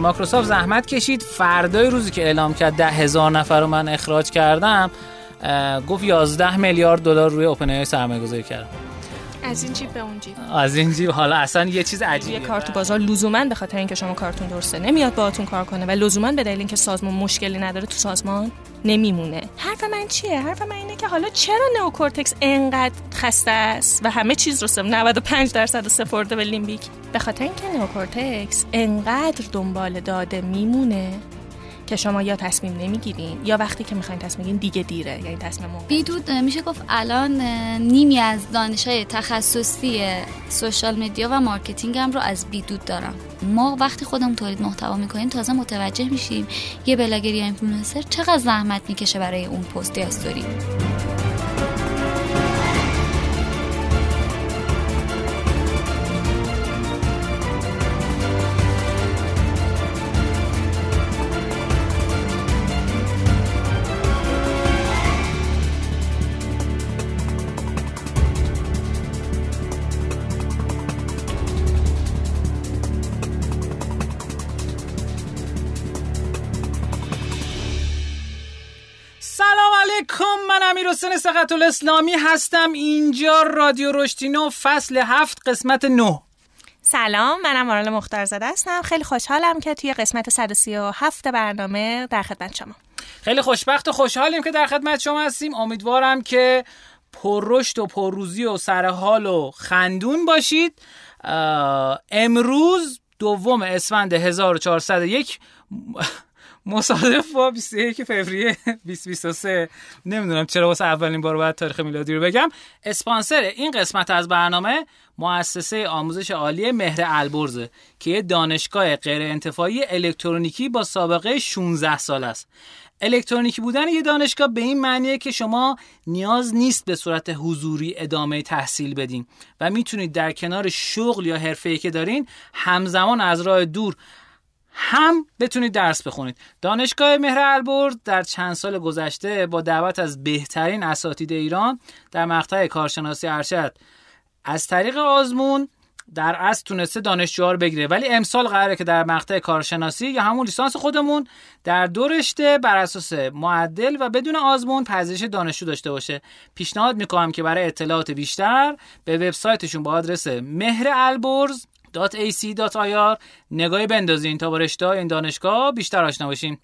مایکروسافت زحمت کشید. فردای روزی که اعلام کرد ده هزار نفر رو من اخراج کردم گفت 11 میلیارد دلار روی OpenAI سرمایه گذاری کردم. از این جیب به اون جیب. از این جیب حالا اصلا یه چیز عجیبیه. یه کار تو بازار لزوما به خاطر اینکه شما کارتون درسته نمیاد باهاتون کار کنه و لزوما به دلیل اینکه سازمان مشکلی نداره تو سازمان نمیمونه. حرف من چیه؟ حرف من اینه که حالا چرا نئوکورتکس انقدر خسته است و همه چیز رو 95 درصد سپرده به لیمبیک. به خاطر اینکه نئوکورتکس انقدر دنبال داده میمونه که شما یا تصمیم نمی‌گیرین یا وقتی که می‌خواین تصمیم بگیرین دیگه دیره یعنی تصمیم. بیدود میشه گفت الان نیمی از دانشهای تخصصی social media و marketing هم رو از بیدود دارم ما وقتی خودمون تولید محتوا می‌کنیم تازه متوجه میشیم یه بلاگر یا اینفلوئنسر چقدر زحمت می‌کشه برای اون پست استوری امیر حسین سقط الاسلامی هستم. اینجا رادیو رشتینو فصل هفت قسمت نه. سلام منم مارال مختار زده هستم. خیلی خوشحالم که توی قسمت 137 برنامه در خدمت شما. خیلی خوشبخت و خوشحالیم که در خدمت شما هستیم. امیدوارم که پررشد و پرروزی و سرحال و خندون باشید. امروز دوم اسفند 1401 مصادف با 21 فوریه 2023 نمی‌دونم چرا واسه اولین بار باید تاریخ میلادی رو بگم. اسپانسر این قسمت از برنامه مؤسسه آموزش عالی مهر البرزه که یه دانشگاه غیر انتفاعی الکترونیکی با سابقه 16 سال است. الکترونیکی بودن یه دانشگاه به این معنیه که شما نیاز نیست به صورت حضوری ادامه تحصیل بدین و می‌تونید در کنار شغل یا حرفه‌ای که دارین همزمان از راه دور هم بتونید درس بخونید. دانشگاه مهر البرز در چند سال گذشته با دعوت از بهترین اساتید ایران در مقطع کارشناسی ارشد. از طریق آزمون در اصل تونسته دانشجوها رو بگیره. ولی امسال قراره که در مقطع کارشناسی یا همون لیسانس خودمون در دو رشته بر اساس معدل و بدون آزمون پذیرش دانشجو داشته باشه. پیشنهاد می‌کنم که برای اطلاعات بیشتر به وبسایتشون با آدرس مهر البرز .ac.ir نگاهی بندازین تا با رشته این دانشگاه بیشتر آشنا باشین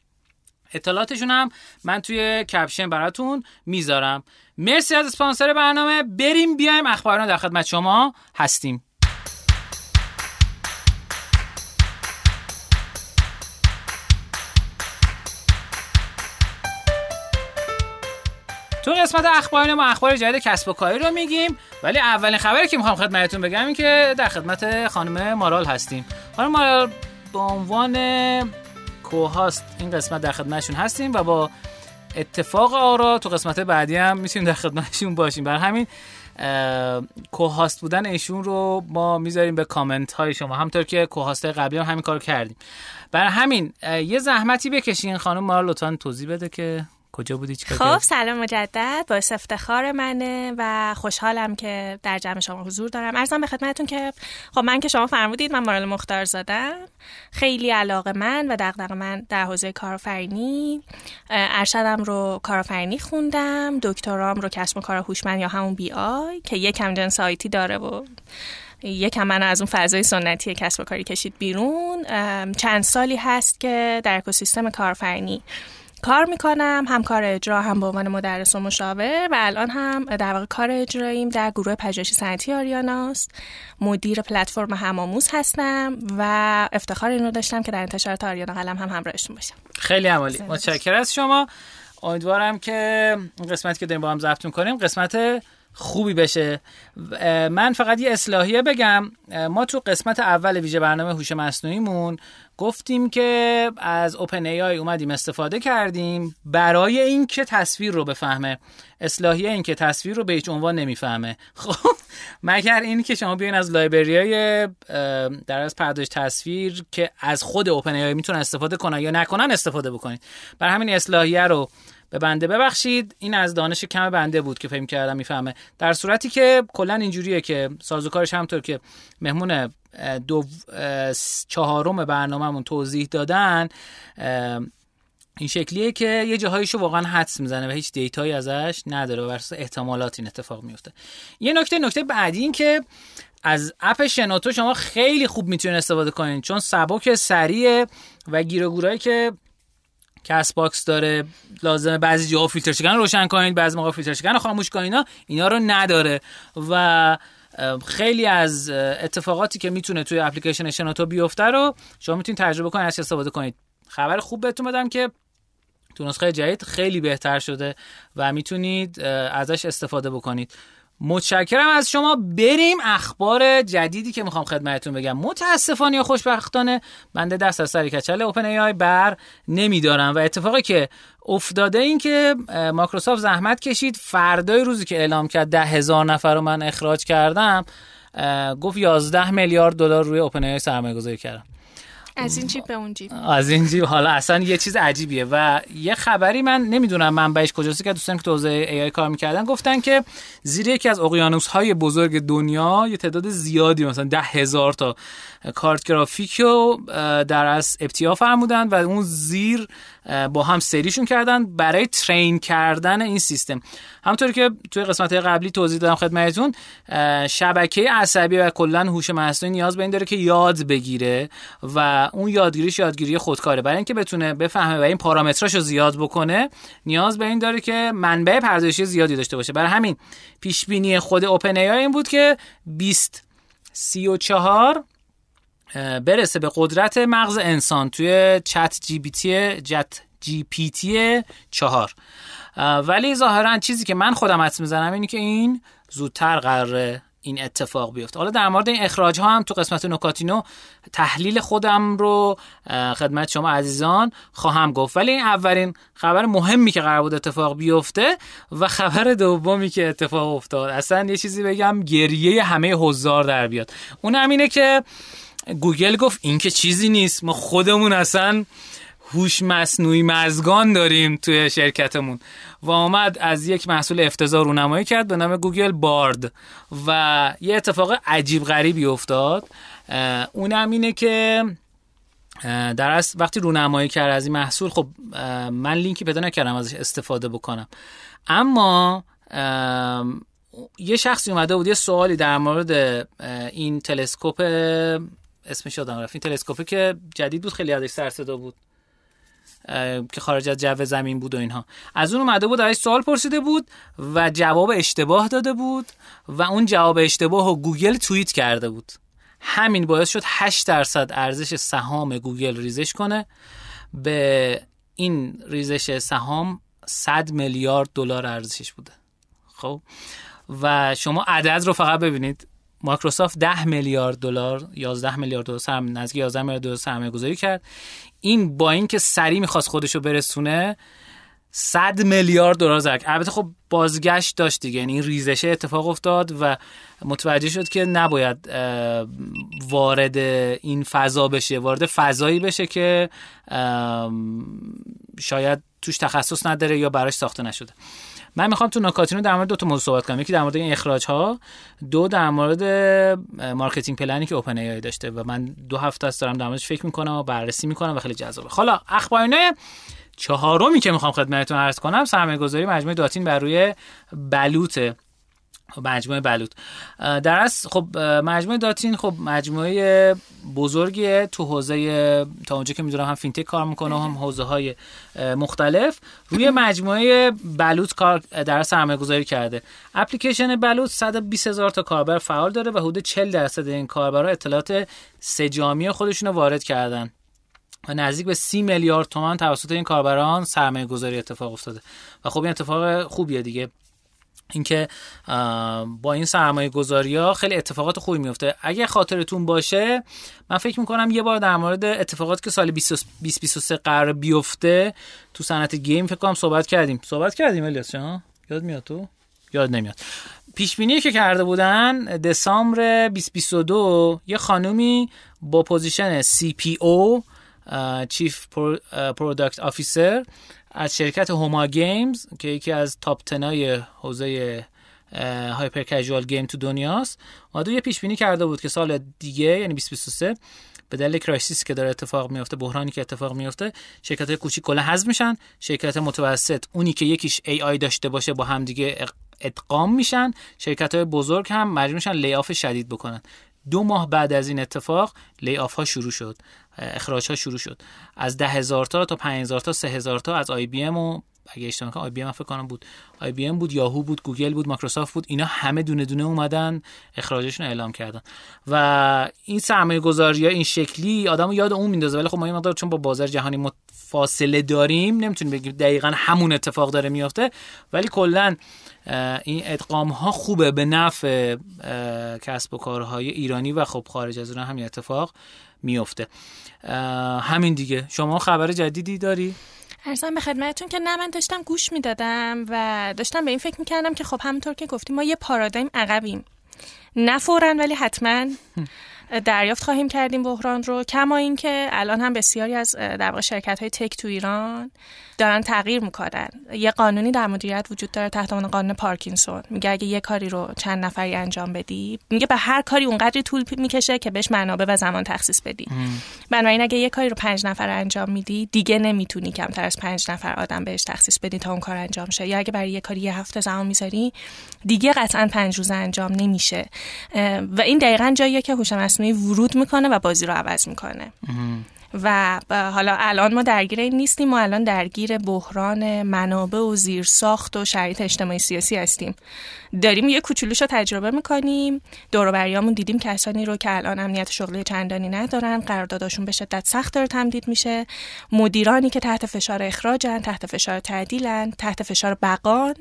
اطلاعاتشون هم من توی کپشن براتون می‌ذارم. مرسی از اسپانسر برنامه. بریم بیایم اخبارنا در خدمت شما هستیم. تو قسمت اخبار ما اخبار جدید کسب و کاری رو میگیم ولی اولین خبری که می‌خوام خدمتتون بگم این که در خدمت خانم مارال هستیم. خانم مارال به عنوان کوهاست این قسمت در خدمتشون هستیم و با اتفاق آرا تو قسمت بعدی هم می‌تونیم در خدمتشون باشیم. بر همین کوهاست بودن ایشون رو ما می‌ذاریم به کامنت های شما. همطور که کوهاست قبلی هم همین کار کردیم. برای همین یه زحمتی بکشین خانم مارال لطفا توضیح بده که کجا بودی؟ خب سلام مجدد. باعث افتخار منه و خوشحالم که در جمع شما حضور دارم. ارزم به خدمتتون که خب من که شما فرمودید من مارال مختار زادم. خیلی علاقه من و دغدغه من در حوزه کارآفرینی. ارشدم رو کارآفرینی خوندم. دکترام رو کسب و کار هوشمند یا همون بی آی که یکم جنس آیتی داره و یکم من از اون فضای سنتی کسب و کاری کشید بیرون. چند سالی هست که در اکوسیستم کارآفرینی کار می‌کنم هم کار اجرا هم به عنوان مدرس و مشاور و الان هم در واقع کار اجراییم در گروه پژوهشی صنعتی آریاناست. مدیر پلتفرم همآموز هستم و افتخار این رو داشتم که در انتشارات آریانا قلم هم همراهشون باشم. خیلی عمالی. متشکرم از شما. امیدوارم که قسمتی که داریم با هم ضبط کنیم قسمت خوبی بشه. من فقط یه اصلاحیه بگم. ما تو قسمت اول ویژه برنامه هوش مصنوعیمون گفتیم که از اوپن ای آی اومدیم استفاده کردیم برای اینکه تصویر رو بفهمه. اصلاحیه این که تصویر رو به هیچ عنوان نمی‌فهمه. خب مگر این که شما بیاین از لایبرری های در از پرداش تصویر که از خود اوپن ای آی می‌تونن استفاده کنن یا نکنن استفاده بکنید. بر همین اصلاحیه رو به بنده ببخشید. این از دانش کم بنده بود که فهم کردم می‌فهمه. در صورتی که کلا اینجوریه که سازوکارش همطور که مهمون دو چهارم برنامهمون توضیح دادن این شکلیه که یه جاهایشو واقعا حدس می‌زنه و هیچ دیتایی ازش نداره و برسه احتمالات این اتفاق میفته یه نکته نکته بعدی این که از اپ شنوتو شما خیلی خوب می‌تونید استفاده کنید چون سبک سریع و گیروگورایی که کس باکس داره لازمه بعضی جاها فیلتر شکن روشن کنید بعضی موقع فیلتر شکن خاموش کنید اینا رو نداره. و خیلی از اتفاقاتی که می‌تونه توی اپلیکیشن شنوتو بیفته رو شما می‌تونید تجربه کنید از استفاده کنید. خبر خوب بهتون بدم که تو نسخه جدید خیلی بهتر شده و می‌تونید ازش استفاده بکنید. متشکرم از شما. بریم اخبار جدیدی که می‌خوام خدمتتون بگم. متاسفانه یا خوشبختانه بنده دست از سر کچل اوپن ای آی بر نمیدارم و اتفاقی که افتاده این که مایکروسافت زحمت کشید. فردای روزی که اعلام کرد ده هزار نفر رو من اخراج کردم گفت 11 میلیارد دلار روی اوپن ای سرمایه گذاری کردم. از این جیب به اون جیب از این جیب حالا اصلا یه چیز عجیبیه و یه خبری من نمی‌دونم منبعش کجاست. که دوستان که تو ای آی کار می‌کردن گفتن که زیر یکی از اقیانوس های بزرگ دنیا یه تعداد زیادی مثلا ده هزار تا کارت گرافیک رو در از ابتیا فرمودن و اون زیر با هم سریشون کردن برای ترین کردن این سیستم. همونطوری که توی قسمت قبلی توضیح دادم خدمتتون شبکه عصبی و کلا هوش مصنوعی نیاز به این داره که یاد بگیره و اون یادگیریش یادگیری خودکاره. برای اینکه بتونه بفهمه و این پارامتراشو زیاد بکنه نیاز به این داره که منبع پردازشی زیادی داشته باشه. برای همین پیش بینی خود اوپن ای این بود که 20 34 برسه به قدرت مغز انسان توی چت جی بی تی جت جی پی تی چهار. ولی ظاهرا چیزی که من خودم حدس می‌زنم اینه که این زودتر قراره این اتفاق بیفته. حالا در مورد این اخراج ها هم تو قسمت نکاتینو تحلیل خودم رو خدمت شما عزیزان خواهم گفت. ولی این اولین خبر مهمی که قرار بود اتفاق بیفته و خبر دومی که اتفاق افتاد. اصلا یه چیزی بگم گریه همه حضار در بیاد. اون اینه که گوگل گفت این که چیزی نیست. ما خودمون اصلا هوش مصنوعی مرزگان داریم توی شرکتمون. و آمد از یک محصول افتضاح رونمایی کرد به نام گوگل بارد. و یه اتفاق عجیب غریبی افتاد. اونم اینه که در اصل وقتی رونمایی کرد از این محصول خب من لینکی پیدا نکردم ازش استفاده بکنم. اما یه شخصی اومده بود یه سوالی در مورد این تلسکوپ اسمش یادم رفت. این تلسکوپی که جدید بود خیلی ازش سر صدا بود. که خارج از جو زمین بود و اینها. از اون اومده بود ازش سوال پرسیده بود و جواب اشتباه داده بود و اون جواب اشتباه رو گوگل توییت کرده بود. همین باعث شد 8 درصد ارزش سهام گوگل ریزش کنه. به این ریزش سهام 100 میلیارد دلار ارزشش بوده. خب؟ و شما عدد رو فقط ببینید. مایکروسافت 10 میلیارد دلار 11 میلیارد دلار سرم نزدیک 11 میلیارد دلار سرمایه گذاری کرد. این با اینکه سری می‌خواست خودشو برسونه 100 میلیارد دلار زرک البته خب بازگشت داشت دیگه یعنی این ریزشه اتفاق افتاد و متوجه شد که نباید وارد این فضا بشه وارد فضایی بشه که شاید توش تخصص نداره یا براش ساخته نشده. من می‌خوام تو نکاتینو در مورد دو تا موضوع صحبت کنم. یکی در مورد این اخراج ها دو در مورد marketing plan ی که OpenAI داشته و من دو هفته است دارم در موردش فکر می‌کنم و بررسی می‌کنم و خیلی جذابه. حالا اخبارینه چهارمی که می‌خوام خدمتتون عرض کنم سرمایه گذاری مجموعه داتین بر روی بلوطه مجموعه بلوط. در از خب مجموعه داتین خب مجموعه بزرگیه تو حوزه تا اونجا که می‌دونم هم فینتک کار می‌کنه هم حوزه های مختلف. روی مجموعه بلوط کار در سرمایه گذاری کرده. اپلیکیشن بلوط 120 هزار تا کاربر فعال داره و حدود 40 درصد این کاربرها اطلاعات سجامی خودشون رو وارد کردن. و نزدیک به سی میلیارد تومان توسط این کاربران سرمایه گذاری اتفاق افتاده. و خب این اتفاق خوبیه دیگه. اینکه با این سرمایه گذاری ها خیلی اتفاقات خوبی میفته اگه خاطرتون باشه من فکر می‌کنم یه بار در مورد اتفاقاتی که سال 2023 قرار بیفته تو صنعت game فکر کنم صحبت کردیم. صحبت کردیم الیاس ها یاد میاد تو؟ یاد نمیاد. پیش بینی که کرده بودن دسامبر 2022 یه خانومی با position CPO chief product officer از شرکت Homa Games که یکی از top ten ای حوزه hyper casual game تو دنیاست. اومده یه پیش بینی کرده بود که سال دیگه یعنی 2023 به دلیل crisis که داره اتفاق میفته بحرانی که اتفاق میفته شرکت های کوچیک کلا حذف میشن. شرکت متوسط اونی که یکیش AI داشته باشه با هم دیگه ادغام میشن. شرکت های بزرگ هم مجبور میشن layoff شدید بکنن. دو ماه بعد از این اتفاق layoff ها شروع شد. اخراج ها شروع شد. از ده هزار تا تا پنج هزار تا سه هزار تا از IBM و اگه اشتباه کنم IBM فکر کنم بود. IBM بود یاهو بود گوگل بود مایکروسافت بود اینا همه دونه دونه اومدن اخراجشون اعلام کردن. و این سرمایه گذاری این شکلی آدمو یاد اون میندازه. ولی خب ما یه مقدار چون با بازار جهانی فاصله داریم نمی‌تونیم بگیم دقیقا همون اتفاق داره میافته. ولی کلا این ادغام ها خوبه به نفع کسب و کارهای ایرانی و خب خارج از اون همین اتفاق میفته همین دیگه. شما خبر جدیدی داری؟ ارزم به خدمتتون که نه من داشتم گوش می‌دادم و داشتم به این فکر می‌کردم که خب همونطور که گفتیم ما یه پارادایم عقبیم. نه فورا ولی حتما. دریافت خواهیم کردیم بحران رو کما اینکه الان هم بسیاری از در واقع شرکت های تک تو ایران دارن تغییر می‌کنن. یه قانونی در مدیریت وجود داره تحت عنوان قانون پارکینسون. میگه اگه یه کاری رو چند نفری انجام بدی میگه به هر کاری اونقدری طول می‌کشه که بهش منابع و زمان تخصیص بدی. بنابراین اگه یه کاری رو پنج نفر انجام میدی دیگه نمی‌تونی کمتر از پنج نفر آدم بهش تخصیص بدی تا اون کار انجام شه. یا اگه برای یه کاری یه هفته زمان می‌ذاری دیگه قطعا پنج روز انجام نمیشه. و این دقیقا جاییه که هوش مصنوعی ورود می‌کنه و بازی رو عوض می‌کنه. و حالا الان ما درگیر این نیستیم ما الان درگیر بحران منابع و زیرساخت و شرایط اجتماعی سیاسی هستیم. داریم یه کوچولوش رو تجربه می‌کنیم. دور دیدیم کسانی رو که الان امنیت شغلی چندانی ندارن قراردادشون به شدت سخت داره تمدید میشه. مدیرانی که تحت فشار اخراجن تحت فشار تعدیلن تحت فشار بقان.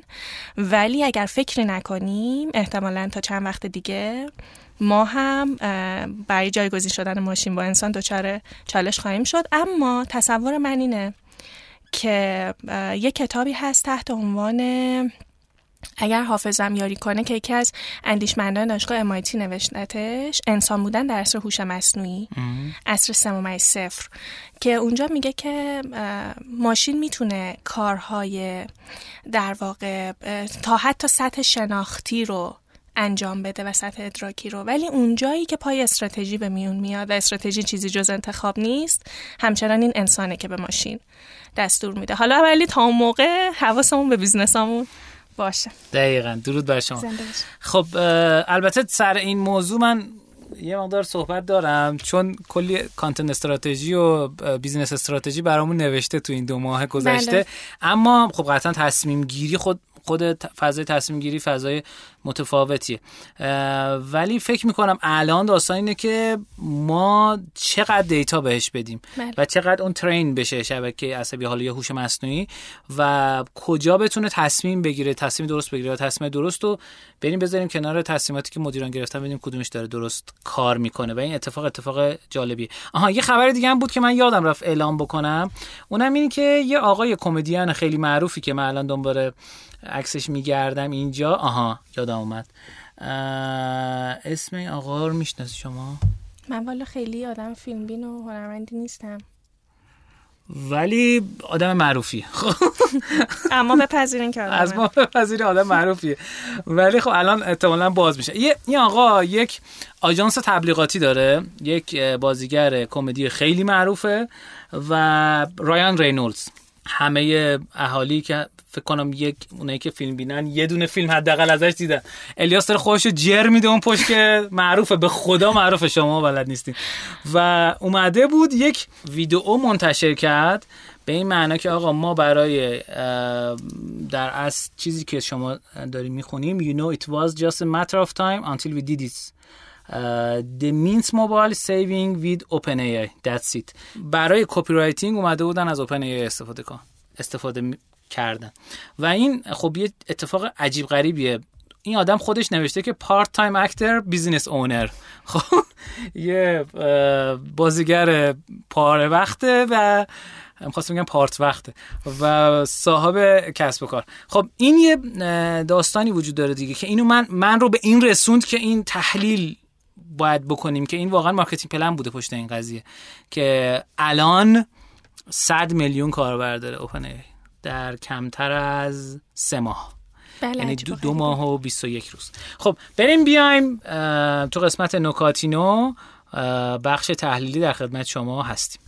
ولی اگر فکری نکنیم احتمالا تا چند وقت دیگه ما هم برای جایگزین شدن ماشین با انسان دچار چالش خواهیم شد. اما تصور من اینه که یه کتابی هست تحت عنوان اگر حافظم یاری کنه که یکی از اندیشمندان دانشگاه امایتی نوشتتش انسان بودن در عصر هوش مصنوعی. عصر سمومه صفر. که اونجا میگه که ماشین می‌تونه کارهای در واقع تا حتی سطح شناختی رو انجام بده و سطح ادراکی رو. ولی اونجایی که پای استراتژی به میون میاد و استراتژی چیزی جز انتخاب نیست همچنان این انسانه که به ماشین دستور میده. حالا ولی تا اون موقع حواسمون به business امون باشه. دقیقا. درود بر شما. خب البته سر این موضوع من یه مقدار صحبت دارم چون کلی content strategy و business strategy برامون نوشته تو این دو ماه گذشته. بله. اما خب قطعا تصمیم گیری خود خود فضای تصمیم گیری فضای متفاوتیه. ولی فکر می‌کنم الان داستان اینه که ما چقدر دیتا بهش بدیم بله. و چقدر اون ترین بشه شبکه عصبی حالا یا هوش مصنوعی و کجا بتونه تصمیم بگیره تصمیم درست بگیره یا تصمیم درست رو بریم بذاریم کنار تصمیماتی که مدیران گرفتن ببینیم کدومش داره درست کار می‌کنه. و این اتفاق اتفاق جالبیه. آها یه خبر دیگه هم بود که من یادم رفت اعلام بکنم. اونم اینه که یه آقای کمدین خیلی معروفی که من الان دنبال عکسش میگردم اینجا. آها یادم اومد. اسم این آقا رو می‌شناسی شما؟ من والا خیلی آدم فیلم بین و هنرمندی نیستم. ولی آدم معروفیه اما بپذیرین که آدم از ما بپذیرین آدم معروفیه ولی خب الان احتمالا باز میشه. یه این آقا یک آژانس تبلیغاتی داره. یک بازیگر کمدی خیلی معروفه و رایان رینولدز. همه اهالی که فکر کنم یک اونایی که فیلم بینن یه دونه فیلم حداقل ازش دیدن. الیاس داره خودشو جر میده اون پشت که معروفه. به خدا معروفه شما بلد نیستین. و اومده بود یک ویدیو منتشر کرد. به این معنا که آقا ما برای در از چیزی که شما داریم می‌خونیم you know it was just a matter of time until we did it. the means mobile saving with OpenAI. That's it. برای کپی رایتینگ اومده بودن از OpenAI استفاده کن. استفاده کردن. و این خب یه اتفاق عجیب غریبیه. این آدم خودش نوشته که پارت تایم اکتر بیزینس اونر خب یه بازیگر پاره وقته و خواستم بگم پارت وقته و صاحب کسب و کار. خب این یه داستانی وجود داره دیگه که اینو من من رو به این رسوند که این تحلیل باید بکنیم که این واقعا marketing plan بوده پشت این قضیه که الان 100 میلیون کاربر داره. Open در کمتر از سه ماه. بله یعنی دو, دو. ماه و 21 روز. خب بریم بیایم تو قسمت نکاتینو اه، بخش تحلیلی در خدمت شما هستیم.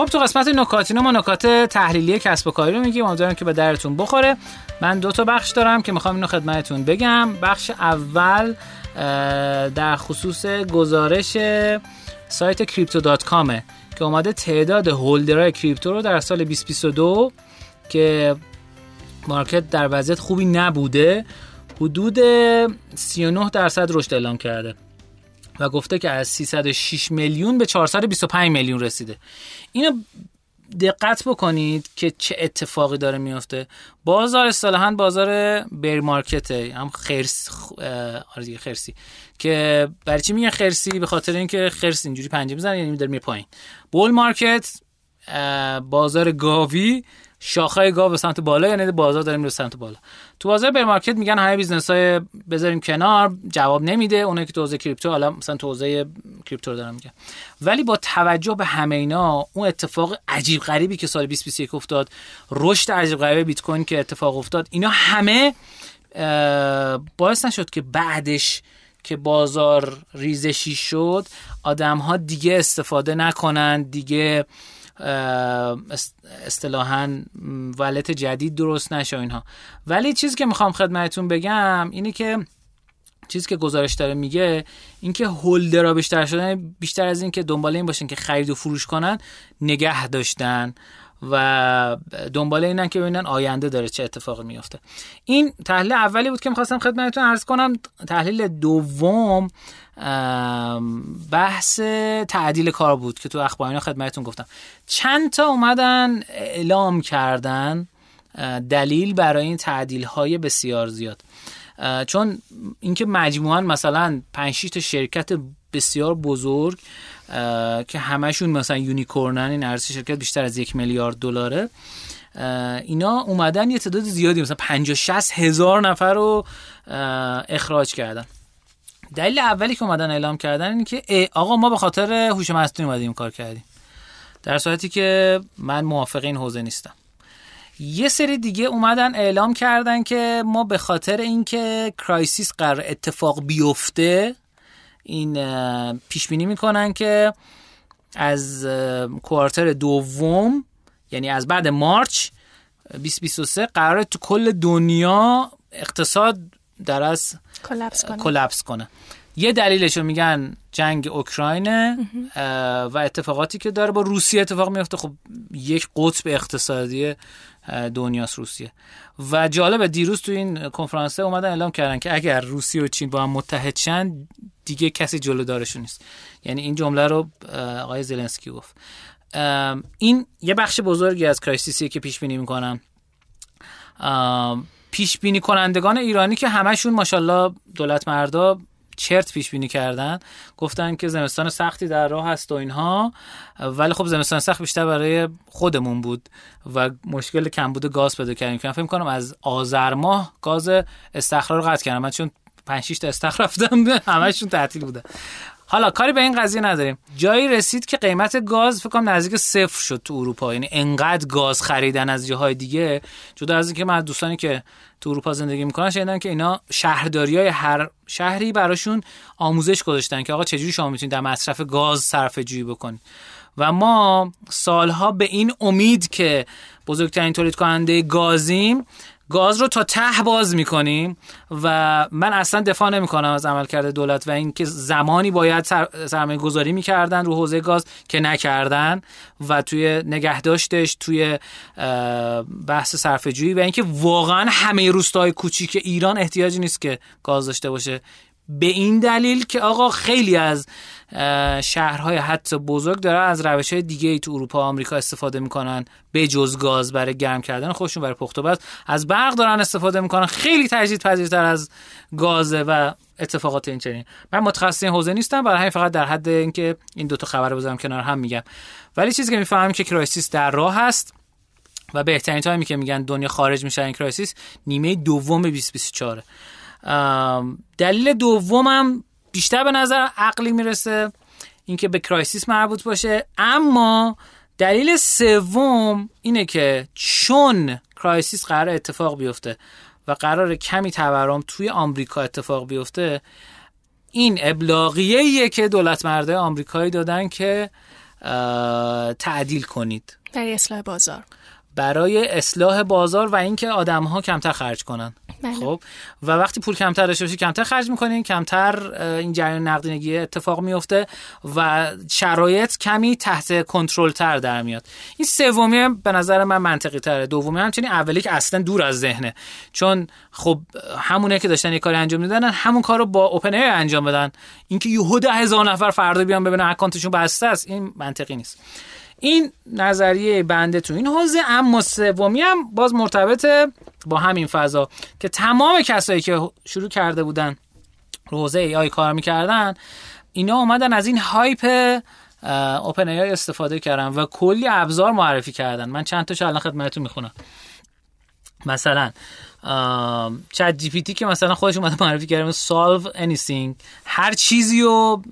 خب تو قسمت نکاتینو ما نکات تحلیلی کسب و کاری رو میگیم. امیدوارم که به درتون بخوره. من دو تا بخش دارم که می‌خوام اینو خدمتتون بگم. بخش اول در خصوص گزارش سایت کریپتو دات کامه که اومده تعداد هولدرهای کریپتو رو در سال 2022 که مارکت در وضعیت خوبی نبوده حدود 39 درصد رشد اعلام کرده. و گفته که از 306 میلیون به 425 میلیون رسیده. اینو دقت بکنید که چه اتفاقی داره میفته. بازار اصطلاحا بازار bear market ه. هم خرس آره خرسی. که برای چی میگن خرسی؟ به خاطر اینکه خرس اینجوری پنجه می‌زنه یعنی داره میره پایین. bull market بازار گاوی شاخه گاو به سمت بالا یعنی بازار داریم به سمت بالا. تو بازار bear market میگن همه business های بذاریم کنار جواب نمیده. اونایی که تو حوزه کریپتو حالا مثلا تو حوزه کریپتو دارم میگن. ولی با توجه به همه اینا اون اتفاق عجیب غریبی که سال 2021 افتاد رشد عجیب غریب بیت کوین که اتفاق افتاد اینا همه باعث نشد که بعدش که بازار ریزشی شد آدم ها دیگه استفاده نکنن دیگه اصطلاحاً ولت جدید درست نشه اینها. ولی چیزی که می‌خوام خدمتتون بگم اینه که چیزی که گزارش داره میگه اینکه هولدرها بیشتر شدن بیشتر از این که دنبال این باشن که خرید و فروش کنن نگه داشتن. و دنبال اینن که ببینن آینده داره چه اتفاقی میفته این تحلیل اولی بود که می‌خواستم خدمتتون عرض کنم. تحلیل دوم بحث تعدیل کار بود که تو اخبار اینا خدمتتون گفتم. چند تا اومدن اعلام کردن دلیل برای این تعدیل های بسیار زیاد. چون اینکه مجموعا مثلا 5 تا شرکت بسیار بزرگ که همشون مثلا یونیکورنن این ارزش شرکت بیشتر از یک میلیارد دلاره. اینا اومدن یه تعداد زیادی مثلا 50 60 هزار نفر رو اخراج کردن. دلیل اولی که اومدن اعلام کردن اینه که آقا ما به خاطر هوش مصنوعی اومدیم این کار کردیم. در صورتی که من موافق این حوزه نیستم. یه سری دیگه اومدن اعلام کردن که ما به خاطر اینکه crisis قرار اتفاق بیفته این پیش بینی می‌کنن که از quarter دوم یعنی از بعد مارچ 2023 قرار تو کل دنیا اقتصاد در از collapse کنه. collapse کنه. یه دلیلش رو میگن جنگ اوکراینه و اتفاقاتی که داره با روسیه اتفاق میفته خب یک قطب اقتصادی دنیاست روسیه. و جالبه دیروز تو این کنفرانس اومدن اعلام کردن که اگر روسیه و چین با هم متحد شن دیگه کسی جلو دارشون نیست. یعنی این جمله رو آقای زلنسکی گفت. این یه بخش بزرگی از کرایسیسیه که پیش بینی می‌کنم پیش بینی کنندگان ایرانی که همشون ماشاءالله دولت مردا چرت پیش بینی کردن. گفتن که زمستان سختی در راه هست و اینها. ولی خب زمستان سخت بیشتر برای خودمون بود و مشکل کمبود گاز پیدا کردیم. که من فکر کنم از آذر ماه گاز استخر رو قطع کردم من چون 5 6 تا استخر رفتم. همشون تعطیل بوده. حالا کاری به این قضیه نداریم. جایی رسید که قیمت گاز فکر کنم نزدیک صفر شد تو اروپا. یعنی انقدر گاز خریدن از جاهای دیگه جدا از اینکه من دوستانی که تو اروپا زندگی می‌کنن شنیدم که اینا شهرداری های هر شهری براشون آموزش گذاشتن که آقا چجوری شما می‌تونید در مصرف گاز صرفه جویی بکنید. و ما سالها به این امید که بزرگترین تولید کننده گازیم گاز رو تا ته باز می‌کنیم و من اصلا دفاع نمی کنم از عملکرد دولت و اینکه زمانی باید سر، سرمایه گذاری می‌کردن رو حوزه گاز که نکردن و توی نگهداشتش توی بحث صرفه جویی و اینکه واقعا همه روستاهای کوچیک ایران احتیاجی نیست که گاز داشته باشه. به این دلیل که آقا خیلی از شهرهای حتی بزرگ داره از روش های دیگه ای تو اروپا آمریکا استفاده می‌کنن به جز گاز برای گرم کردن خودشون برای پخت و بس از برق دارن استفاده می‌کنن. خیلی تجدید پذیرتر از گازه و اتفاقات این چنین. من متخصص این حوزه نیستم برای همین فقط در حد اینکه این دو تا خبر بذارم کنار هم میگم. ولی چیزی که می‌فهمم که crisis در راه هست و بهترین time ی که میگن دنیا خارج میشه این crisis نیمه دوم 2024 دلیل دومم بیشتر به نظر عقلی می‌رسه اینکه به crisis مربوط باشه اما دلیل سوم اینه که چون crisis قرار اتفاق بیفته و قرار کمی تورم توی آمریکا اتفاق بیفته این ابلاغیه که دولت مرده آمریکایی دادن که تعدیل کنید. برای اصلاح بازار. برای اصلاح بازار و اینکه آدم ها کمتر خرج کنن. بله. خب و وقتی پول کمتر داشته باشی کمتر خرج می‌کنین کمتر این جریان نقدینگی اتفاق میفته و شرایط کمی تحت کنترل تر در میاد. این سومی به نظر من منطقی تره دومی همچنین اولی که اصلا دور از ذهنه. چون خب همونه که داشتن یه کاری انجام میدن همون کار رو با اوپن انجام بدن. اینکه یهو ده هزار نفر فردا بیان ببینن اکانتشون بسته است این منطقی نیست. این نظریه بنده تو این حوزه اما سومی هم باز مرتبطه با همین فضا که تمام کسایی که شروع کرده بودن رو حوزه ای آی کار می‌کردن اینا اومدن از این هایپ اوپن ای استفاده کردن و کلی ابزار معرفی کردن. من چند تاشو الان خدمتتون می‌خونم. مثلا ChatGPT که مثلا خودش اومده معرفی کرده solve anything. هر چیزی رو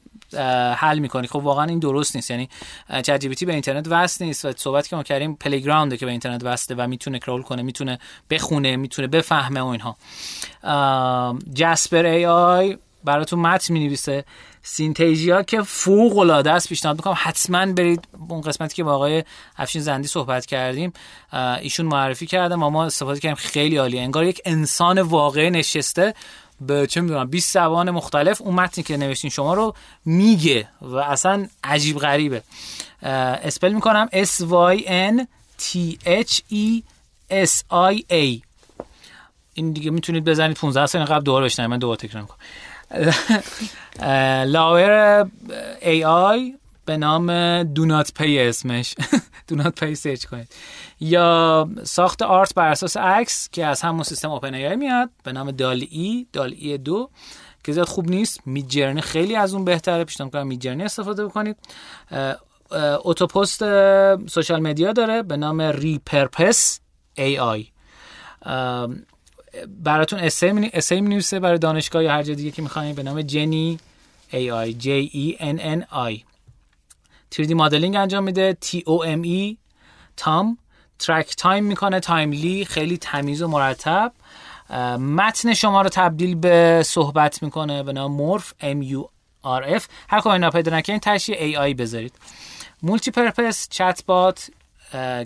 حل می‌کنی. خب واقعا این درست نیست. یعنی چت به اینترنت وصل نیست و صحبت که ما کردیم پلی که به اینترنت وصله و می‌تونه crawl کنه می‌تونه بخونه می‌تونه بفهمه و اینها. Jasper AI براتون متن می‌نویسه. Synthesia که فوق العاده است. پیشنهاد می‌کنم حتما برید اون قسمتی که با آقای افشین زندی صحبت کردیم. ایشون معرفی کرده ما ما استفاده کردیم. خیلی عالیه. انگار یک انسان واقعی نشسته. به چه می‌دونم 20 زبان مختلف اون متنی که نوشتین شما رو میگه و اصلا عجیب غریبه. اسپل می‌کنم. S Y N T H E S I A. این دیگه می‌تونید بزنید 15 سال قبل دوباره بشنوید. من دوباره تکرار می‌کنم. لاور ای آی به نام دو نات پی اسمش. دو نات پی سرچ کنید. یا ساخت art بر اساس عکس که از همون سیستم OpenAI میاد به نام DALL-E DALL-E دو که زیاد خوب نیست. Midjourney خیلی از اون بهتره. پیشنهاد می‌کنم Midjourney استفاده بکنید. auto-post social media داره به نام Repurpose AI براتون essay می نویسه برای دانشگاه یا هر جا دیگه که می‌خواین. به نام Jenni ای آی جی ای ان ان آی 3D مدلینگ انجام میده. T O M E. تام ترک تایم می‌کنه. تایملی خیلی تمیز و مرتب. متن شما رو تبدیل به صحبت می‌کنه. به نام مورف M U R F. هر کاری اینا پیدا نکنید تشی آی بذارید. مولتی پرپس چت بات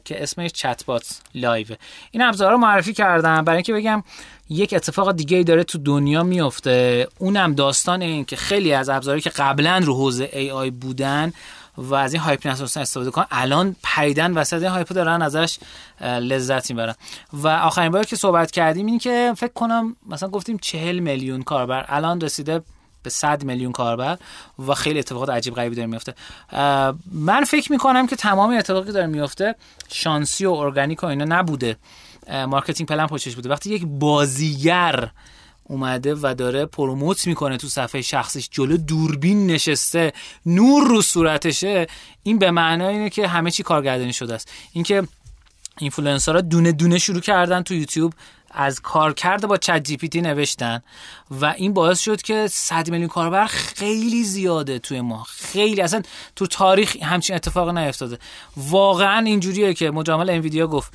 که اسمش چت بات لایو این ابزارا معرفی کردم. برای اینکه بگم یک اتفاق دیگه ای داره تو دنیا میفته اونم داستان این که خیلی از ابزاری که قبلا رو حوزه AI بودن و از این hype استفاده کن الان پریدن وسط این hype دارن ازش لذت می‌برن. و آخرین باری که صحبت کردیم این که فکر کنم مثلا گفتیم چهل میلیون کاربر الان رسیده به 100 میلیون کاربر و خیلی اتفاقات عجیب غریبی داره میفته. من فکر می‌کنم که تمام اتفاقی داره میفته شانسی و ارگانیک و اینا نبوده. marketing plan پشتش بوده. وقتی یک بازیگر اومده و داره promote می‌کنه تو صفحه شخصیش جلو دوربین نشسته. نور رو صورتشه. این به معنای اینه که همه چی کارگردانی شده است. اینکه اینفلوئنسرها دونه دونه شروع کردن تو یوتیوب از کار کرده با ChatGPT نوشتن و این باعث شد که 100 میلیون کاربر خیلی زیاده توی ما. خیلی. اصلا تو تاریخ همچین اتفاق نیفتاده. واقعا اینجوریه که مدیرعامل انویدیا گفت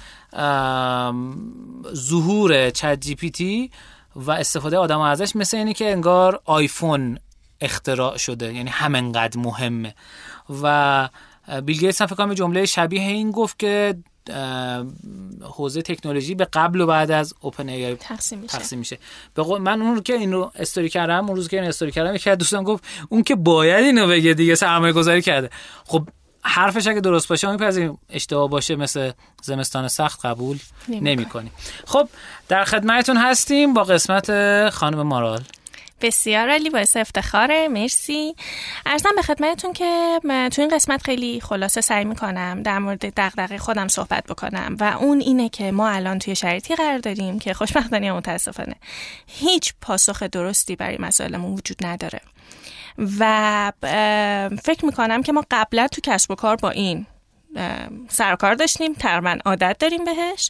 ظهور ChatGPT و استفاده آدم ازش مثل اینه که انگار آیفون اختراع شده یعنی همینقدر مهمه. و بیل گیتس هم فکر جمله شبیه این گفت که حوزه تکنولوژی به قبل و بعد از OpenAI تقسیم میشه, تقسیم میشه. من اون رو که این رو استوری کردم اون روز که این استوری کردم یکی دوستان گفت اون که باید اینو بگه دیگه سرمایه گذاری کرده. خب حرفش اگه درست باشه میپذیریم. اشتباه باشه مثل زمستان سخت قبول نمی کنیم خب در خدمتتون هستیم با قسمت خانم مارال. بسیار علی باعث افتخاره. مرسی. ارزم به خدمتتون که من تو این قسمت خیلی خلاصه سعی می‌کنم در مورد دغدغه خودم صحبت بکنم و اون اینه که ما الان توی شرایطی قرار داریم که خوشبختانه متاسفانه هیچ پاسخ درستی برای مسائلمون وجود نداره. و فکر می‌کنم که ما قبلا تو کسب و کار با این سرکار داشتیم تقریبا عادت داریم بهش.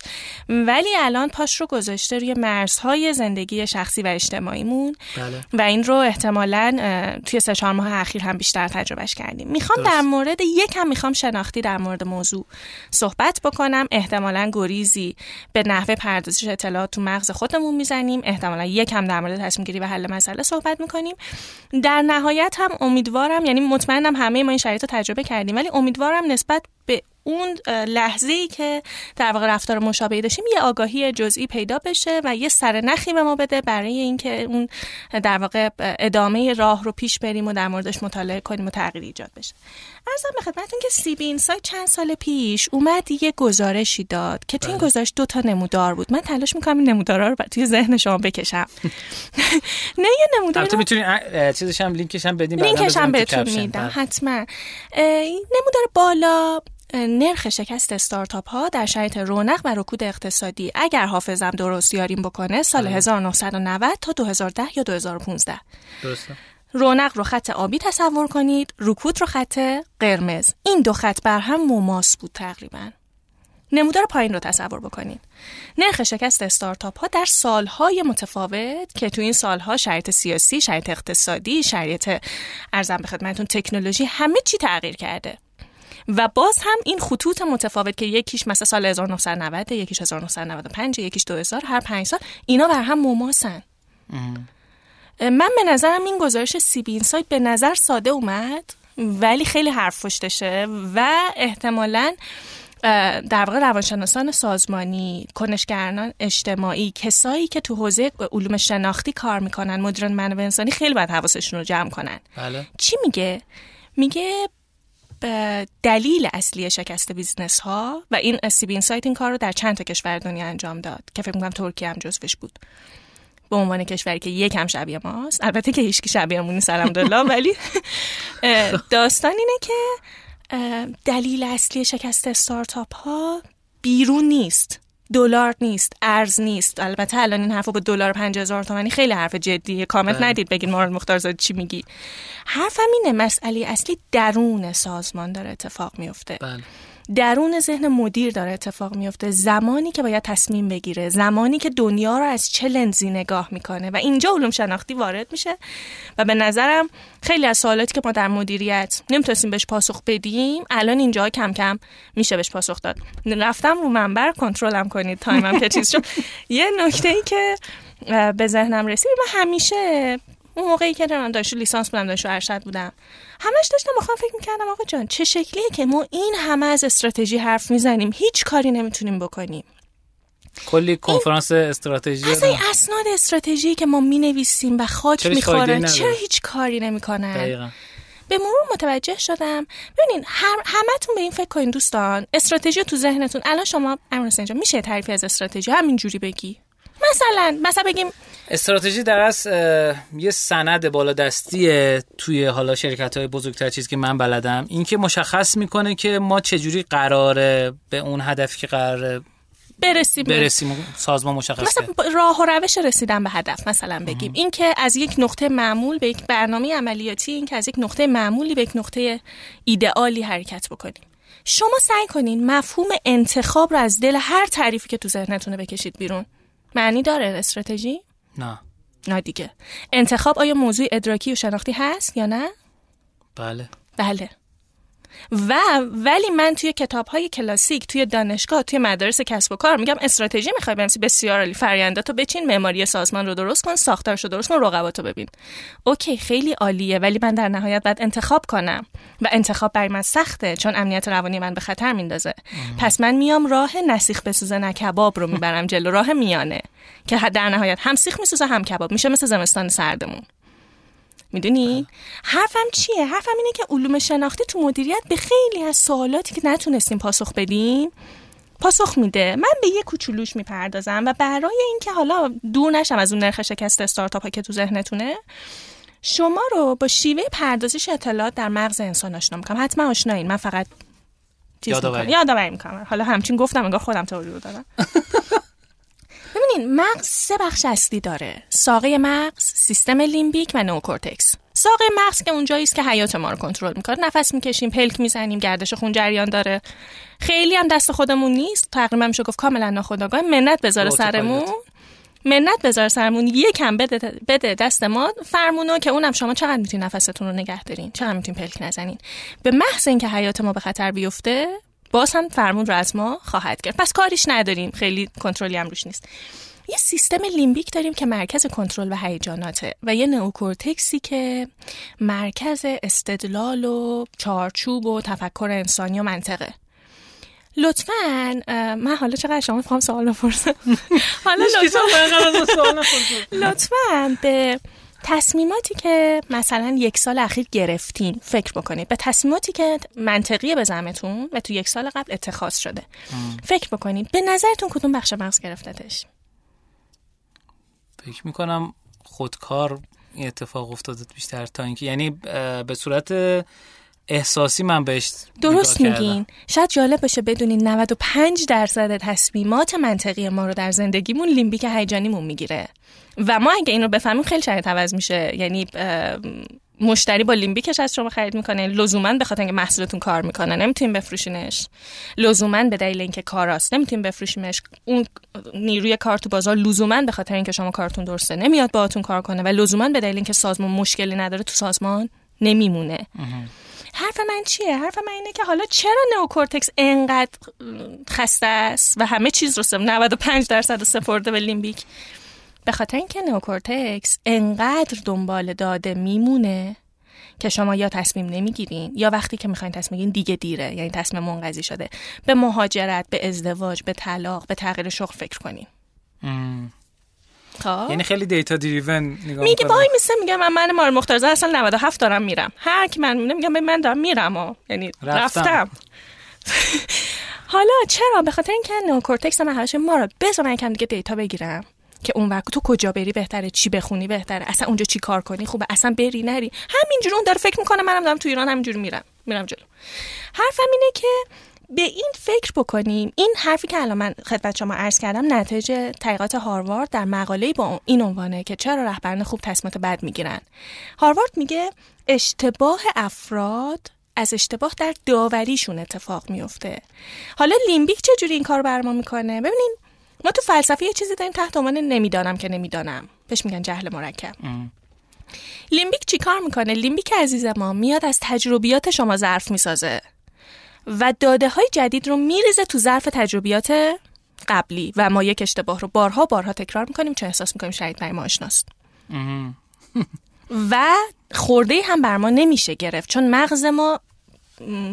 ولی الان پاش رو گذاشته روی مرزهای زندگی شخصی و اجتماعیمون. بله. و این رو احتمالا توی سه چهار ماه اخیر هم بیشتر تجربهش کردیم. می‌خوام در مورد یکم می‌خوام شناختی در مورد موضوع صحبت بکنم. احتمالا گریزی به نحوه پردازش اطلاعات تو مغز خودمون می‌زنیم. احتمالا یکم در مورد تصمیم گیری و حل مسئله صحبت می‌کنیم. در نهایت هم امیدوارم یعنی مطمئنم همه ما این شرایط رو تجربه کردیم ولی امیدوارم نسبت به اون لحظه ای که در واقع رفتار مشابهی داشتیم یه آگاهی جزئی پیدا بشه و یه سر نخی به ما بده برای اینکه اون در واقع ادامه راه رو پیش بریم و در موردش مطالعه کنیم و تغییر ایجاد بشه. ارزم به خدمتتون که سی بی سایت چند سال پیش اومد یه گزارشی داد که تو این بله. گزارش دو تا نمودار بود. من تلاش می‌کنم این نمودارا رو توی ذهن شما بکشم. نه یه نمودار تو می‌تونی چیزش هم لینکش هم بدیم لینکش هم بهتون میدم. بله. حتما. نمودار بالا نرخ شکست استارتاپ ها در شرایط رونق و رکود اقتصادی اگر حافظم درست یاریم بکنه سال 1990 بله. تا 2010 یا 2015 درسته. رونق رو خط آبی تصور کنید رکود رو خط قرمز. این دو خط بر هم مماس بود تقریبا. نمودار پایین رو تصور بکنید. نرخ شکست استارتاپ ها در سالهای متفاوت که تو این سالها شرایط سیاسی شرایط اقتصادی شرایط ارزم به خدمتتون تکنولوژی همه چی تغییر کرده. و باز هم این خطوط متفاوت که یکیش مثلا سال 1990 یکیش 1995 یکیش 2000 هر پنج سال اینا بر هم مماسن. من به نظرم این گزارش سی بی اینسایت به نظر ساده اومد ولی خیلی حرف پشتشه و احتمالاً در واقع روانشناسان سازمانی کنشگران اجتماعی کسایی که تو حوزه علوم شناختی کار می‌کنن مدیران منابع انسانی خیلی باید حواسشون رو جمع کنن. بله. چی میگه؟ میگه دلیل اصلی شکست business ها و CB Insights این کار رو در چند تا کشور دنیا انجام داد که فکر می‌کنم ترکیه هم جزوش بود. به عنوان کشوری که یکم شبیه ماست. البته که هیچکی شبیه مون نیست الان ولی داستان اینه که دلیل اصلی شکست استارتاپ ها بیرون نیست. دلار نیست ارز نیست البته الان این حرفو به دلار 5000 تومانی خیلی حرف جدیه کامنت بله. ندید بگین مورد مختار چی میگی حرفم اینه مسئله اصلی درون سازمان داره اتفاق میفته بله. درون ذهن مدیر داره اتفاق میفته. زمانی که باید تصمیم بگیره زمانی که دنیا رو از چه لنزی نگاه می‌کنه. و اینجا علوم شناختی وارد میشه و به نظرم خیلی از سوالاتی که ما در مدیریت نمی‌تونستیم بهش پاسخ بدیم الان اینجا کم کم میشه بهش پاسخ داد. رفتم رو منبر کنترلم کنید تایمم که چیز شد. یه نکته ای که به ذهنم رسید من همیشه اون موقعی که من دانشجو لیسانس بودم دانشجو ارشد بودم. همش داشتم بخوام فکر می‌کردم آقا جان چه شکلیه که ما این همه از استراتژی حرف می‌زنیم؟ هیچ کاری نمی‌تونیم بکنیم. کلی کنفرانس استراتژی اصلا این اسناد استراتژی که ما می‌نویسیم و خاک می‌خوره چرا هیچ کاری نمی‌کنن؟ به مرور متوجه شدم. ببینین هم همتون به این فکر کنین دوستان. استراتژی تو ذهنتون. الان شما امروز اینجا میشه تعریفی از استراتژی؟ همینجوری بگی. مثلا مثلا بگیم استراتژی در از یه سند بالادستی توی حالا شرکت های بزرگتر چیزی که من بلدم. این که مشخص می‌کنه که ما چجوری قراره به اون هدفی که قراره برسیم برسیم سازمان مشخص مثلا راه و روش رسیدن به هدف مثلا بگیم. این که از یک نقطه معمول به یک برنامه عملیاتی این که از یک نقطه معمولی به یک نقطه ایدئالی حرکت بکنیم. شما سعی کنین مفهوم انتخاب رو از دل هر تعریفی که تو ذهنتونه بکشید بیرون. معنی داره استراتژی؟ نه. نه دیگه. انتخاب آیا موضوع ادراکی و شناختی هست یا نه؟ بله. بله. و ولی من توی کتاب های کلاسیک توی دانشگاه توی مدارس کسب و کار میگم استراتژی می‌خوای بنویسی بسیار عالی. فرینداتو بچین معماری سازمان رو درست کن ساختارش رو درست کن رقباتو ببین. اوکی خیلی عالیه ولی من در نهایت باید انتخاب کنم. و انتخاب برای من سخته چون امنیت روانی من به خطر میندازه. پس من میام راه نسیخ بسوزه نه کباب رو می‌برم جلو راه میانه. که در نهایت هم سیخ میسوزه هم کباب. میشه مثل زمستان سردمون. می‌دونی؟ حرفم چیه؟ حرفم اینه که علوم شناختی تو مدیریت به خیلی از سوالاتی که نتونستیم پاسخ بدیم پاسخ میده. من به یه کوچولوش می‌پردازم و برای اینکه حالا دور نشم از اون نرخ شکست استارتاپ ها که تو ذهنتونه شما رو با شیوه پردازش اطلاعات در مغز انسان آشنا می‌کنم. حتما آشنایین من فقط یادآوری می‌کنم. حالا همچین گفتم انگار خودم تئوری رو دارم. ببینین مغز سه بخش اصلی داره. ساقه مغز سیستم limbic و نوکورتکس. ساقه مغز که اونجایی است که حیات ما رو کنترل می‌کنه نفس می‌کشیم پلک می‌زنیم گردش خون جریان داره. خیلی هم دست خودمون نیست. تقریبا میشه گفت کاملا ناخودآگاه. منت بذاره سرمون. منت بذار سرمون. یکم بده, بده دست ما. فرمونو که اونم شما چقدر می‌تونین نفستون رو نگه دارین؟ چقدر می‌تونین پلک نزنین؟ به محض اینکه حیات ما به خطر بیفته باز هم فرمون رو از ما خواهد کرد پس کاریش نداریم. خیلی کنترلی هم روش نیست. یه سیستم لیمبیک داریم که مرکز کنترل و هیجاناته و یه نئوکورتکسی که مرکز استدلال و چارچوب و تفکر انسانی و منطقه. لطفا من حالا چقدر شما می‌خوام سوال بپرسم؟ حالا لطفا به تصمیماتی که مثلا یک سال اخیر گرفتین فکر بکنید به تصمیماتی که منطقی به زمتون و تو یک سال قبل اتخاذ شده. فکر بکنید به نظرتون کدوم بخش مغز گرفتتش؟ فکر می‌کنم خودکار این اتفاق افتاده بیشتر تا اینکه یعنی به صورت احساسی من بهش درست میگین. شاید جالب باشه بدونین 95 درصد تصمیمات منطقی ما رو در زندگیمون لیمبیک هیجانیمون می‌گیره. و ما اگه این رو بفهمیم خیلی شاید عوض میشه. یعنی مشتری با لیمبیکش از شما خرید می‌کنه. لزوما به خاطر اینکه محصولتون کار می‌کنه نمی‌تونیم بفروشینش. لزوما به دلیل اینکه کاراست نمی‌تونیم بفروشیمش اون نیروی کار تو بازار لزوما به خاطر اینکه شما کارتون درسته نمیاد باهاتون کار کنه و لزوما به دلیل اینکه سازمان مشکلی نداره تو سازمان نمیمونه. حرف من چیه؟ حرف من اینه که حالا چرا نئوکورتکس انقدر خسته است و همه چیز رو 95 درصد سپرده به limbic؟ به خاطر اینکه نئوکورتکس انقدر دنبال داده میمونه که شما یا تصمیم نمی‌گیرین یا وقتی که می‌خواین تصمیم بگیرین دیگه دیره یعنی تصمیم منقضی شده. به مهاجرت به ازدواج به طلاق به تغییر شغل فکر کنین. خب. یعنی خیلی دیتا دریون نگاه میگه وای میسه میگه من من مار مختارزه اصلا 97 دارم میرم. هر کی من میگم من دارم میرم و یعنی رفتم, رفتم. حالا چرا؟ به خاطر اینکه نوکورتکس من هرش ما رو بذار من کم دیگه دیتا بگیرم. که اون وقت تو کجا بری بهتره چی بخونی بهتره اصلا اونجا چی کار کنی؟ خوبه اصلا بری نری. همینجوری اون داره فکر می‌کنه منم دارم تو ایران همینجوری میرم میرم جلو. حرفم اینه که به این فکر بکنیم این حرفی که الان من خدمت شما عرض کردم نتایج تحقیقات هاروارد در مقاله با این عنوانه که چرا رهبران خوب تصمیمات بد می‌گیرن. هاروارد میگه اشتباه افراد از اشتباه در داوریشون اتفاق میفته حالا لیمبیک چجوری این کار بر ما می‌کنه؟ ببینین ما تو فلسفه یه چیزی داریم تحت عنوان نمی‌دانم که نمی‌دانم. بهش میگن جهل مرکب. لیمبیک چی کار می‌کنه؟ لیمبیک عزیز ما میاد از تجربیات شما ظرف می‌سازه. و داده های جدید رو میریزه تو ظرف تجربیات قبلی و ما یک اشتباه رو بارها بارها تکرار می‌کنیم چه احساس می‌کنیم شاید برای ما آشناست. و خورده هم بر ما نمیشه گرفت چون مغز ما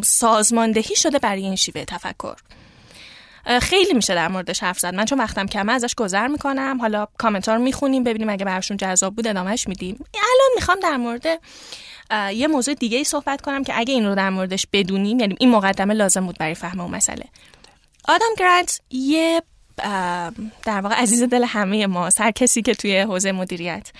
سازماندهی شده برای این شیوه تفکر. خیلی میشه در موردش حرف زد. من چون وقتم کمه ازش گذر می‌کنم. حالا کامنت رو می‌خونیم ببینیم اگه براشون جذاب بود ادامهش میدیم. الان می‌خوام در مورد یه موضوع دیگه ای صحبت کنم که اگه این رو در موردش بدونیم یعنی این مقدمه لازم بود برای فهم اون مسئله. آدم گرانت یه در واقع عزیز دل همه ما هر کسی که توی حوزه مدیریت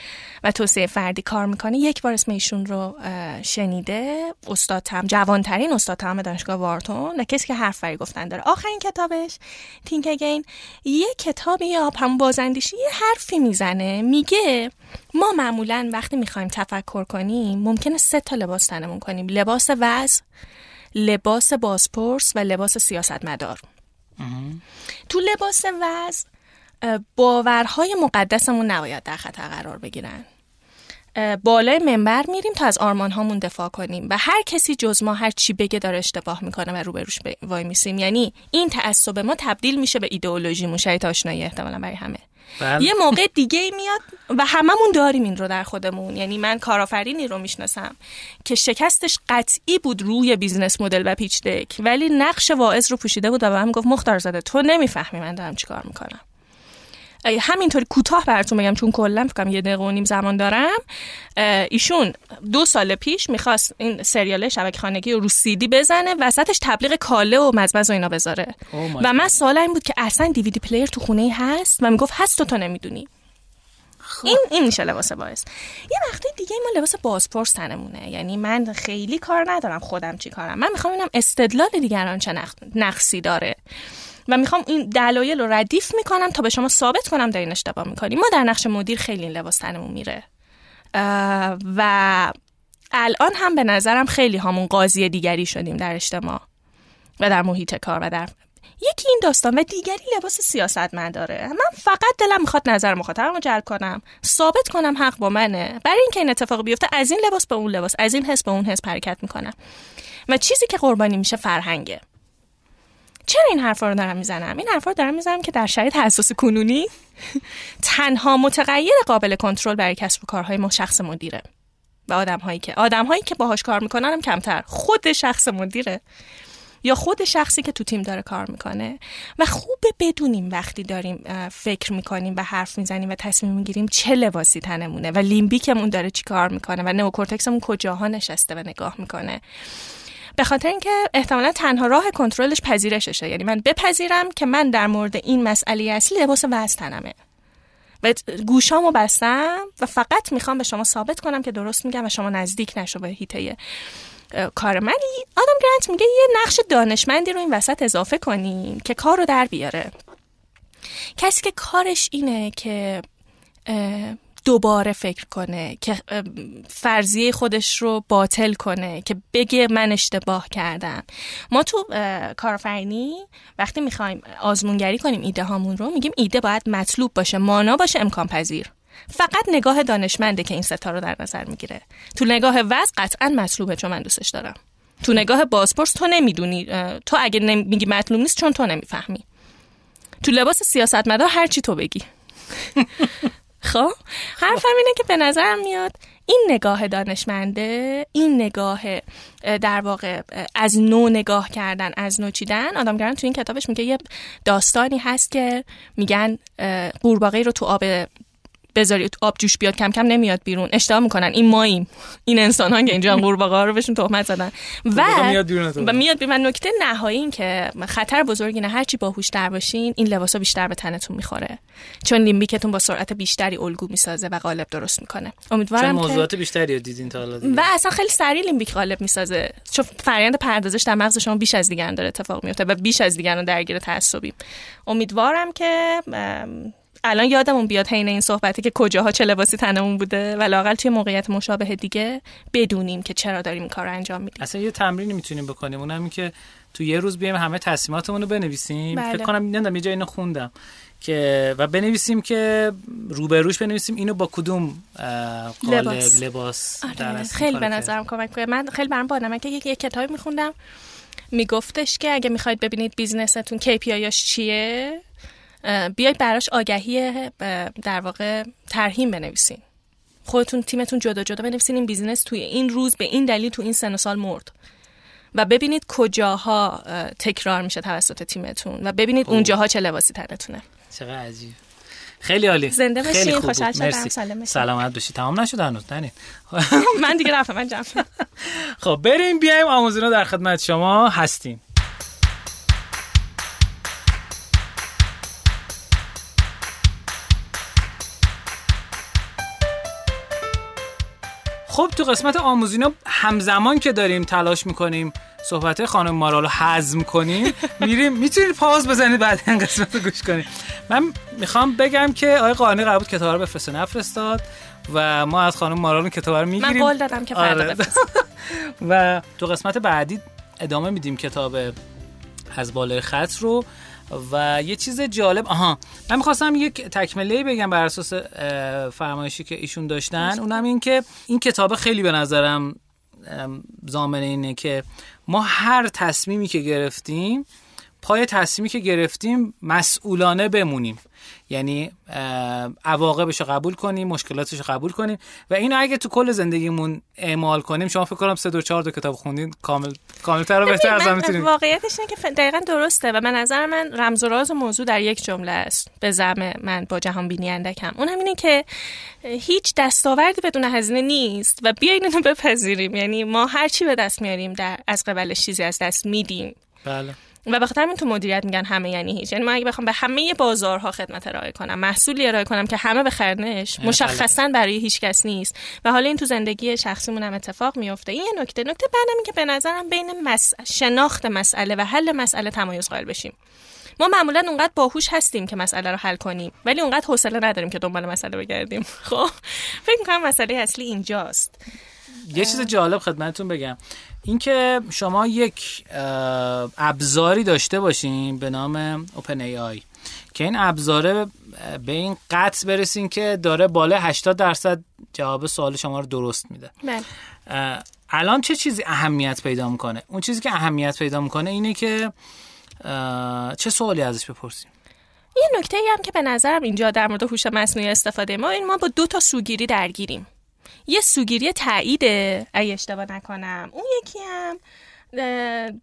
و توسعه فردی کار می‌کنه یک بار اسم ایشون رو شنیده استاد تم جوانترین استاد تم دانشگاه وارتون و کسی که حرف فری گفتن داره. آخرین کتابش تینک اگین یه کتابی یا هم بازندیشی یه حرفی می‌زنه میگه ما معمولا وقتی می‌خوایم تفکر کنیم ممکنه سه تا لباس تنمون کنیم. لباس وز لباس بازپرس و لباس سیاستمدار. تو لباس وز باورهای مقدسمون نباید در خطر قرار بگیرن. بالای منبر میریم تا از آرمان هامون دفاع کنیم و هر کسی جز ما هر چی بگه داره اشتباه می‌کنه و روبروش وای میسیم. یعنی این تعصب ما تبدیل میشه به ایدئولوژی موشای آشنایی احتمالا برای همه. بله. یه موقع دیگه میاد و هممون داریم این رو در خودمون یعنی من کارآفرینی رو می‌شناسم که شکستش قطعی بود روی business model و pitch deck ولی نقش واعظ رو پوشیده بود و بهم گفت مختارزاده تو نمی‌فهمی من دارم چیکار می‌کنم همینطوری کوتاه براتون بگم چون کلا فکر کنم یه دقیقه و نیم زمان دارم. ایشون دو سال پیش می‌خواست این سریال شبکه خانگی رو سیدی بزنه وسطش تبلیغ کاله و مزمز و اینا بذاره. و من سوال این بود که اصلا دیویدی پلیر تو خونه هست؟ و می‌گفت هست تو تو نمی‌دونی. خب. این این میشه لباس باعث. یه وقتی دیگه ما لباس بازپرس تنمونه. یعنی من خیلی کار ندارم خودم چی کارم. من می‌خوام ببینم استدلال دیگران چه نقصی داره. و می‌خوام این دلایل رو ردیف می‌کنم تا به شما ثابت کنم دارین اشتباه می‌کنیم ما در نقش مدیر خیلی این لباس تنمون میره. و الان هم به نظرم خیلی همون قاضی دیگری شدیم در اجتماع و در محیط کار و در یکی این داستان و دیگری لباس سیاستمداره من فقط دلم می‌خواد نظر مخاطبم رو جلب کنم ثابت کنم حق با منه. برای اینکه این اتفاق بیفته از این لباس به اون لباس از این حس به اون حس حرکت می‌کنم. و چیزی که قربانی میشه فرهنگه. چرا این حرفا رو دارم می‌زنم؟ این حرفا رو دارم می‌زنم که در شرایط حساس کنونی تنها متغیر قابل کنترل برای کسب و کارهای ما شخص مدیره و آدم هایی که آدم هایی که باهاش کار می‌کنن هم کمتر. خود شخص مدیره. یا خود شخصی که تو تیم داره کار می‌کنه. و خوبه بدونیم وقتی داریم فکر می‌کنیم و حرف می‌زنیم و تصمیم می‌گیریم چه لباسی تنمونه و لیمبیکمون داره چی کار می‌کنه و نئوکورتکسمون کجاها نشسته و نگاه می‌کنه. به خاطر اینکه احتمالا تنها راه کنترلش پذیرششه. یعنی من بپذیرم که من در مورد این مسئله اصلی لباس وز تنمه. و گوشامو بستم و فقط می‌خوام به شما ثابت کنم که درست میگم و شما نزدیک نشو به هیته کار من آدم گرانت میگه یه نقش دانشمندی رو این وسط اضافه کنیم که کار رو در بیاره. کسی که کارش اینه که دوباره فکر کنه که فرضیه خودش رو باطل کنه که بگه من اشتباه کردم. ما تو کارفرینی وقتی می‌خوایم آزمونگری کنیم ایده هامون رو میگیم ایده باید مطلوب باشه مانا باشه امکان پذیر. فقط نگاه دانشمنده که این ستا رو در نظر می‌گیره. تو نگاه وز قطعا مطلوبه چون من دوستش دارم. تو نگاه بازپرس تو نمی‌دونی تو اگه میگی مطلوب نیست چون تو نمی‌فهمی. تو لباس سیاستمدار هر چی تو بگی. خب حرفم اینه که به نظرم میاد این نگاه دانشمنده این نگاه در واقع از نو نگاه کردن از نو چیدن آدمگران تو این کتابش میگه یه داستانی هست که میگن قورباغه رو تو آب بذاری آب جوش بیاد کم کم نمیاد بیرون. اشتباه می‌کنن. این ماییم. این انسان ها که اینجا قورباغه رو بهشون تهمت زدن. و میاد بیرون و میاد بیرون. نکته نهایی این که خطر بزرگی نه هرچی باهوش در باشین این لباسا بیشتر به تنتون می‌خوره. چون لیمبیکتون با سرعت بیشتری الگو می‌سازه و قالب درست می‌کنه. امیدوارم موضوعات بیشتری دیدین تا حالا و اصلا خیلی سریع لیمبیک قالب می‌سازه. چون فرآیند پردازش در مغز شما بیش از دیگران داره اتفاق میفته و بیش از دیگران درگیر تعصبی امیدوارم که الان یادمون بیاد حین این صحبتی که کجاها چه لباسی تنمون بوده و لاقل توی موقعیت مشابه دیگه بدونیم که چرا داریم این کار رو انجام میدیم. اصلا یه تمرینی می‌تونیم بکنیم. اونم این که تو یه روز بیایم همه تصمیماتمون رو بنویسیم. بله. فکر کنم نمی‌دونم یه جایی اینو خوندم که و بنویسیم که روبروش بنویسیم اینو با کدوم قالب لباس, لباس آره. خیلی به نظرم کمک کنه من خیلی برام با که یک کتابی میخوندم. میگفتش که اگه می‌خواید ببینید business تون KPI ش چیه بیاید براش آگهی در واقع ترحیم بنویسین. خودتون تیمتون جدا جدا بنویسین. این business توی این روز به این دلیل تو این سن و سال مرد. و ببینید کجاها تکرار میشه توسط تیمتون. و ببینید اونجاها چه لباسی تنتونه. چقدر عجیب. خیلی عالی. زنده باشین. خوشحال شدم. سلام سلامت باشی. تمام نشد هنوز؟ من دیگه رفتم. من جمع. خب بریم بیایم. آموزینا در خدمت شما هستیم. خب تو قسمت آموزینا همزمان که داریم تلاش می‌کنیم صحبت خانم مارا رو حزم کنیم میریم. می‌تونید پاز بزنید بعد این قسمت رو گوش کنید من می‌خوام بگم که آقای قانی قرار بود کتاب رو بفرسته نفرستاد و ما از خانم مارا کتاب رو می‌گیریم. من قول دادم که فردا آره. و تو قسمت بعدی ادامه میدیم کتاب از بالای خط رو. و یه چیز جالب آها من می‌خواستم یک تکمله بگم بر اساس فرمایشی که ایشون داشتن. اونم این که این کتاب خیلی به نظرم زامن اینه که ما هر تصمیمی که گرفتیم پای تصمیمی که گرفتیم مسئولانه بمونیم. یعنی عواقبش رو قبول کنیم مشکلاتش رو قبول کنیم. و اینو اگه تو کل زندگیمون اعمال کنیم شما فکر کنم سه دو چهار دو کتاب خوندین کامل کاملتر رو بهتر از می‌تونیم واقعیتش اینه که دقیقا درسته و به نظر من رمز و راز موضوع در یک جمله است. به زعم من با جهان بینی اندکم. اون هم اینه که هیچ دستاوردی بدون هزینه نیست و بیاین اینو بپذیریم. یعنی ما هر چی به دست میاریم در از قبلش چیزی از دست میدیم. بله. و به خاطر تو مدیریت میگن همه یعنی هیچ. یعنی من اگه بخوام به همه بازارها خدمت ارائه کنم محصولی ارائه کنم که همه بخرنش مشخصا برای هیچ کس نیست. و حالا این تو زندگی شخصیمون هم اتفاق میفته این یه نکته نکته بعدم که به نظرم بین مس... شناخت مسئله و حل مسئله تمایز قائل بشیم. ما معمولا اونقدر باهوش هستیم که مسئله رو حل کنیم ولی اونقدر حوصله نداریم که دنبال مسئله بگردیم. خب فکر می‌کنم مسئله اصلی اینجاست. یه چیز جالب خدمتتون بگم. اینکه شما یک ابزاری داشته باشین به نام اوپن ای آی که این ابزاره به این قطع برسین که داره بالا 80 درصد جواب سوال شما رو درست میده. بله. الان چه چیزی اهمیت پیدا می‌کنه؟ اون چیزی که اهمیت پیدا می‌کنه اینه که چه سوالی ازش بپرسیم؟ یه نکته هم که به نظرم اینجا در مورد هوش مصنوعی استفاده ما این ما با دو تا سوگیری درگیریم. یه سوگیری تاییده. اگه اشتباه نکنم. اون یکی هم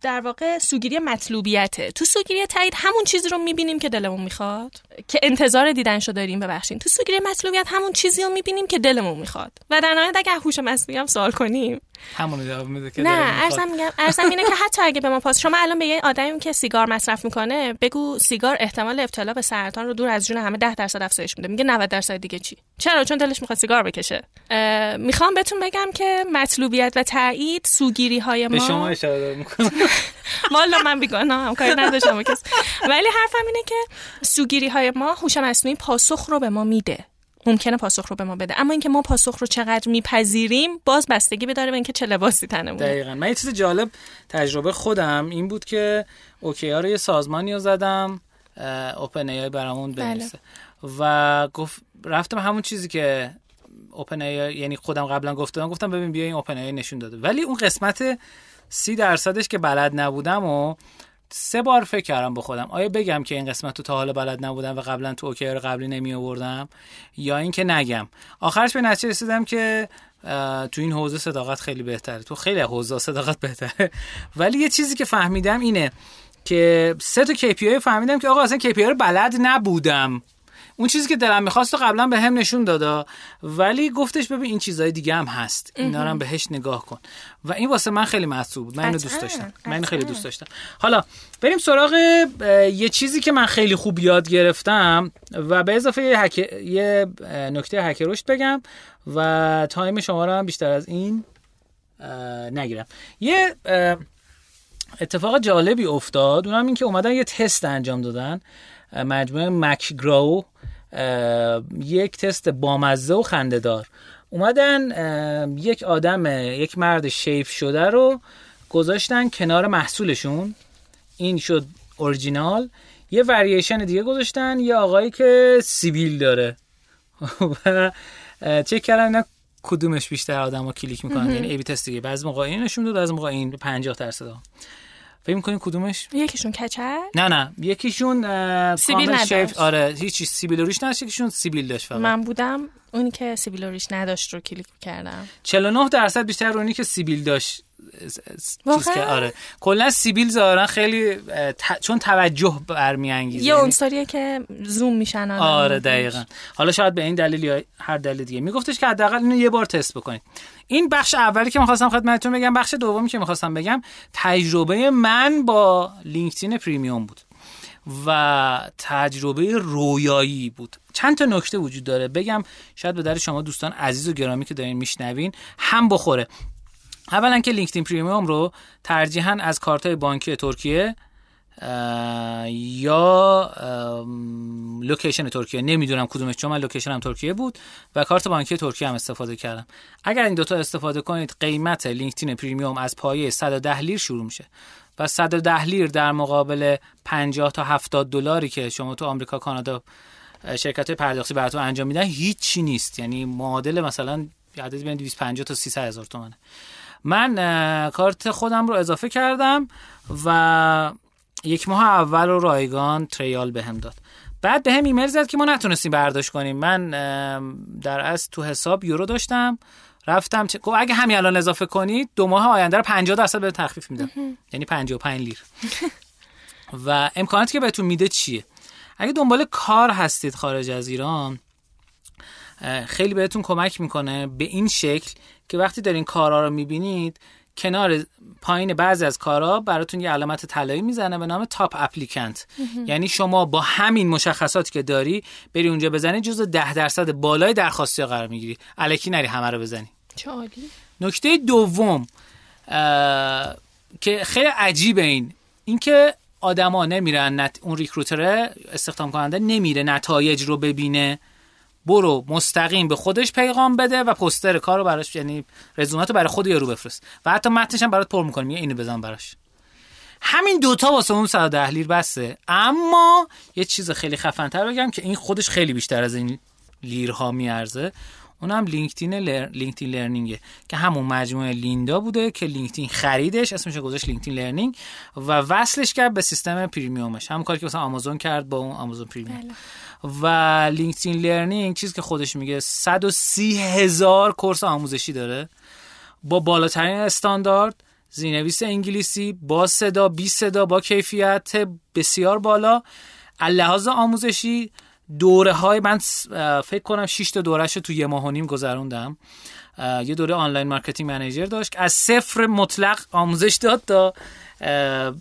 در واقع سوگیری مطلوبیته. تو سوگیری تایید همون چیزی رو می‌بینیم که دلمون می‌خواد. که انتظار دیدنشو داریم ببخشید. تو سوگیری مطلوبیت همون چیزی رو می‌بینیم که دلمون می‌خواد. و در نهایت اگه هوش مصنوعی هم سوال کنیم. همون جواب میده که نه ارزم میگم ارزم اینه که حتی اگه به ما پاس شما الان به یه آدمی که سیگار مصرف می‌کنه بگو سیگار احتمال ابتلا به سرطان رو دور از جون همه 10 درصد افزایش میده. میگه 90 درصد دیگه چی؟ چرا؟ چون دلش می‌خواد سیگار بکشه. می‌خوام بهتون بگم که مطلوبیت و تایید سوگیری های ما به شما اشاره می‌کنم. والا من بیگانم کاری نداشتم کس ولی حرفم اینه که سوگیری های ما هوش مصنوعی پاسخ رو به ما میده. ممکنه پاسخ رو به ما بده. اما اینکه ما پاسخ رو چقدر میپذیریم باز بستگی به داره به اینکه چه لباسی تنمون. دقیقا. من یه چیز جالب تجربه خودم این بود که اوکی ها رو یه سازمانی رو زدم اوپن ای برامون بله. بنویسه. و گفت رفتم همون چیزی که اوپن ای یعنی خودم قبلا گفتم گفتم ببین بیا این اوپن ای نشون داده. ولی اون قسمت سی درصدش که بلد نبودم و سه بار فکر کردم با خودم. آیا بگم که این قسمت تو تا حالا بلد نبودم و قبلا تو اوکی رو قبلی نمی آوردم؟ یا اینکه نگم. آخرش به نتیجه رسیدم که تو این حوزه صداقت خیلی بهتره. تو خیلی حوزه صداقت بهتره. ولی یه چیزی که فهمیدم اینه که سه تا KPI فهمیدم که آقا اصلا KPI رو بلد نبودم. اون چیزی که دلم می‌خواست قبلا به هم نشون دادا ولی گفتش ببین این چیزهای دیگه هم هست. اینا رو بهش نگاه کن. و این واسه من خیلی محسوب بود. من اینو دوست داشتم. من اینو خیلی دوست داشتم. حالا بریم سراغ یه چیزی که من خیلی خوب یاد گرفتم و به اضافه یه, هک... یه نکته هک رشد بگم و تایم شما رو هم بیشتر از این نگیرم. یه اتفاق جالبی افتاد. اونم این که اومدن یه تست انجام دادن. مجموعه مکگرو یک تست بامزه و خندهدار. اومدن یک آدم یک مرد شیف شده رو گذاشتن کنار محصولشون. این شد اورجینال. یه وریشن دیگه گذاشتن یه آقایی که سیبیل داره. و چک کردن اینا کدومش بیشتر آدم کلیک می‌کنن. یعنی A/B test دیگه. بعضی موقع این نشون داد بعضی موقع این 50 درصد فکر می‌کنین کدومش؟ یکیشون کچل؟ نه نه. یکیشون سیبیل نداشت. آره هیچ سیبیل ریش نداشت یکیشون سیبیل داشت فقط. من بودم اونی که سیبیل ریش نداشت رو کلیک کردم. 49 درصد بیشتر اونی که سیبیل داشت. چیز که آره. کلا سیبیل ظاهرا خیلی چون توجه برمیانگیزه. یه عنصریه که زوم میشن آره دقیقا. حالا شاید به این دلیل یا هر دلیل دیگه. میگفتش که حداقل اینو یه بار تست بکنید. این بخش اولی که می‌خواستم خدمتتون بگم بخش دومی که می‌خواستم بگم تجربه من با LinkedIn Premium بود و تجربه رویایی بود. چند تا نکته وجود داره. بگم شاید به درد شما دوستان عزیز و گرامی که دارین میشنوین هم بخوره. اولا که LinkedIn Premium رو ترجیحاً از کارت بانکی ترکیه یا location ترکیه. نمی‌دونم کدومش چون من location م ترکیه بود و کارت بانکی ترکیه هم استفاده کردم. اگر این دوتا استفاده کنید قیمت LinkedIn Premium از پایه 110 لیر شروع میشه. و 110 لیر در مقابل 50 تا 70 دلاری که شما تو آمریکا کانادا شرکت های پرداختی براتون انجام میدن هیچی نیست. یعنی معادل مثلا عددی بین 250 تا 300 هزار تومنه. من کارت خودم رو اضافه کردم و یک ماه اول رو رایگان تریال بهم داد. بعد به هم ایمیل زد که ما نتونستیم برداشت کنیم. من در از تو حساب یورو داشتم رفتم چه... اگه همین الان اضافه کنید دو ماه آینده رو 50 درصد به تخفیف میدم. یعنی 55 لیر. و امکاناتی که بهتون میده چیه؟ اگه دنبال کار هستید خارج از ایران خیلی بهتون کمک می‌کنه به این شکل که وقتی دارین کارا رو می‌بینید کنار پایین بعضی از کارا براتون یه علامت طلایی می‌زنه به نام تاپ اپلیکنت یعنی شما با همین مشخصاتی که داری بری اونجا بزنی جز ده درصد بالای درخواستی قرار می‌گیری. الکی نری همه رو بزنی. چه عالی. نکته دوم که خیلی عجیبه این. اینکه آدما نمیرن نت... اون ریکروتر استخدام کننده نمیره نتایج رو ببینه. برو مستقیم به خودش پیغام بده و پستر کار رو براش یعنی رزومت رو برای خود یارو بفرست. و حتی متنش هم برات پر می‌کنه میگه اینو بزن براش. همین دوتا واسه اون 110 لیر بسته. اما یه چیز خیلی خفنتر بگم که این خودش خیلی بیشتر از این لیرها میارزه. اونم LinkedIn Lear... LinkedIn Learning ه که همون مجموعه Lynda بوده که LinkedIn خریدش اسمش گذاشت LinkedIn Learning و وصلش کرد به سیستم Premium ش. همون کاری که مثلا آمازون کرد با اون آمازون Premium بله. و LinkedIn Learning چیزی که خودش میگه 130 هزار course آموزشی داره. با بالاترین استاندارد زیرنویس انگلیسی با صدا بی صدا با کیفیت بسیار بالا. لحاظ آموزشی دوره های من فکر کنم 6 تا دورش تو یه ماه و نیم گذروندم. یه دوره online marketing manager داشت. از صفر مطلق آموزش داد تا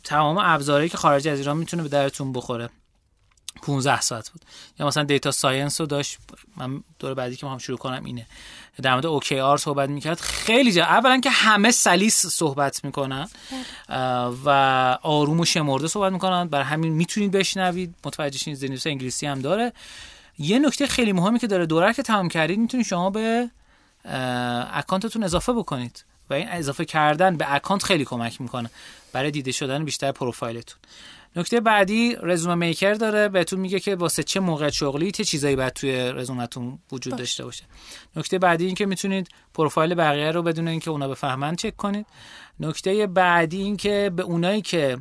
تمام ابزارهایی که خارج از ایران می‌تونه به دردتون بخوره. 15 ساعت بود. یا مثلا data science رو داشت. من دوره بعدی که می‌خوام شروع کنم اینه. در مورد OKR صحبت می‌کرد. خیلی جا اولا که همه سلیس صحبت می‌کنن. و آروم و شمرده صحبت می‌کنن. برای همین می‌تونید بشنوید. متوجه شین زیرنویس انگلیسی هم داره. یه نکته خیلی مهمی که داره دوره که تمام کردید می‌تونید شما به account تون اضافه بکنید. و این اضافه کردن به account خیلی کمک می‌کنه. برای دیده شدن بیشتر پروفایلتون. نکته بعدی رزومه maker داره بهتون میگه که واسه چه موقع شغلی چه چیزایی باید توی رزومتون وجود داشته باشه. نکته بعدی این که می‌تونید پروفایل بقیه رو بدون اینکه اونا بفهمن چک کنید. نکته بعدی این که به اونایی که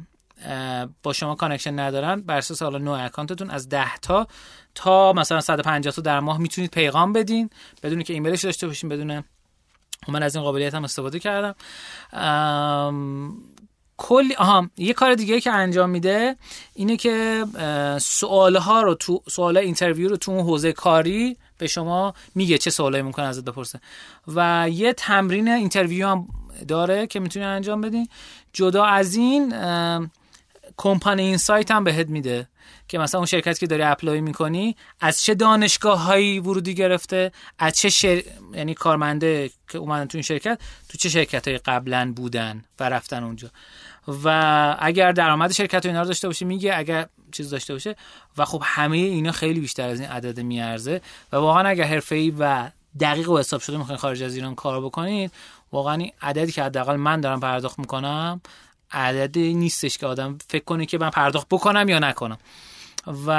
با شما connection ندارن بر اساس حالا نوع اکانتتون از 10 تا تا مثلا 150 تا در ماه می‌تونید پیغام بدین. بدون که ایمیلش داشته باشین بدون من از این قابلیت هم استفاده کردم. کلی آها یه کار دیگه که انجام میده اینه که سوال ها رو تو سوال interview رو تو اون حوزه کاری به شما میگه چه سوالی ممکن ازت بپرسه. و یه تمرین interview هم داره که می‌تونی انجام بدین جدا از این company insight هم بهت میده که مثلا اون شرکت که داری apply می‌کنی از چه دانشگاه هایی ورودی گرفته از چه شر... یعنی کارمنده که اومدن تو این شرکت تو چه شرکت های قبلا بودن و رفتن اونجا. و اگر درآمد شرکت اینا رو داشته باشه میگه اگر چیز داشته باشه. و خب همه اینا خیلی بیشتر از این عدد میارزه. و واقعا اگر حرفه‌ای و دقیق و حساب شده می‌خواین خارج از ایران کار بکنید واقعا این عددی که حداقل من دارم پرداخت می‌کنم عددی نیستش که آدم فکر کنه که من پرداخت بکنم یا نکنم. و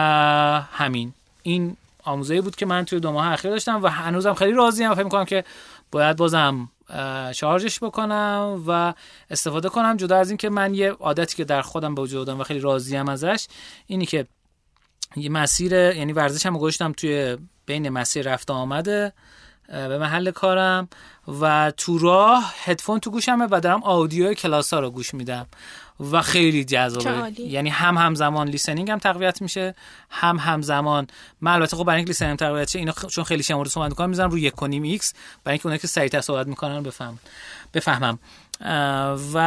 همین. این آموزهی بود که من توی دو ماه اخیر داشتم و هنوزم خیلی راضیم و فکر می‌کنم که باید بازم شارژش بکنم و استفاده کنم جدا از اینکه من یه عادتی که در خودم به وجود و خیلی راضیم ازش اینی که یه مسیر یعنی ورزش هم گذاشتم توی بین مسیر رفت آمده به محل کارم و تو راه هدفون تو گوشمه و دارم آدیو کلاس ها رو گوش میدم. و خیلی جذابه. یعنی هم همزمان listening هم تقویت میشه هم همزمان. من البته خب برای اینکه listening تقویت شه اینا چون خیلی شمرده صحبت می‌کنن می‌ذارم روی یک و نیم ایکس. برای اینکه اونایی که سریعتر صحبت می‌کنن بفهم بفهمم. و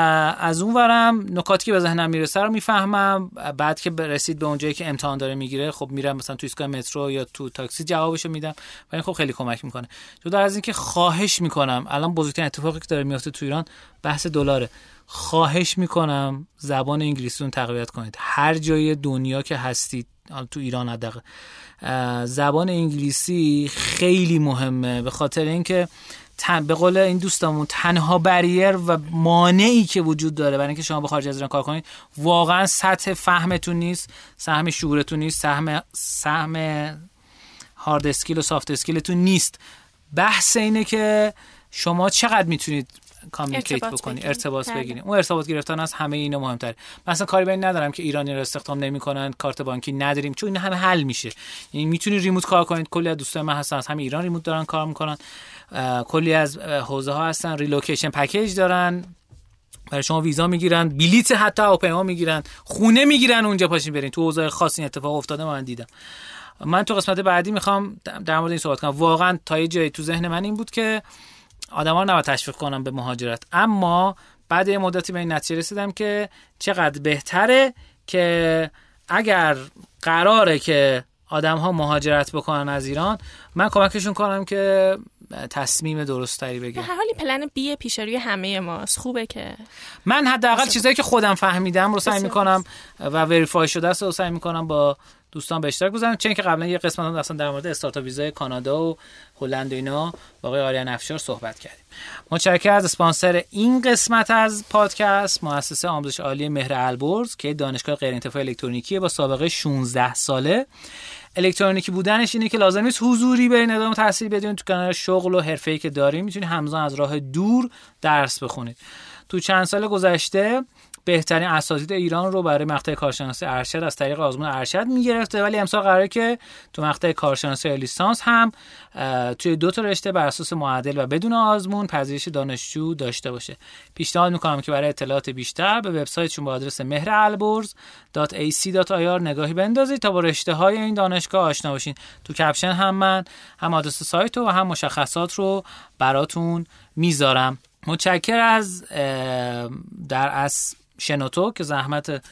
از اون ورم نکاتی که به ذهنم می‌رسه رو می‌فهمم. بعد که رسید به اونجایی که امتحان داره می‌گیره خب میرم مثلا تو ایستگاه مترو یا تو تاکسی جوابشو میدم. و این خب خیلی کمک می‌کنه. جدا از اینکه خواهش می‌کنم الان بزرگترین اتفاقی که داره میفته تو ایران بحث دلاره. خواهش می‌کنم زبان انگلیسی رو تقویت کنید. هر جای دنیا که هستید تو ایران حداقل زبان انگلیسی خیلی مهمه. به خاطر اینکه تن به قول این دوستامون تنها barrier و مانعی که وجود داره برای اینکه شما به خارج از ایران کار کنید واقعا سطح فهمتون نیست سطح شعورتون نیست سطح سطح hard skill و soft skill تون نیست. بحث اینه که شما چقدر می‌تونید communicate بکنی بگیری. ارتباط بله. بگیریم. اون ارتباط گرفتن از همه اینا مهمتر مثلا کاری به این ندارم که ایرانی رو استخدام نمی‌کنن کارت بانکی نداریم چون این همه حل میشه. یعنی می‌تونی remote کار کنید. کلی از دوستان من هستن از همه ایران remote دارن کار می‌کنن. کلی از حوزه ها هستن relocation package دارن. برای شما ویزا می‌گیرن بلیت حتی هواپیما می‌گیرن. خونه می‌گیرن اونجا پاشین برین. تو حوزه خاص این اتفاق افتاده من دیدم. من تو قسمت بعدی می‌خوام در مورد این صحبت کنم. واقعا تا یه جایی تو ذهن من این بود که آدما رو نباید تشویق کنم به مهاجرت. اما بعد یه مدتی به این نتیجه رسیدم که چقدر بهتره که اگر قراره که آدم ها مهاجرت بکنن از ایران من کمکشون کنم که تصمیم درست تری به بگیرن هر حالی پلن بی پیش روی همه ماست. خوبه که. من حداقل چیزایی که خودم فهمیدم رو سعی می‌کنم و وریفای شده است رو سعی می‌کنم با دوستان به اشتراک بذارم چون که قبلا یه قسمت هم اصلا در مورد استارتاپ ویزای کانادا و هلند و اینا با آقای آریان افشار صحبت کردیم. متشکرم از اسپانسر این قسمت از پادکست مؤسسه آموزش عالی مهر البرز که دانشگاه غیر الکترونیکی با سابقه 16 ساله. الکترونیکی بودنش اینه که لازم نیست حضوری برین ادامه تحصیل بدین تو کنار شغل و حرفه‌ای که دارین می‌تونید همزمان از راه دور درس بخونید. تو چند سال گذشته بهترین اساتید ایران رو برای مقطع کارشناسی ارشد از طریق آزمون ارشد می‌گرفته. ولی امسال قراره که تو مقطع کارشناسی لیسانس هم توی دو تا رشته بر اساس معدل و بدون آزمون پذیرش دانشجو داشته باشه. پیشنهاد می‌کنم که برای اطلاعات بیشتر به وبسایتشون با آدرس مهرالبرز.ac.ir نگاهی بندازید تا با رشته های این دانشگاه آشنا باشین تو کپشن هم من هم آدرس سایت و هم مشخصات رو براتون می‌ذارم. متشکر از در از شنوتو که زحمت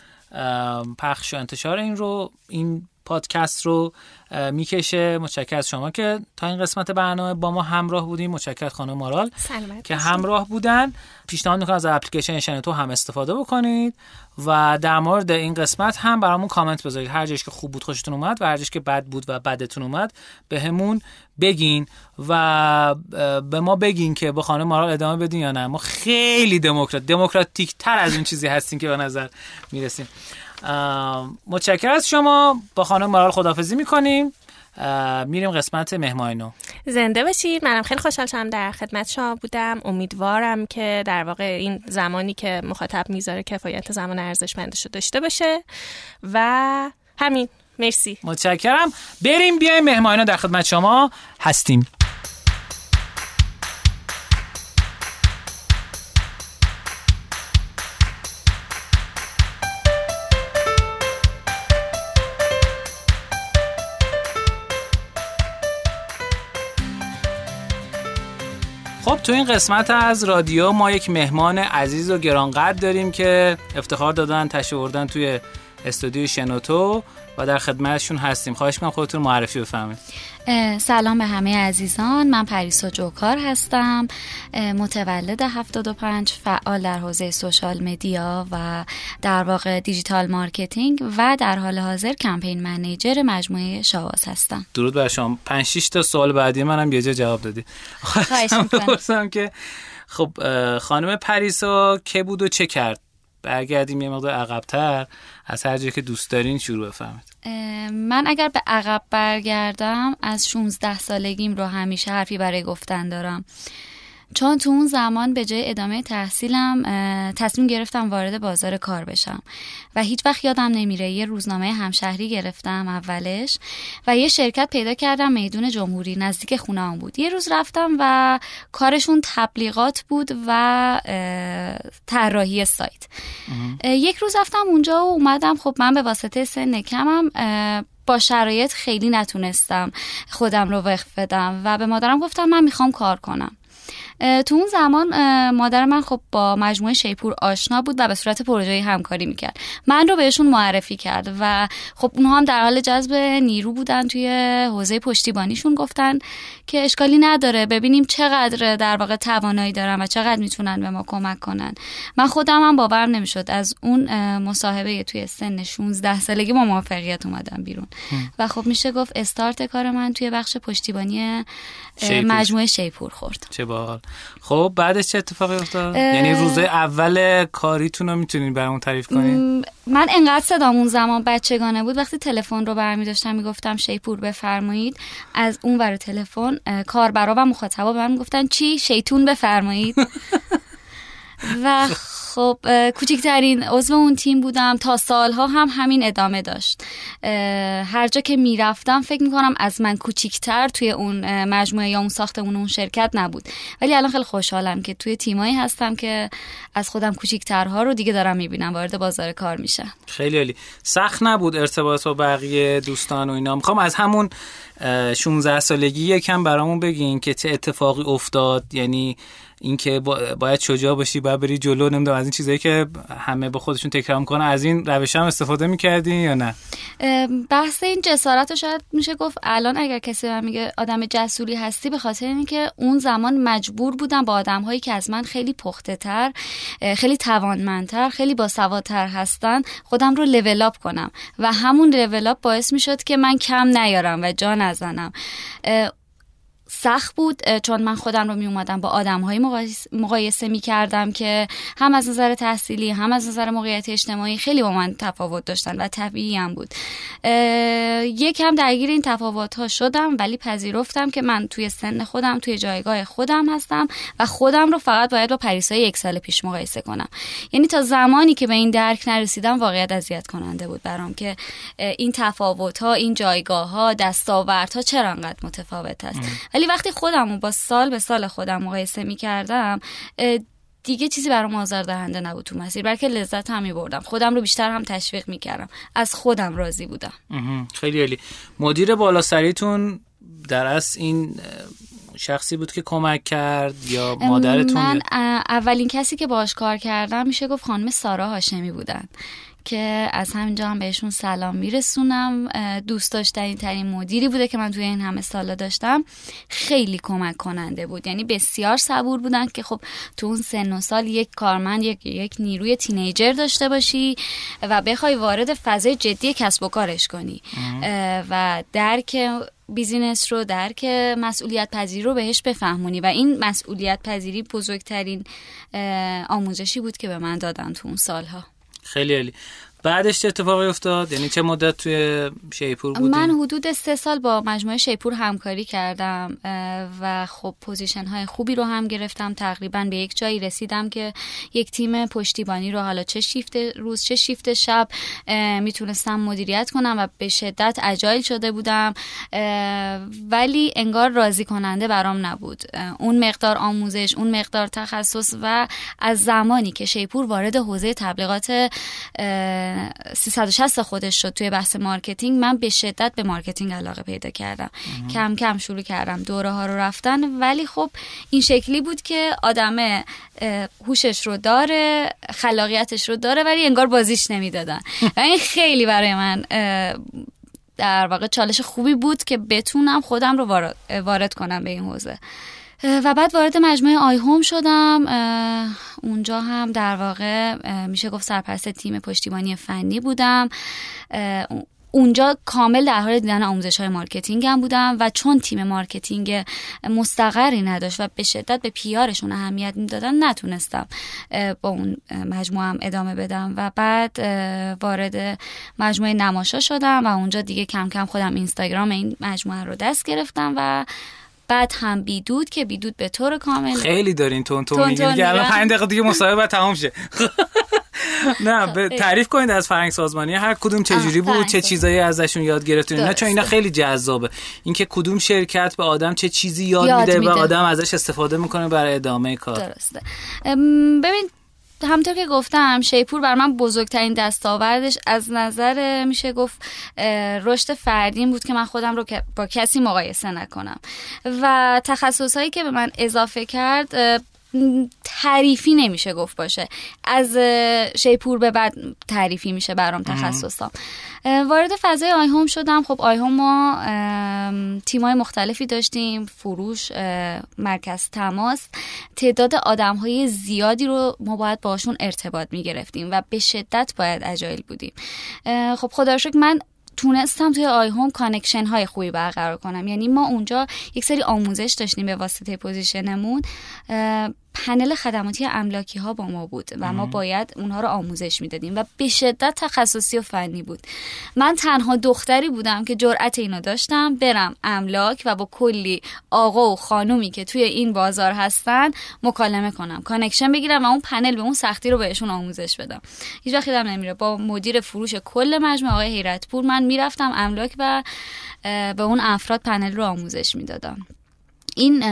پخش و انتشار این رو این پادکست رو می‌کشه. متشکر از شما که تا این قسمت برنامه با ما همراه بودیم. متشکر خانم مارال که. همراه بودن. پیشنهاد می‌کنم از اپلیکیشن شنوتو هم استفاده بکنید و در مورد این قسمت هم برامون کامنت بذارید. هر جایش که خوب بود خوشتون اومد و هر جایش که بد بود و بدتون اومد به همون بگین و به ما بگین که با خانم مارال ادامه بدین یا نه. ما خیلی دموکرات دموکراتیک تر از این چیزی هستیم که به نظر می‌رسیم. متشکر از شما. با خانم مارال خدافزی می‌کنیم. میریم قسمت مهمانو زنده باشید. منم خیلی خوشحال شدم در خدمت شما بودم. امیدوارم که در واقع این زمانی که مخاطب می‌ذاره کفایت زمان ارزشمندش رو داشته باشه. و همین. مرسی. متشکرم. بریم بیایم مهمانو در خدمت شما هستیم. خب تو این قسمت از رادیو ما یک مهمان عزیز و گرانقدر داریم که افتخار دادن تشریف آوردن توی استودیو شنوتو. و در خدمتشون هستیم. خواهش می‌کنم خودتون معرفی بفرمایید. سلام به همه عزیزان. من پریسا جوکار هستم. متولد 75 فعال در حوزه social media و در واقع digital marketing و در حال حاضر campaign manager مجموعه شاواز هستم. درود بر شما. 5 6 تا سوال بعدی منم یه جا جواب دادی. خواهش می‌کنم. که خب خانم پریسا که بود و چه کرد؟ برگردیم یه مقدار عقبتر از هر جایی که دوست دارین شروع بفرمایید. اه، من اگر به عقب برگردم از 16 سالگیم رو همیشه حرفی برای گفتن دارم. چون تو اون زمان به جای ادامه تحصیلم تصمیم گرفتم وارد بازار کار بشم. و هیچ وقت یادم نمیره یه روزنامه همشهری گرفتم اولش و یه شرکت پیدا کردم میدون جمهوری نزدیک خونه بود. یه روز رفتم و کارشون تبلیغات بود و طراحی سایت. یک روز رفتم اونجا و اومدم. خب من به واسطه سن کمم با شرایط خیلی نتونستم خودم رو وقف بدم و به مادرم گفتم من می‌خوام کار کنم. تو اون زمان مادر من خب با مجموعه شیپور آشنا بود و به صورت پروژه همکاری می‌کرد. من رو بهشون معرفی کرد و خب اونها هم در حال جذب نیرو بودن توی حوزه پشتیبانیشون. گفتن که اشکالی نداره ببینیم چقدر در واقع توانایی دارن و چقدر می‌تونن به ما کمک کنن. من خودم هم باورم نمی‌شد. از اون مصاحبه توی سن 16 سالگی با موفقیت اومدم بیرون. و خب میشه گفت استارت کار من توی بخش پشتیبانی شیپور. مجموعه شیپور خورد. چه باحال. خب بعدش چه اتفاقی افتاد. یعنی روز اول کاریتون رو می‌تونین برامون تعریف کنین من انقدر صدام اون زمان بچگانه بود وقتی تلفن رو برمی داشتم می‌گفتم شیپور بفرمایید. از اون ور تلفن کاربرا و مخاطبا به من می‌گفتن چی؟ شیطون بفرمایید. و خب کوچکترین عضو اون تیم بودم. تا سالها هم همین ادامه داشت. هر جا که می‌رفتم فکر می‌کنم از من کوچیکتر توی اون مجموعه یا اون ساختمون اون شرکت نبود. ولی الان خیلی خوشحالم که توی تیمایی هستم که از خودم کوچیکترها رو دیگه دارم می‌بینم وارد بازار کار میشه خیلی عالی. سخت نبود ارتباط با بقیه دوستان و اینا؟ می‌خوام از همون 16 سالگی یکم برامون بگین که چه اتفاقی افتاد. یعنی اینکه باید شجاع باشی باید بری جلو نمی‌دونم از این چیزایی که همه به خودشون تکرار می‌کنن. از این روش هم استفاده می‌کردین یا نه؟ بحث این جسارت رو شاید میشه گفت الان اگر کسی من میگه آدم جسوری هستی به خاطر اینکه اون زمان مجبور بودم با آدم هایی که از من خیلی پخته تر خیلی توانمندتر خیلی باسوادتر هستن خودم رو لول کنم. و همون لول باعث می‌شد که من کم نیارم و جا نزنم. سخت بود چون من خودم رو می اومدم با آدم های مقایسه می کردم که هم از نظر تحصیلی هم از نظر موقعیت اجتماعی خیلی با من تفاوت داشتن و طبیعی هم بود. یکم درگیر این تفاوت ها شدم ولی پذیرفتم که من توی سن خودم توی جایگاه خودم هستم و خودم رو فقط باید با پریسای یک سال پیش مقایسه کنم. یعنی تا زمانی که به این درک نرسیدم واقعیت اذیت کننده بود برام که این تفاوت ها این جایگاه ها دستاوردها چرا انقدر متفاوت است. ولی وقتی خودم با سال به سال خودم مقایسه می کردم دیگه چیزی برام آزار دهنده نبود تو مسیر. بلکه لذت هم می بردم خودم رو بیشتر هم تشویق می کردم از خودم راضی بودم. خیلی عالی. مدیر بالا سریتون در از این شخصی بود که کمک کرد یا مادرتون من اولین کسی که باش کار کردم میشه گفت خانم سارا هاشمی بودن. که از همینجا هم بهشون سلام میرسونم. دوست داشتنی ترین مدیری بوده که من توی این همه سالا داشتم. خیلی کمک کننده بود. یعنی بسیار صبور بودن که خب تو اون سن و سال یک کارمند یک, یک نیروی تینیجر داشته باشی و بخوای وارد فضای جدی کسب و کارش کنی. و درک business رو درک مسئولیت پذیری رو بهش بفهمونی. و این مسئولیت پذیری بزرگترین آموزشی بود که به من دادن تو اون سالها. خیلی عالی. بعدش چه اتفاقی افتاد؟ یعنی چه مدت توی شیپور بودی؟ من حدود سه سال با مجموعه شیپور همکاری کردم و خب position های خوبی رو هم گرفتم. تقریبا به یک جایی رسیدم که یک تیم پشتیبانی رو حالا چه شیفت روز چه شیفت شب می‌تونستم مدیریت کنم و به شدت agile شده بودم ولی انگار راضی کننده برام نبود. اون مقدار آموزش اون مقدار تخصص و از زمانی که شیپور وارد حوزه تبلیغات 360 خودش شد توی بحث marketing من به شدت به marketing علاقه پیدا کردم. کم کم شروع کردم دوره ها رو رفتن ولی خب این شکلی بود که آدم هوشش رو داره خلاقیتش رو داره ولی انگار بازیش نمی‌دادن. و این خیلی برای من در واقع چالش خوبی بود که بتونم خودم رو وارد کنم به این حوزه. و بعد وارد مجموعه آی هوم شدم اونجا هم در واقع میشه گفت سرپرست تیم پشتیبانی فنی بودم. اونجا کامل در حال دیدن آموزش های marketing هم بودم و چون تیم marketing مستقری نداشت و به شدت به پیارشون اهمیت می‌دادن نتونستم با اون مجموعه هم ادامه بدم. و بعد وارد مجموعه نماشا شدم و اونجا دیگه کم کم خودم اینستاگرام این مجموعه رو دست گرفتم و بعد هم بیدود که بیدود به طور کامل خیلی دارین تون تون میگین که الان 5 دقیقه دیگه مصاحبه تمام شه. نه تعریف کنید از فرهنگ سازمانی هر کدوم چه جوری بود چه چیزایی ازشون یاد گرفتین نه چون اینا خیلی جذابه. اینکه کدوم شرکت به آدم چه چیزی یاد, یاد میده و آدم ازش استفاده می‌کنه برای ادامه کار. درسته. ببین همطور که گفتم شیپور بر من بزرگترین دستاوردش از نظر میشه گفت رشد فردین بود که من خودم رو با کسی مقایسه نکنم. و تخصص هایی که به من اضافه کرد تعریفی نمیشه گفت باشه. از شیپور به بعد تعریفی میشه برام تخصصام وارد فضای آیهوم شدم. خب آیهوم ما تیمای مختلفی داشتیم. فروش مرکز تماس. تعداد آدم های زیادی رو ما باید باشون ارتباط می‌گرفتیم و به شدت باید agile بودیم. خب خدا من تونستم توی آی هوم connection های خوبی برقرار کنم. یعنی ما اونجا یک سری آموزش داشتیم به واسطه position مون. پنل خدماتی املاکی ها با ما بود و ما باید اونها رو آموزش می‌دادیم و به شدت تخصصی و فنی بود. من تنها دختری بودم که جرأت اینو داشتم برم املاک و با کلی آقا و خانومی که توی این بازار هستن مکالمه کنم connection بگیرم و اون پنل به اون سختی رو بهشون آموزش بدم. هیچ وقت نمیره با مدیر فروش کل مجموعه آقای حیرتپور من می‌رفتم املاک و به اون افراد پنل رو آموزش می‌دادم. این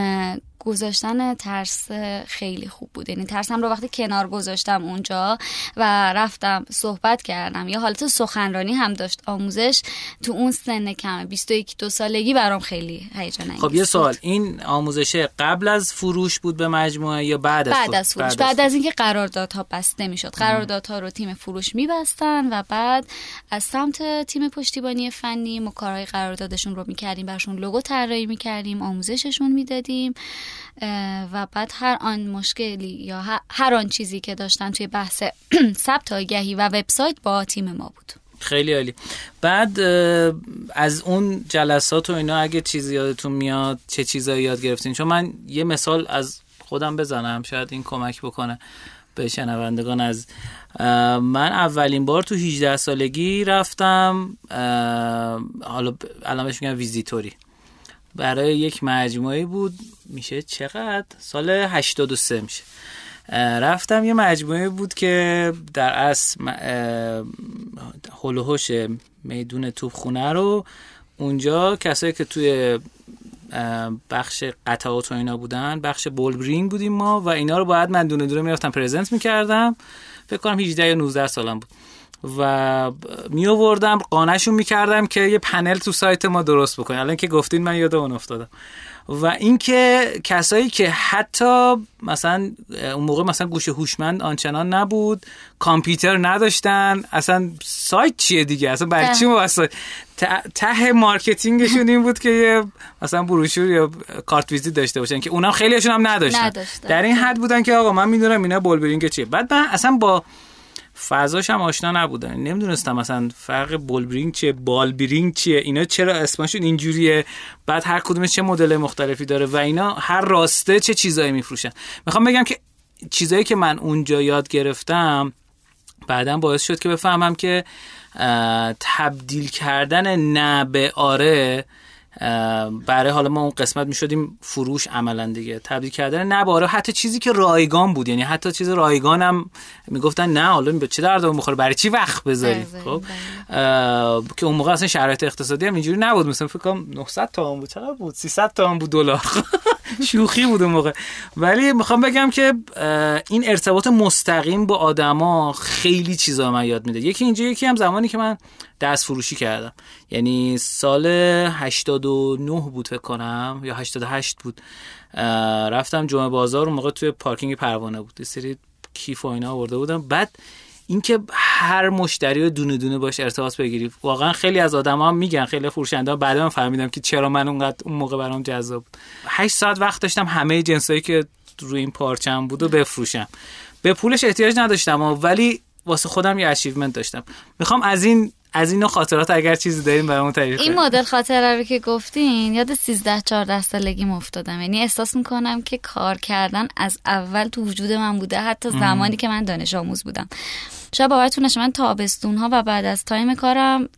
گذاشتن ترس خیلی خوب بود. یعنی ترسم رو وقتی کنار گذاشتم اونجا و رفتم صحبت کردم. یا حالت سخنرانی هم داشت آموزش تو اون سن کم 21 دو سالگی برام خیلی هیجان خب یه سوال. این آموزش قبل از فروش بود به مجموعه یا بعد از بعد از فروش. بعد, از اینکه قراردادها بسته می‌شد. قراردادها رو تیم فروش میبستن و بعد از سمت تیم پشتیبانی فنی ما کارهای قراردادشون رو می‌کردیم. برشون لوگو طراحی می‌کردیم آموزششون می‌دادیم. و بعد هر آن مشکلی یا هر آن چیزی که داشتن توی بحث ثبت آگهی و وبسایت با تیم ما بود. خیلی عالی. بعد از اون جلسات و اینا اگه چیزی یادتون میاد چه چیزایی یاد گرفتین؟ چون من یه مثال از خودم بزنم شاید این کمک بکنه به شنوندگان از من اولین بار تو 18 سالگی رفتم حالا الان بهش میگم ویزیتوری. برای یک مجموعه بود. میشه چقدر؟ سال 83 میشه. رفتم یه مجموعه بود که در اصل هلوهوش میدون توپخونه رو اونجا کسایی که توی بخش قطعات و اینا بودن بخش بولبرینگ بودیم ما و اینا رو باید من دونه دونه می‌رفتم پرزنت می‌کردم. فکر کنم 18 یا 19 سالم بود. و می آوردم قانعشون می‌کردم که یه پنل تو سایت ما درست بکنه الان که گفتین من یاد اون افتادم. و اینکه کسایی که حتی مثلا اون موقع مثلا گوشی هوشمند آنچنان نبود کامپیوتر نداشتن اصلا سایت چیه دیگه؟ اصلا برای چی واسه ته marketing شون این بود که یه مثلا بروشور یا کارت ویزیت داشته باشن که اونم خیلیشون هم نداشتن. نداشتن. در این حد بودن که آقا من می‌دونم اینا بولبرینگ چیه. بعد من اصلا با فضاش هم آشنا نبودن. نمی‌دونستم مثلا فرق بولبرینگ چیه بالبرینگ چیه اینا چرا اسمشون اینجوریه؟ بعد هر کدومش چه مدل مختلفی داره و اینا هر راسته چه چیزایی میفروشن. می‌خوام بگم که چیزایی که من اونجا یاد گرفتم بعدا باعث شد که بفهمم که تبدیل کردن نه به آره برای حالا ما اون قسمت می شدیم فروش عملا دیگه تبدیل کردن. نه باره حتی چیزی که رایگان بود یعنی حتی چیز رایگان هم می‌گفتن نه حالا به چه درد بخوره برای چی وقت بذاری خب؟ که اون موقع اصلا شرایط اقتصادی هم اینجوری نبود. مثلا فکر کنم 900 تومن بود. چقدر بود؟ 300 تومن بود دلار. شوخی بود اون موقع. ولی می‌خوام بگم که این ارتباط مستقیم با آدما خیلی چیزا من یاد میده. یکی اینجا یکی هم زمانی که من دست فروشی کردم. یعنی سال 89 بود فکر کنم یا 88 بود. رفتم جمعه بازار اون موقع توی پارکینگ پروانه بود. سری کیف و اینا آورده بودم. بعد اینکه هر مشتری رو دونه دونه باش ارتباط بگیری واقعا خیلی از آدما هم میگن خیلی فروشنده بعد من فهمیدم که چرا من اونقدر اون موقع برام جذاب بود. 8 ساعت وقت داشتم همه جنسایی که روی این پارچم بود و بفروشم. به پولش احتیاج نداشتم ولی واسه خودم یه achievement داشتم. می‌خوام از این از این خاطرات اگر چیزی داریم برامون تعریف این مدل خاطره رو که گفتین یاد 13 14 سالگی افتادم. یعنی احساس می‌کنم که کار کردن از اول تو وجود من بوده حتی زمانی که من دانش آموز بودم. شاید باورتون نشه من تابستون ها و بعد از time کارم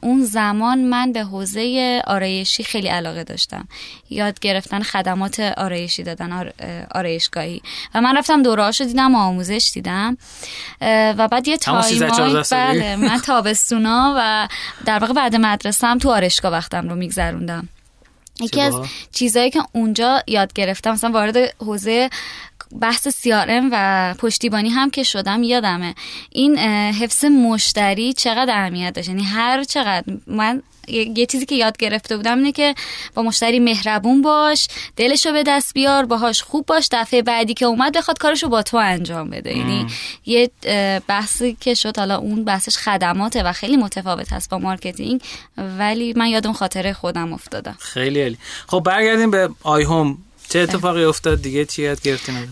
اون زمان من به حوزه آرایشی خیلی علاقه داشتم. یاد گرفتن خدمات آرایشی دادن آرایشگاهی. و من رفتم دوره دیدم و آموزش دیدم. و بعد یه time بله من تابستونا و در واقع بعد مدرسه هم تو آرایشگاه وقتم رو میگذروندم. یکی از چیزهایی که اونجا یاد گرفتم مثلا وارد حوزه بحث سیارم و پشتیبانی هم که شدم یادمه. این حفظ مشتری چقدر اهمیت داشت؟ یعنی هر چقدر من یه چیزی که یاد گرفته بودم اینه که با مشتری مهربون باش دلشو به دست بیار باهاش خوب باش دفعه بعدی که اومد بخواد کارشو با تو انجام بده. یعنی یه بحثی که شد حالا اون بحثش خدماته و خیلی متفاوت هست با marketing ولی من یادم خاطره خودم افتادم. خیلی عالی. خب برگردیم به iHome. چه اتفاقی افتاد دیگه؟ چی یاد گرفتین؟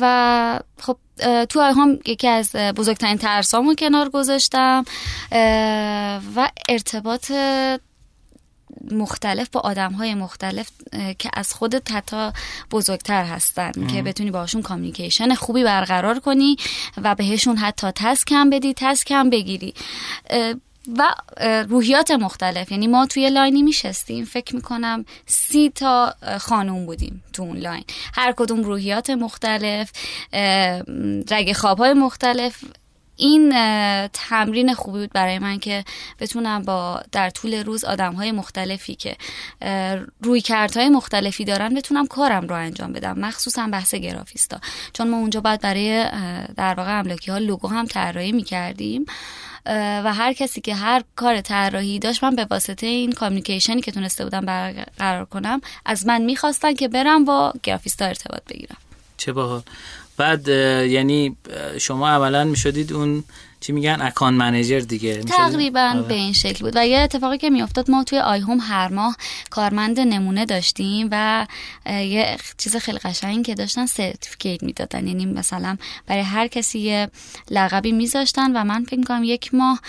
و خب تو هم یکی از بزرگترین ترسامو کنار گذاشتم و ارتباط مختلف با آدم های مختلف که از خودت حتی بزرگتر هستن که بتونی باشون communication خوبی برقرار کنی و بهشون حتی task هم بدی task هم بگیری. و روحیات مختلف. یعنی ما توی line ی میشستیم. فکر می‌کنم سی تا خانوم بودیم تو اون line. هر کدوم روحیات مختلف رگ خوابهای مختلف. این تمرین خوبی بود برای من که بتونم با در طول روز آدم های مختلفی که روی های مختلفی دارن بتونم کارم رو انجام بدم. مخصوصا بحث گرافیستا. چون ما اونجا باید برای در واقع املاکی ها لوگو هم طراحی می‌کردیم. و هر کسی که هر کار طراحی داشت من به واسطه این کامیکیشنی که تونسته بودم برقرار کنم از من می‌خواستن که برم با گرافیستا ارتباط بگیرم. چه باحال. بعد یعنی شما اولا می‌شدید اون چی میگن؟ اکان منیجر دیگه. تقریبا آره. به این شکل بود. و یه اتفاقی که میافتاد ما توی آیهوم هر ماه کارمند نمونه داشتیم و یه چیز خیلی قشنگ که داشتن سرتیفیکیت می‌دادن. یعنی مثلا برای هر کسی یه لقبی میذاشتن و من فکر کنم یک ماه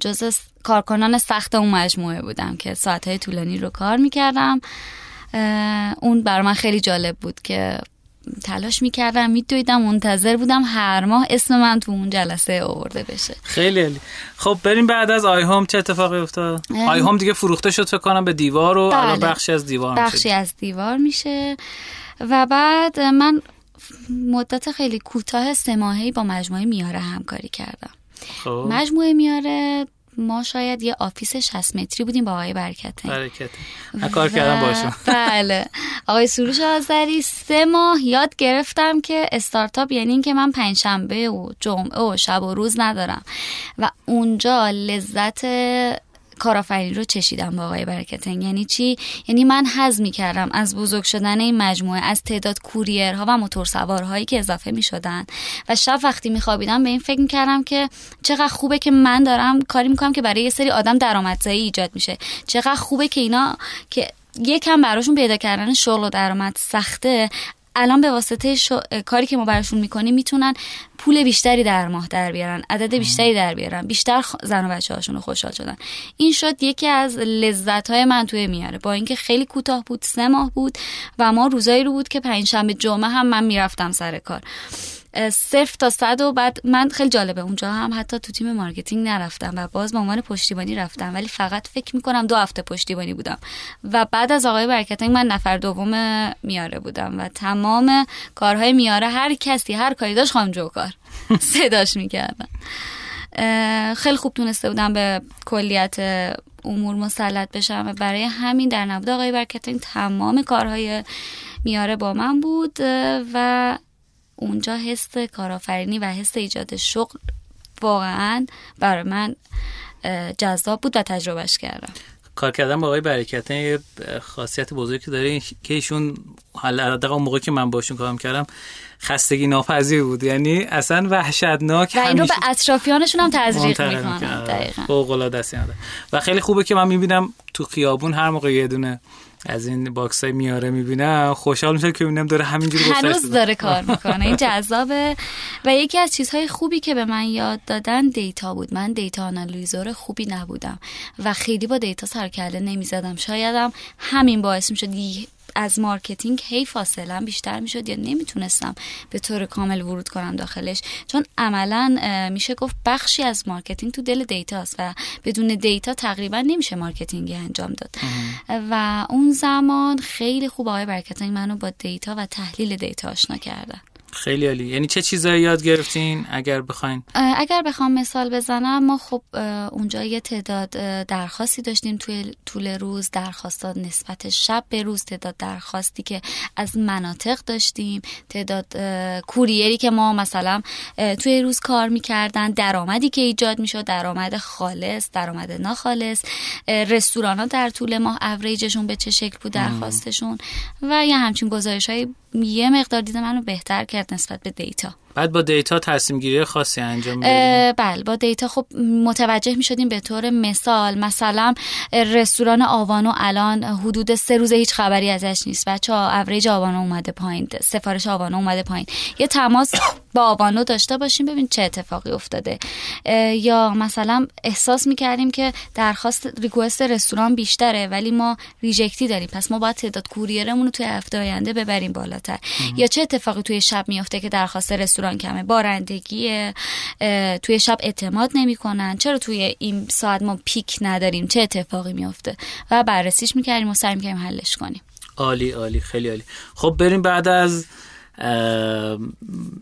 جز کارکنان سخت اون مجموعه بودم که ساعتهای طولانی رو کار می‌کردم. اون بر من خیلی جالب بود که تلاش می‌کردم میدویدم منتظر بودم هر ماه اسم من تو اون جلسه آورده بشه خیلی عالی خب بریم بعد از iHome چه اتفاقی افتاد iHome دیگه فروخته شد فکر کنم به دیوار و بله. بخشی از دیوار بخشی میشه. از دیوار میشه و بعد من مدت خیلی کوتاه سه ماهی با مجموعه میاره همکاری کردم خب. مجموعه میاره ما شاید یه office 60 متری بودیم با آقای برکتین. برکتین. کار کردم باشون بله. آقای سروش آذری سه ماه یاد گرفتم که استارتاپ یعنی این که من پنجشنبه و جمعه و شب و روز ندارم. و اونجا لذت کارآفرینی رو چشیدم با آقای برکتنگ یعنی چی؟ یعنی من حز می کردم از بزرگ شدن این مجموعه از تعداد کوریرها و موتور سوارهایی که اضافه می شدن و شب وقتی می خوابیدم به این فکر می کردم که چقدر خوبه که من دارم کاری می‌کنم که برای یه سری آدم درآمدزایی ایجاد میشه. چقدر خوبه که اینا که یکم براشون پیدا کردن شغل و درآمد سخته الان به واسطه کاری که ما براشون می‌کنیم می‌تونن پول بیشتری در ماه در بیارن عدد بیشتری در بیارن بیشتر زن و بچه هاشون رو خوشحال شدن. این شد یکی از لذت های من توی میاره. با اینکه خیلی کوتاه بود سه ماه بود و ما روزایی رو بود که پنجشنبه جمعه هم من می‌رفتم سر کار. صفر تا صد و بعد من خیلی جالبه. اونجا هم حتی تو تیم marketing نرفتم و باز به عنوان پشتیبانی رفتم. ولی فقط فکر می‌کنم دو هفته پشتیبانی بودم. و بعد از آقای برکتین من نفر دوم میاره بودم و تمام کارهای میاره هر کسی هر کاری داشت خانم جوکار صداش می‌کردم. خیلی خوب تونسته بودم به کلیت امور مسلط بشم. و برای همین در نبود آقای برکتینگ تمام کارهای میاره با من بود. و اونجا حس کارآفرینی و حس ایجاد شغل واقعا برای من جذاب بود و تجربهش کردم. کار کردن با آقای برکتین یه خاصیت بزرگی داره که ایشون حالا اون موقع که من باشون کارم کردم خستگی ناپذیر بود. یعنی اصلا وحشتناک و اینو به اطرافیانشون هم تزریق می‌کنن دقیقاً. و خیلی خوبه که من می‌بینم تو خیابون هر موقع یه دونه از این box های میاره می‌بینم خوشحال میشه که ببینم داره همینجوری هنوز داره کار می‌کنه. این جذابه. و یکی از چیزهای خوبی که به من یاد دادن data بود. من data analyzer خوبی نبودم. و خیلی با data سرکله نمی‌زدم. شایدم همین باعث می‌شد از marketing هی فاصله بیشتر می‌شد. یا نمی‌تونستم به طور کامل ورود کنم داخلش. چون عملا میشه گفت بخشی از marketing تو دل data ست و بدون data تقریبا نمیشه marketing ی انجام داد. و اون زمان خیلی خوب آقای برکتین منو با data و تحلیل data آشنا کردن. خیلی عالی. یعنی چه چیزایی یاد گرفتین اگر بخواین؟ اگر بخوام مثال بزنم ما خب اونجا یه تعداد درخواستی داشتیم توی طول روز درخواستات نسبت شب به روز تعداد درخواستی که از مناطق داشتیم تعداد کوریری که ما مثلا توی روز کار می‌کردن درآمدی که ایجاد می‌شد درآمد خالص درآمد ناخالص رستوران ها در طول ماه اوریجشون به چه شکل بود درخواستشون و یه همچین گزارش های یه مقدار دید منو بهتر کرد. نسبت به data. بعد با data تصمیم گیری خاصی انجام بله با data خب متوجه می شدیم به طور مثال مثلا رستوران آوانو الان حدود سه روز هیچ خبری ازش نیست. بچه ها اوریج آوانو اومده پایین سفارش آوانو اومده پایین. یه تماس با آوانو داشته باشیم ببین چه اتفاقی افتاده. یا مثلا احساس می‌کردیم که درخواست request رستوران بیشتره ولی ما ریجکتی داریم. پس ما باید تعداد کوریرمون رو توی هفته آینده ببریم بالاتر. یا چه اتفاقی توی شب میفته که درخواست رستوران کمه؟ بارندگی توی شب اعتماد نمی‌کنن. چرا توی این ساعت ما پیک نداریم؟ چه اتفاقی میفته و بررسیش می‌کردیم و سعی می‌کردیم حلش کنیم. عالی عالی خیلی عالی. خب بریم بعد از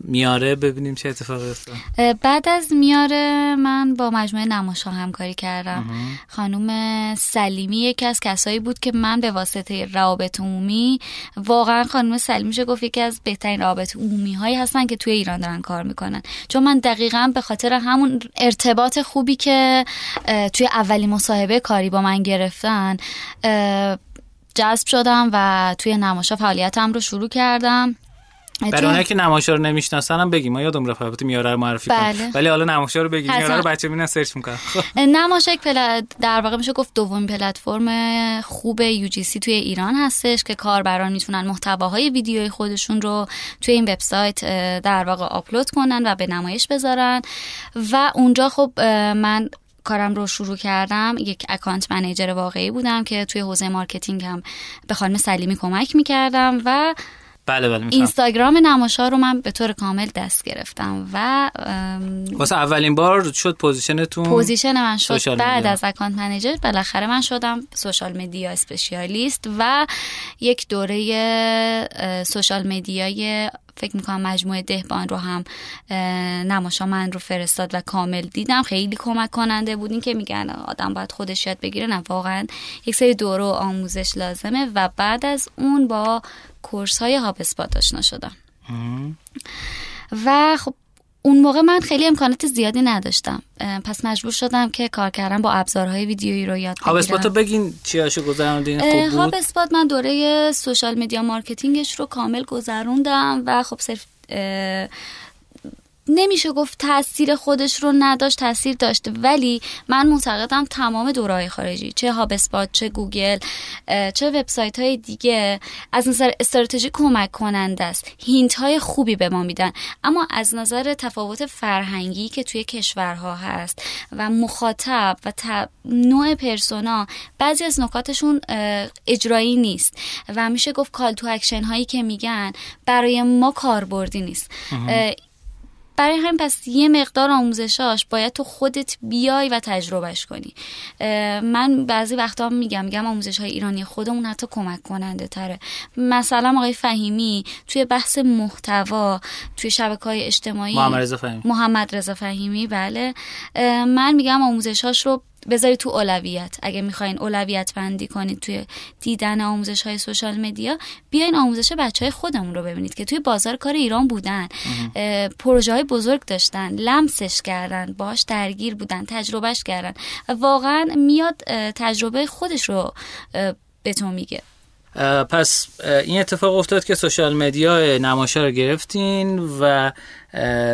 میاره ببینیم چه اتفاقی افتاد. بعد از میاره من با مجموعه نماشا همکاری کردم. خانم سلیمی یکی از کسایی بود که من به واسطه روابط عمومی واقعا خانم سلیمی شه گفت یکی از بهترین روابط عمومی هایی هستن که توی ایران دارن کار می‌کنن. چون من دقیقا به خاطر همون ارتباط خوبی که توی اولین مصاحبه کاری با من گرفتن جذب شدم و توی نماشا فعالیتم رو شروع کردم. برای اونایی که نماشا رو نمی‌شناسن هم بگیم. ما یادم رفت البته میاره رو معرفی بله. کنم ولی حالا نماشا رو بگیم. میاره رو بچه میرن سرچ می‌کنن. نماشا یک پلت در واقع میشه گفت دومین پلتفرم خوب UGC توی ایران هستش که کاربران می‌تونن محتواهای ویدیوی خودشون رو توی این وبسایت در واقع آپلود کنن و به نمایش بذارن. و اونجا خب من کارم رو شروع کردم. یک account manager واقعی بودم که توی حوزه marketing هم به خانم سلیمی کمک می‌کردم و بله بله اینستاگرام نماشا رو من به طور کامل دست گرفتم و واسه اولین بار شد position تون position من شد بعد از account manager. بالاخره من شدم social media specialist و یک دوره social media ی فکر می‌کنم مجموعه دهبان رو هم نماشا من رو فرستاد و کامل دیدم. خیلی کمک کننده بودین که میگن آدم باید خودش یاد بگیره. نه واقعا یک سری دوره و آموزش لازمه و بعد از اون با course های HubSpot آشنا شدم و خب اون موقع من خیلی امکانات زیادی نداشتم. پس مجبور شدم که کار کردم با ابزارهای ویدیویی رو یاد بگیرم Hub رو بگین چی هاشو گذروندین خوب بود؟ هاب Spot من دوره social media marketing ش رو کامل گذروندم و خب صرف نمیشه گفت تاثیر خودش رو نداشت تاثیر داشته. ولی من معتقدم تمام دوره‌های خارجی چه HubSpot چه گوگل چه وبسایت های دیگه از نظر استراتژی کمک کننده است. hint های خوبی به ما میدن. اما از نظر تفاوت فرهنگی که توی کشورها هست و مخاطب و نوع persona بعضی از نکاتشون اجرایی نیست. و میشه گفت call to action هایی که میگن برای ما کاربردی نیست. برای همین پس یه مقدار آموزشاش باید تو خودت بیای و تجربهش کنی. من بعضی وقتا میگم میگم آموزش های ایرانی خودمون حتی کمک کننده تره. مثلا آقای فهیمی توی بحث محتوا توی شبکه های اجتماعی محمد رضا فهیمی. محمد رضا فهیمی بله. من میگم آموزشاش رو بذاری تو اولویت. اگه می‌خواین اولویت بندی کنید توی دیدن آموزش های سوشال مدیا بیاین آموزش بچه های خودمون رو ببینید که توی بازار کار ایران بودن. پروژه های بزرگ داشتن لمسش کردن باش درگیر بودن تجربهش کردن. واقعا میاد تجربه خودش رو به تو میگه. پس این اتفاق افتاد که سوشال مدیا نمایشه رو گرفتین و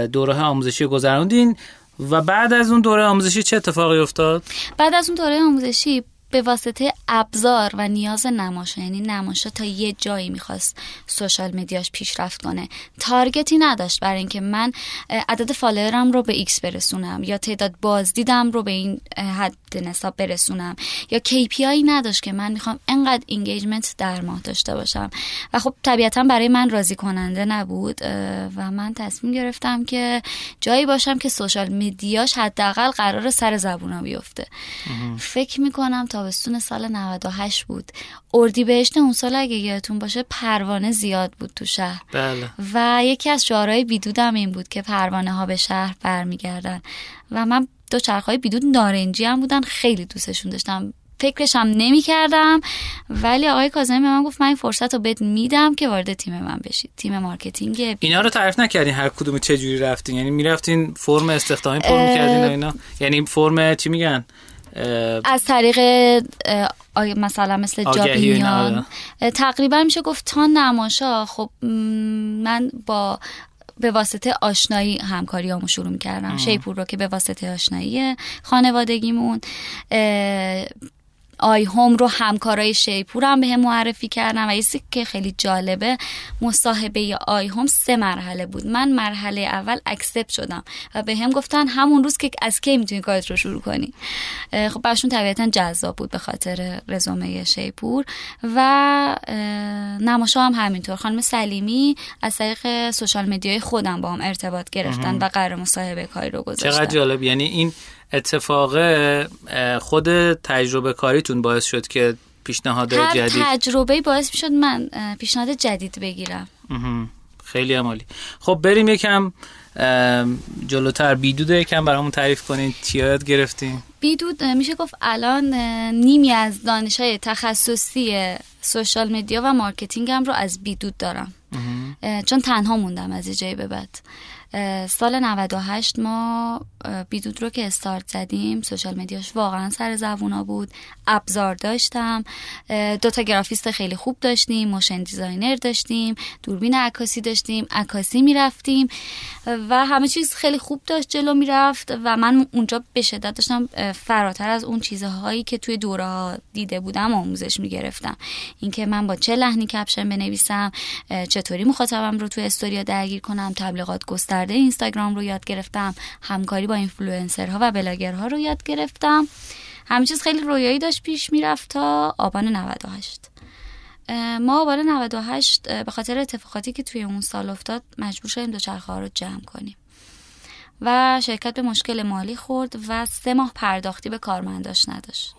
دوره آموزشی گذروندین. و بعد از اون دوره آموزشی چه اتفاقی افتاد؟ بعد از اون دوره آموزشی به واسطه ابزار و نیاز نماشا یعنی نماشا تا یه جایی می‌خواست سوشال مدیاش پیشرفت کنه. تارگتی نداشت برای اینکه من عدد follower م رو به ایکس برسونم یا تعداد بازدیدم رو به این حد نصاب برسونم یا KPI نداشت که من می‌خوام انقدر engagement در ماه داشته باشم. و خب طبیعتا برای من راضی کننده نبود و من تصمیم گرفتم که جایی باشم که social media ش حداقل قرار سر زبونا بیفته. فکر می‌کنم تابستون سال 98 بود. اردیبهشت اون سال اگه یادتون باشه پروانه زیاد بود تو شهر. بله. و یکی از شعارهای بیدودم این بود که پروانه ها به شهر برمیگردن. و من دوچرخه‌های بیدود نارنجی هم بودن خیلی دوستشون داشتم. فکرش هم نمی کردم ولی آقای کاظمی به من گفت من این فرصت رو بهت میدم که وارد تیم من بشید تیم marketing اینا رو تعریف نکردین هر کدوم چه جوری رفتین؟ یعنی می‌رفتین فرم استخدامی پر می‌کردین اینا؟ یعنی فرم چی میگن؟ از طریق مثلا مثل جابینجا تقریبا میشه گفت تا نماشا. خب من با به واسطه آشنایی همکاری همو شروع می‌کردم. شیپور رو که به واسطه آشنایی خانوادگیمون. آی هوم رو همکارای شیپور هم بهم معرفی کردم و یه که خیلی جالبه مصاحبه آی هوم سه مرحله بود. من مرحله اول accept شدم و بهم گفتن همون روز که از کی می‌تونی کارت رو شروع کنی. خب براشون طبیعتا جذاب بود به خاطر رزومه شیپور و نماشا هم همینطور. خانم سلیمی از طریق سوشال مدیای خودم با هم ارتباط گرفتن و قرار مصاحبه کاری رو گذاشتن. چقدر جالب. یعنی این اتفاق خود تجربه کاریتون باعث شد که پیشنهاد جدید تجربه باعث می‌شد من پیشنهاد جدید بگیرم. خیلی عمالی خب بریم یکم جلوتر. بیدود یکم برامون تعریف کنین. چی یاد گرفتین؟ بیدود میشه گفت الان نیمی از دانش های تخصصی social media و marketing م رو از بیدود دارم. چون تنها موندم از جای به بعد. سال 98 ما بیدود رو که استارت زدیم social media ش واقعا سر زبونا بود. ابزار داشتم. دو تا گرافیست خیلی خوب داشتیم motion designer داشتیم دوربین عکاسی داشتیم عکاسی می‌رفتیم و همه چیز خیلی خوب داشت جلو می‌رفت و من اونجا به شدت داشتم فراتر از اون چیزهایی که توی دوره ها دیده بودم آموزش می‌گرفتم. اینکه من با چه لحنی caption بنویسم چطوری مخاطبم رو توی استوریا درگیر کنم تبلیغات گسترده اینستاگرام رو یاد گرفتم همکاری با اینفلوئنسرها و بلاگرها رو یاد گرفتم. همه چیز خیلی رویایی داشت پیش می‌رفت تا آبان 98 ما آبان 98 به خاطر اتفاقاتی که توی اون سال افتاد مجبور شدیم دوچرخه ها رو جمع کنیم. و شرکت به مشکل مالی خورد و سه ماه پرداختی به کارمنداش نداشت.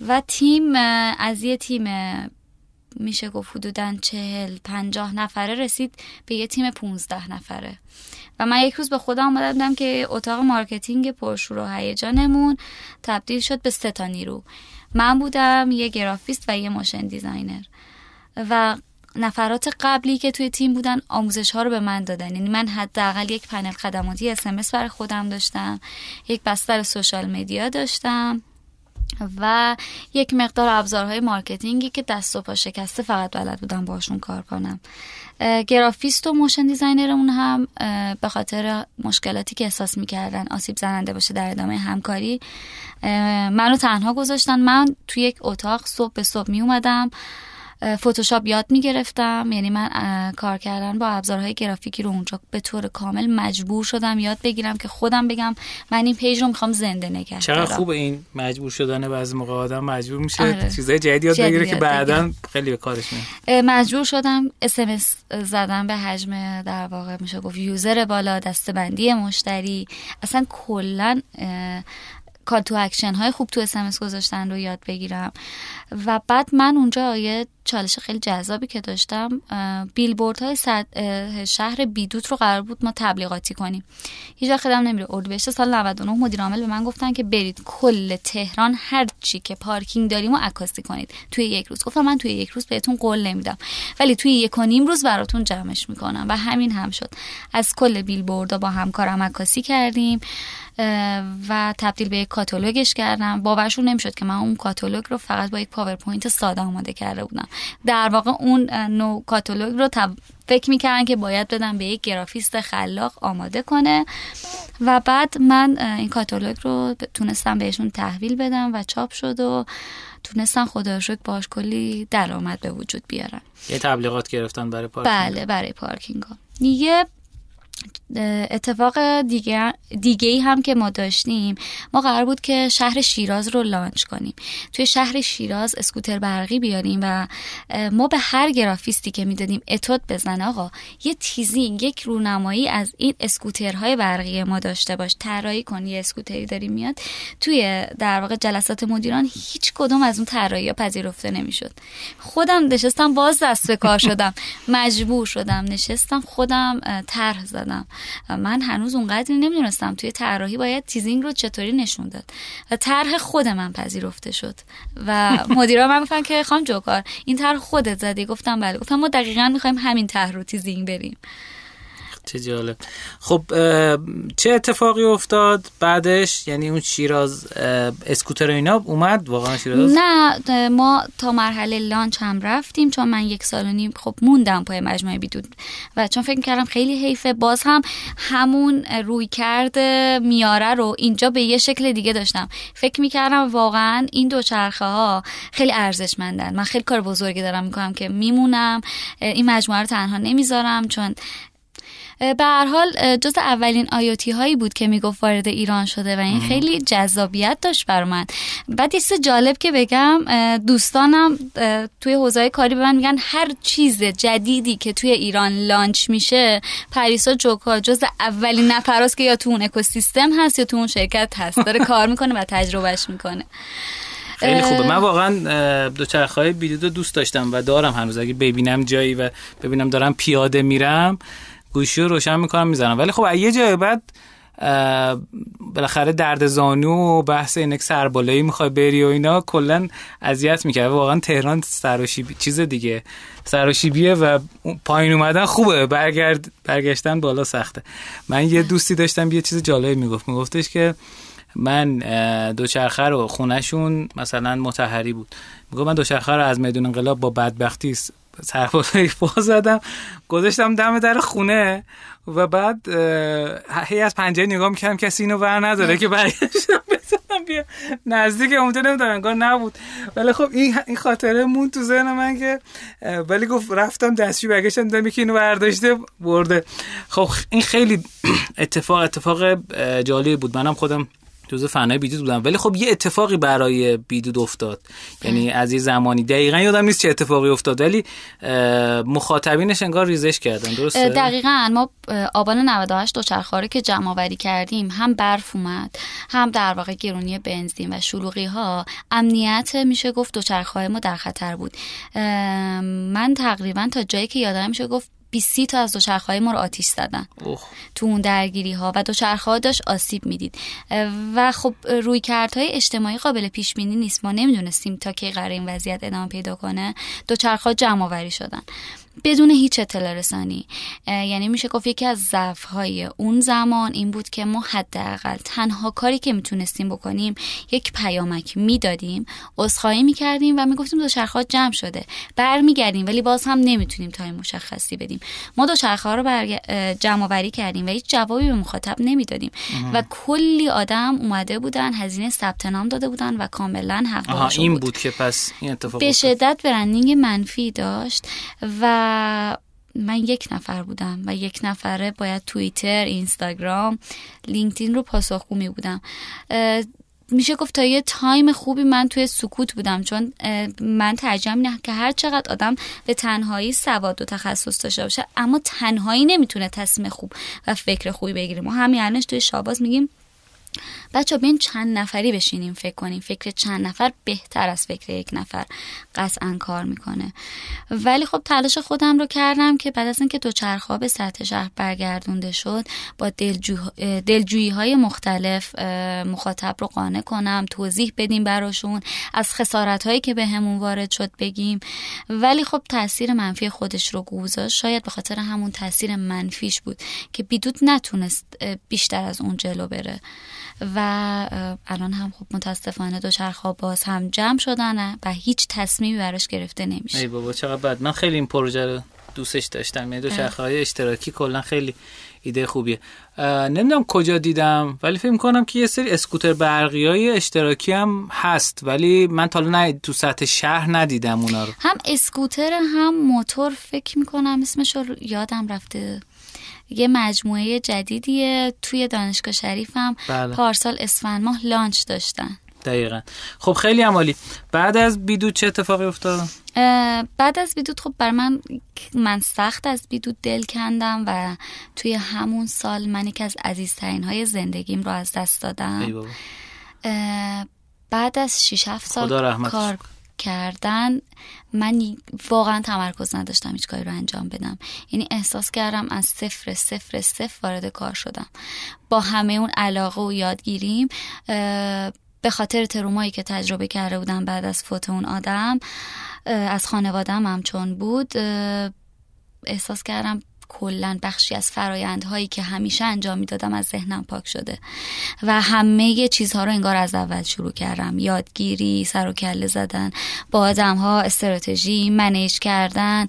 و تیم از یه تیم میشه گفت حدودا چهل پنجاه نفره رسید به یه تیم پونزده نفره. و من یک روز به خودم آمدم که اتاق marketing پرشور و هیجانمون تبدیل شد به سه تا نیرو. من بودم یه گرافیست و یه motion designer. و نفرات قبلی که توی تیم بودن آموزش ها رو به من دادن. یعنی من حداقل یک پنل خدماتی SMS برای خودم داشتم یک بستر social media داشتم و یک مقدار ابزارهای marketing ی که دست و پا شکسته فقط بلد بودم باشون کار کنم. گرافیست و motion designer مون هم به خاطر مشکلاتی که احساس می‌کردن آسیب زننده باشه در ادامه همکاری منو تنها گذاشتن. من توی یک اتاق صبح به صبح می اومدم فتوشاپ یاد می‌گرفتم. یعنی من کار کردن با ابزارهای گرافیکی رو اونجا به طور کامل مجبور شدم یاد بگیرم که خودم بگم من این page رو می‌خوام زنده نگه چقدر خوب این مجبور شدن بعضی موقع آدم مجبور میشه آره. چیزای جدید یاد بگیره که بعدا خیلی به کارش میاد. مجبور شدم SMS زدن به حجم در واقع میشه گفت user بالا دسته‌بندی مشتری. اصلا کلا call to action های خوب تو SMS گذاشتن رو یاد بگیرم. و بعد من اونجا یه چالش خیلی جذابی که داشتم بیلبورد های شهر بیدود رو قرار بود ما تبلیغاتی کنیم. هیچ وقت یادم نمیره اردیبهشت سال 99 مدیر عامل به من گفتن که برید کل تهران هر چی که پارکینگ داریم و عکاسی کنید. توی یک روز. گفتم من توی یک روز بهتون قول نمیدم. ولی توی یک و نیم روز براتون جمعش می‌کنم. و همین هم شد. از کل بیلبورد با همکارم عکاسی کردیم و تبدیل به یک کاتالوگش کردم. باورشون نمی‌شد که من اون کاتالوگ رو فقط با یک پاورپوینت ساده آماده کرده بودم. در واقع اون نو کاتالوگ رو تب... فکر می‌کردن که باید بدم به یک گرافیست خلاق آماده کنه و بعد من این کاتالوگ رو تونستم بهشون تحویل بدم و چاپ شد و تونستن خدا شکر باش کلی درآمد به وجود بیارن. یه تبلیغات گرفتن برای پارکینگ بله برای پارکینگ ها یه اتفاق دیگه, دیگه ای هم که ما داشتیم ما قرار بود که شهر شیراز رو launch کنیم. توی شهر شیراز اسکوتر برقی بیاریم و ما به هر گرافیستی که می‌دادیم اتود بزن آقا یه تیزینگ یک رونمایی از این اسکوترهای برقی ما داشته باش. طراحی کن یه اسکوتری داری میاد. توی در واقع جلسات مدیران هیچ کدوم از اون طراحی پذیرفته نمی‌شد. خودم نشستم باز دست به کار شدم. مجبور شدم. نشستم خودم طرح زدم. من هنوز اونقدری نمی‌دونستم توی طراحی باید تیزینگ رو چطوری نشون داد. و طرح خود من پذیرفته شد. و مدیرا من گفتن که خانم جوکار این طرح خودت زدی؟ گفتم بله. گفتم ما دقیقا می‌خوایم همین طرح رو تیزینگ بریم. چه جالب. خب چه اتفاقی افتاد بعدش؟ یعنی اون شیراز اسکوتر اینا اومد؟ واقعا شیراز؟ نه ما تا مرحله لانچ هم رفتیم چون من یک سال و نیم خب موندم پای مجموعه بیدود و چون فکر کردم خیلی حیفه باز هم همون روی کرده میاره رو اینجا به یه شکل دیگه داشتم. فکر می‌کردم واقعا این دو چرخه ها خیلی ارزشمندن. من خیلی کار بزرگی دارم می‌کنم که میمونم این مجموعه رو تنها نمی‌ذارم چون به هر حال جز اولین آیوتی هایی بود که می‌گفت وارد ایران شده و این خیلی جذابیت داشت بر من بعد یه جالب که بگم دوستانم توی حوزه کاری به من میگن هر چیز جدیدی که توی ایران لانچ میشه پریسا جوکا جز اولین نفراست که یا تو اون اکوسیستم هست یا تو اون شرکت هست. داره کار می‌کنه و تجربهش می‌کنه. خیلی خوبه. من واقعا دوچرخه بیدو دوست داشتم و دارم هنوز. اگه ببینم جایی و ببینم دارم پیاده میرم گوشی رو روشن می‌کنم می‌زنم. ولی خب یه جای بعد بالاخره درد زانو و بحث اینک سربالایی می‌خوای بری و اینا کلا اذیت می‌کرد. واقعا تهران سراشیبی چیز دیگه. سراشیبیه و پایین اومدن خوبه. برگرد برگشتن بالا سخته. من یه دوستی داشتم یه چیز جالبی می‌گفت. میگفتش که من دوچرخه رو خونهشون مثلا متحری بود. می‌گفت من دوچرخه رو از میدون انقلاب با بدبختی سربازایی پا زدم. گذاشتم دم در خونه و بعد هی از پنجره نگاه می‌کردم کسی اینو ور نداره که برگشتم بزنم بیا نزدیک اونجا نمی‌دونم انگار نبود. ولی خب این این خاطره مون تو ذهن من که ولی گفت رفتم دستشوی برگشتم دیدم یکی اینو برداشته برده. خب این خیلی اتفاق اتفاق جالبی بود. منم خودم جزء فنای بیدود بودم ولی خب یه اتفاقی برای بیدود افتاد. یعنی از یه زمانی دقیقا یادم نیست چه اتفاقی افتاد ولی مخاطبینش انگار ریزش کردن. درسته؟ دقیقا. ما آبان 98 دوچرخه که جمع آوری کردیم هم برف اومد هم در واقع گرونی بنزین و شلوغی ها امنیت میشه گفت دوچرخه ما در خطر بود. من تقریبا تا جایی که یادم میشه گفت 20 تا از دوچرخه ما رو آتیش زدن. تو اون درگیری ها و دوچرخه ها داشت آسیب می‌دید. و خب روی های اجتماعی قابل پیش بینی نیست. ما نمی‌دونستیم تا کی قرار این وضعیت ادامه پیدا کنه. دوچرخه جمع آوری شدن. بدون هیچ اطلاع رسانی. یعنی میشه گفت یکی از ضعف های اون زمان این بود که ما حداقل تنها کاری که می‌تونستیم بکنیم یک پیامک می‌دادیم عذرخواهی می‌کردیم و می‌گفتیم دو چرخه جمع شده. برمیگردیم ولی باز هم نمی‌تونیم تایم مشخصی بدیم. ما دو چرخه ها رو برگ... جمع آوری کردیم و هیچ جوابی به مخاطب نمی‌دادیم. و کلی آدم اومده بودن هزینه ثبت نام داده بودن و کاملا حق این بود. که پس این اتفاق به شدت برندینگ منفی داشت و من یک نفر بودم و یک نفره باید توییتر اینستاگرام لینکدین رو پاسخگو می بودم. میشه گفت تا یه time خوبی من توی سکوت بودم چون من ترجیح میدم که هر چقدر آدم به تنهایی سواد و تخصص داشته باشه اما تنهایی نمی‌تونه تصمیم خوب و فکر خوبی بگیریم ما همین توی شاواز میگیم بچه بیاین چند نفری بشینیم فکر کنیم. فکر چند نفر بهتر از فکر یک نفر قطعا کار می‌کنه. ولی خب تلاش خودم رو کردم که بعد از اینکه دوچرخه به سطح شهر برگردونده شد با دلجو... دلجویی های مختلف مخاطب رو قانع کنم توضیح بدیم براشون از خسارت هایی که به وارد شد بگیم. ولی خب تاثیر منفی خودش رو گذاشت. شاید به خاطر همون تاثیر منفیش بود که بیدود نتونست بیشتر از اون جلو بره. و الان هم خب متاسفانه دوچرخه باز هم جمع شدن و هیچ تصمیمی براش گرفته نمیشه. ای بابا چقدر بد. من خیلی این پروژه رو دوستش داشتم. یعنی دوچرخه های اشتراکی کلا خیلی ایده خوبیه. نمی‌دونم کجا دیدم ولی فکر کنم که یه سری اسکوتر برقی های اشتراکی هم هست. ولی من تا نه تو سطح شهر ندیدم اونا رو. هم اسکوتر هم موتور فکر می‌کنم اسمش رو یادم رفته. یه مجموعه جدیدیه توی دانشگاه شریفم. بله. پارسال اسفند ماه لانچ داشتن. دقیقا. خب خیلی عمالی. بعد از بیدود چه اتفاقی افتاد؟ بعد از بیدود خب بر من من سخت از بیدود دل کندم و توی همون سال من یکی از عزیزترین های زندگیم رو از دست دادم. بعد از 6 7 سال کار کردن من واقعا تمرکز نداشتم هیچ کاری رو انجام بدم. یعنی احساس کردم از صفر صفر صفر وارد کار شدم. با همه اون علاقه و یادگیریم به خاطر ترومایی که تجربه کرده بودم بعد از فوت اون آدم از خانوادم هم چون بود احساس کردم کلا بخشی از فرایندهایی که همیشه انجام می‌دادم از ذهنم پاک شده و همه چیزها رو انگار از اول شروع کردم. یادگیری سر و کله زدن با آدم ها استراتژی manage کردن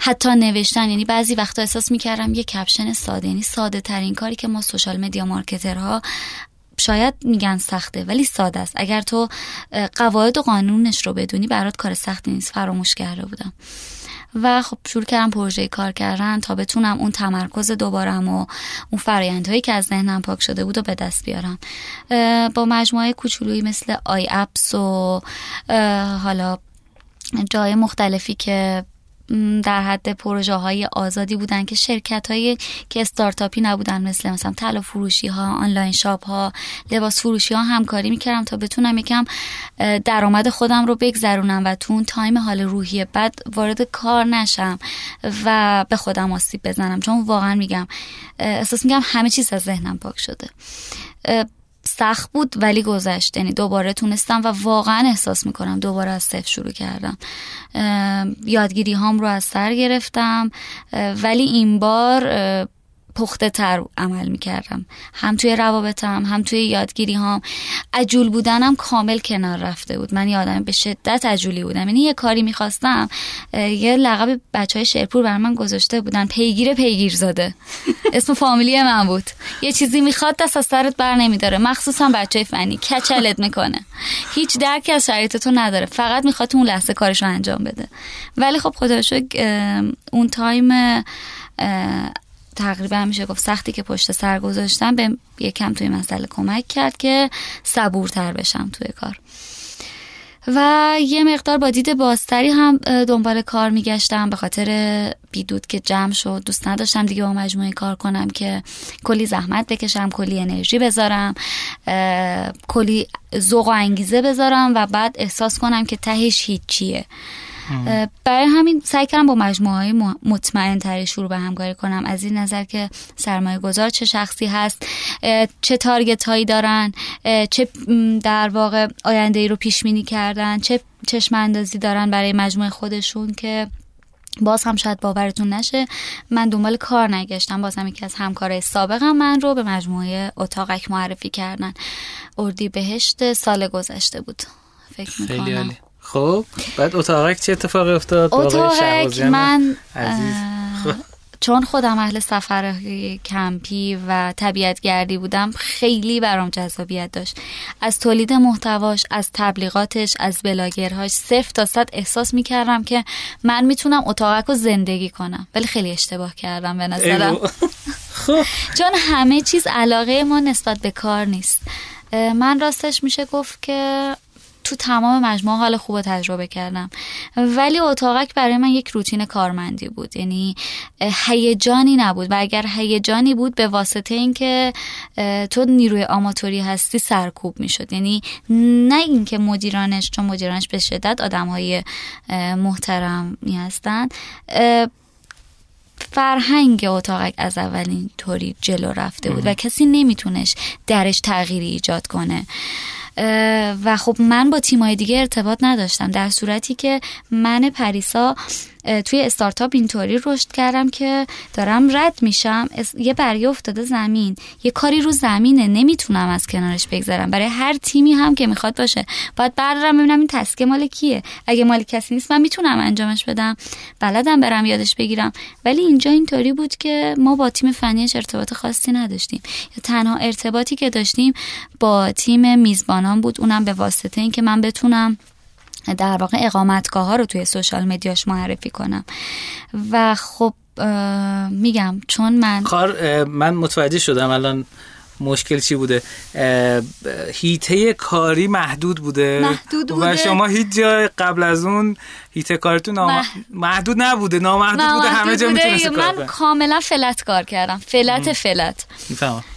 حتی نوشتن. یعنی بعضی وقتا احساس می‌کردم یه caption ساده یعنی ساده ترین کاری که ما social media marketer ها شاید میگن سخته ولی ساده است. اگر تو قواعد و قانونش رو بدونی برات کار سختی نیست. فراموش کرده بودم. و خب شروع کردم پروژه کار کردن تا بتونم اون تمرکز دوبارم و اون فرایندهایی که از ذهنم پاک شده بود و به دست بیارم. با مجموعه کوچولویی مثل آی اپس و حالا جای مختلفی که در حد پروژه های آزادی بودن که شرکت های که استارتاپی نبودن مثل مثلا طلا فروشی ها online shop ها لباس فروشی ها همکاری می‌کردم تا بتونم یکم درآمد خودم رو بگذرونم و تو اون تایم حال روحی بد وارد کار نشم و به خودم آسیب بزنم. چون واقعا میگم احساس میگم همه چیز از ذهنم پاک شده. سخت بود ولی گذشت. یعنی دوباره تونستم و واقعا احساس می‌کنم دوباره از صفر شروع کردم. یادگیری هام رو از سر گرفتم. ولی این بار پخته تر عمل می‌کردم. هم توی روابطم هم توی یادگیری هم عجول بودنم کامل کنار رفته بود. من یادم به شدت عجولی بودم. یعنی یه کاری می‌خواستم یه لقب بچه های شیرپور بر من گذاشته بودن. پیگیر پیگیر زاده. اسم فامیلی من بود. یه چیزی می‌خواد دست از سرت بر نمیداره. مخصوصا بچه فنی. کچلت می‌کنه. هیچ درکی از شرایط تو نداره. فقط می‌خواد اون لحظه کارش انجام بده. ولی خب خدا اون تایم تقریبا میشه گفت سختی که پشت سر گذاشتم به یکم توی مسئله کمک کرد که صبورتر بشم توی کار. و یه مقدار با دید بازتری هم دنبال کار میگشتم. به خاطر بیدود که جمع شد دوست نداشتم دیگه با مجموعه کار کنم که کلی زحمت بکشم کلی انرژی بذارم کلی ذوق و انگیزه بذارم و بعد احساس کنم که تهش هیچیه. برای همین سعی کردم با مجموعه های مطمئن تری شروع به همکاری کنم. از این نظر که سرمایه گذار چه شخصی هست چه تارگت هایی دارن چه در واقع آینده ای رو پیش بینی کردن چه چشم اندازی دارن برای مجموعه خودشون که باز هم شاید باورتون نشه من دنبال کار نگشتم. باز هم یکی از همکارای سابقم من رو به مجموعه اتاقک معرفی کردن. اردی بهشت سال گذشته بود. فکر می‌کنم. خب بعد اتاقک چه اتفاقی افتاد؟ اتاقک من خب. چون خودم اهل سفر کمپی و طبیعت گردی بودم خیلی برام جذابیت داشت. از تولید محتواش از تبلیغاتش از بلاگرهاش صفر تا صد احساس می‌کردم که من می‌تونم اتاقک رو زندگی کنم. ولی خیلی اشتباه کردم به نظرم. خب. چون همه چیز علاقه ما نسبت به کار نیست. من راستش میشه گفت که تو تمام مجموعه حال خوب تجربه کردم. ولی اتاقک برای من یک روتین کارمندی بود. یعنی هیجانی نبود. و اگر هیجانی بود به واسطه اینکه تو نیروی آماتوری هستی سرکوب می‌شد. یعنی نه اینکه مدیرانش چون مدیرانش به شدت آدم های محترمی هستن فرهنگ اتاقک از اولین طوری جلو رفته بود و کسی نمیتونش درش تغییری ایجاد کنه. و خب من با تیمای دیگه ارتباط نداشتم در صورتی که من پریسا توی استارتاپ اینطوری رشد کردم که دارم رد میشم. یه برگه افتاده زمین. یه کاری رو زمینه. نمی‌تونم از کنارش بگذرم. برای هر تیمی هم که می‌خواد باشه. باید بردارم ببینم این تسکه مال کیه. اگه مال کسی نیست من می‌تونم انجامش بدم. بلدم برم یادش بگیرم. ولی اینجا اینطوری بود که ما با تیم فنیش ارتباط خاصی نداشتیم. یا تنها ارتباطی که داشتیم با تیم میزبانان بود. اونم به واسطه اینکه من بتونم در واقع اقامتگاه ها رو توی سوشال مدیاش معرفی کنم. و خب میگم چون من کار من متوجه شدم الان مشکل چی بوده. هیته کاری محدود بوده. محدود بوده و شما هیچ جای قبل از اون هیته کارتون نام... محدود نبوده نامحدود بوده همه جا می‌تونسته کار من کاملا فلت کار کردم. فلت فلت.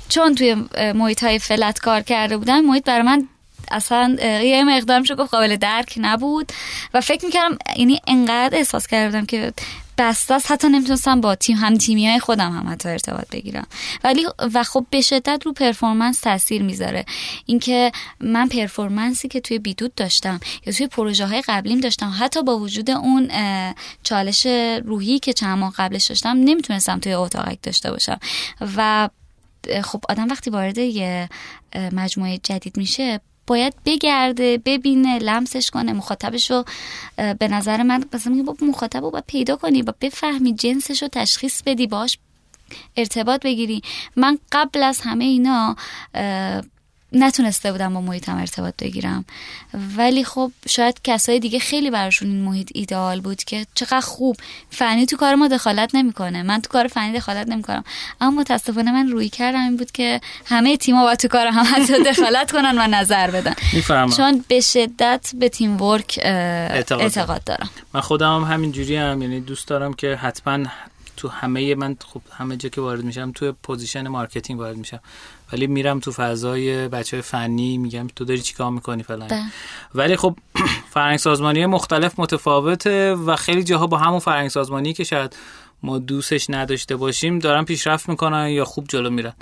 چون توی محیط های فلت کار کرده بودم محیط برای من اصلا یه مقدارم شو گفت قابل درک نبود و فکر می‌کردم یعنی انقدر احساس کردم که بسته حتی نمی‌تونستم با تیم هم تیمی های خودم هم حتی ارتباط بگیرم. ولی و خب به شدت رو پرفورمنس تاثیر می‌ذاره. اینکه من پرفورمنسی که توی بیدود داشتم یا توی پروژه های قبلیم داشتم حتی با وجود اون چالش روحی که چند ماه قبلش داشتم نمی‌تونستم توی اتاقک داشته باشم. و خب آدم وقتی وارد یه مجموعه جدید میشه باید بگرده ببینه لمسش کنه مخاطبش رو به نظر من مثلا میگه مخاطب رو باید پیدا کنی با بفهمی جنسش رو تشخیص بدی باش ارتباط بگیری. من قبل از همه اینا نتونسته بودم با محیطم ارتباط بگیرم. ولی خب شاید کسای دیگه خیلی براشون این محیط ایدئال بود که چقدر خوب. فنی تو کار ما دخالت نمی‌کنه. من تو کار فنی دخالت نمی‌کنم. اما متاسفانه من روی کردم این بود که همه تیم‌ها با تو کار هم حتی دخالت کنن و نظر بدن. چون به شدت به تیم ورک اعتقاد, اعتقاد دارم. من خودم هم همین جوری هم یعنی دوست دارم که حتما تو همه من خب همه جا که وارد میشم تو position marketing وارد میشم. ولی میرم تو فضای بچه های فنی میگم تو داری چیکار می‌کنی فلان بله. ولی خب فرهنگ سازمانی مختلف متفاوته و خیلی جاها با همون فرهنگ سازمانی که شاید ما دوستش نداشته باشیم دارن پیشرفت می‌کنن یا خوب جلو میرن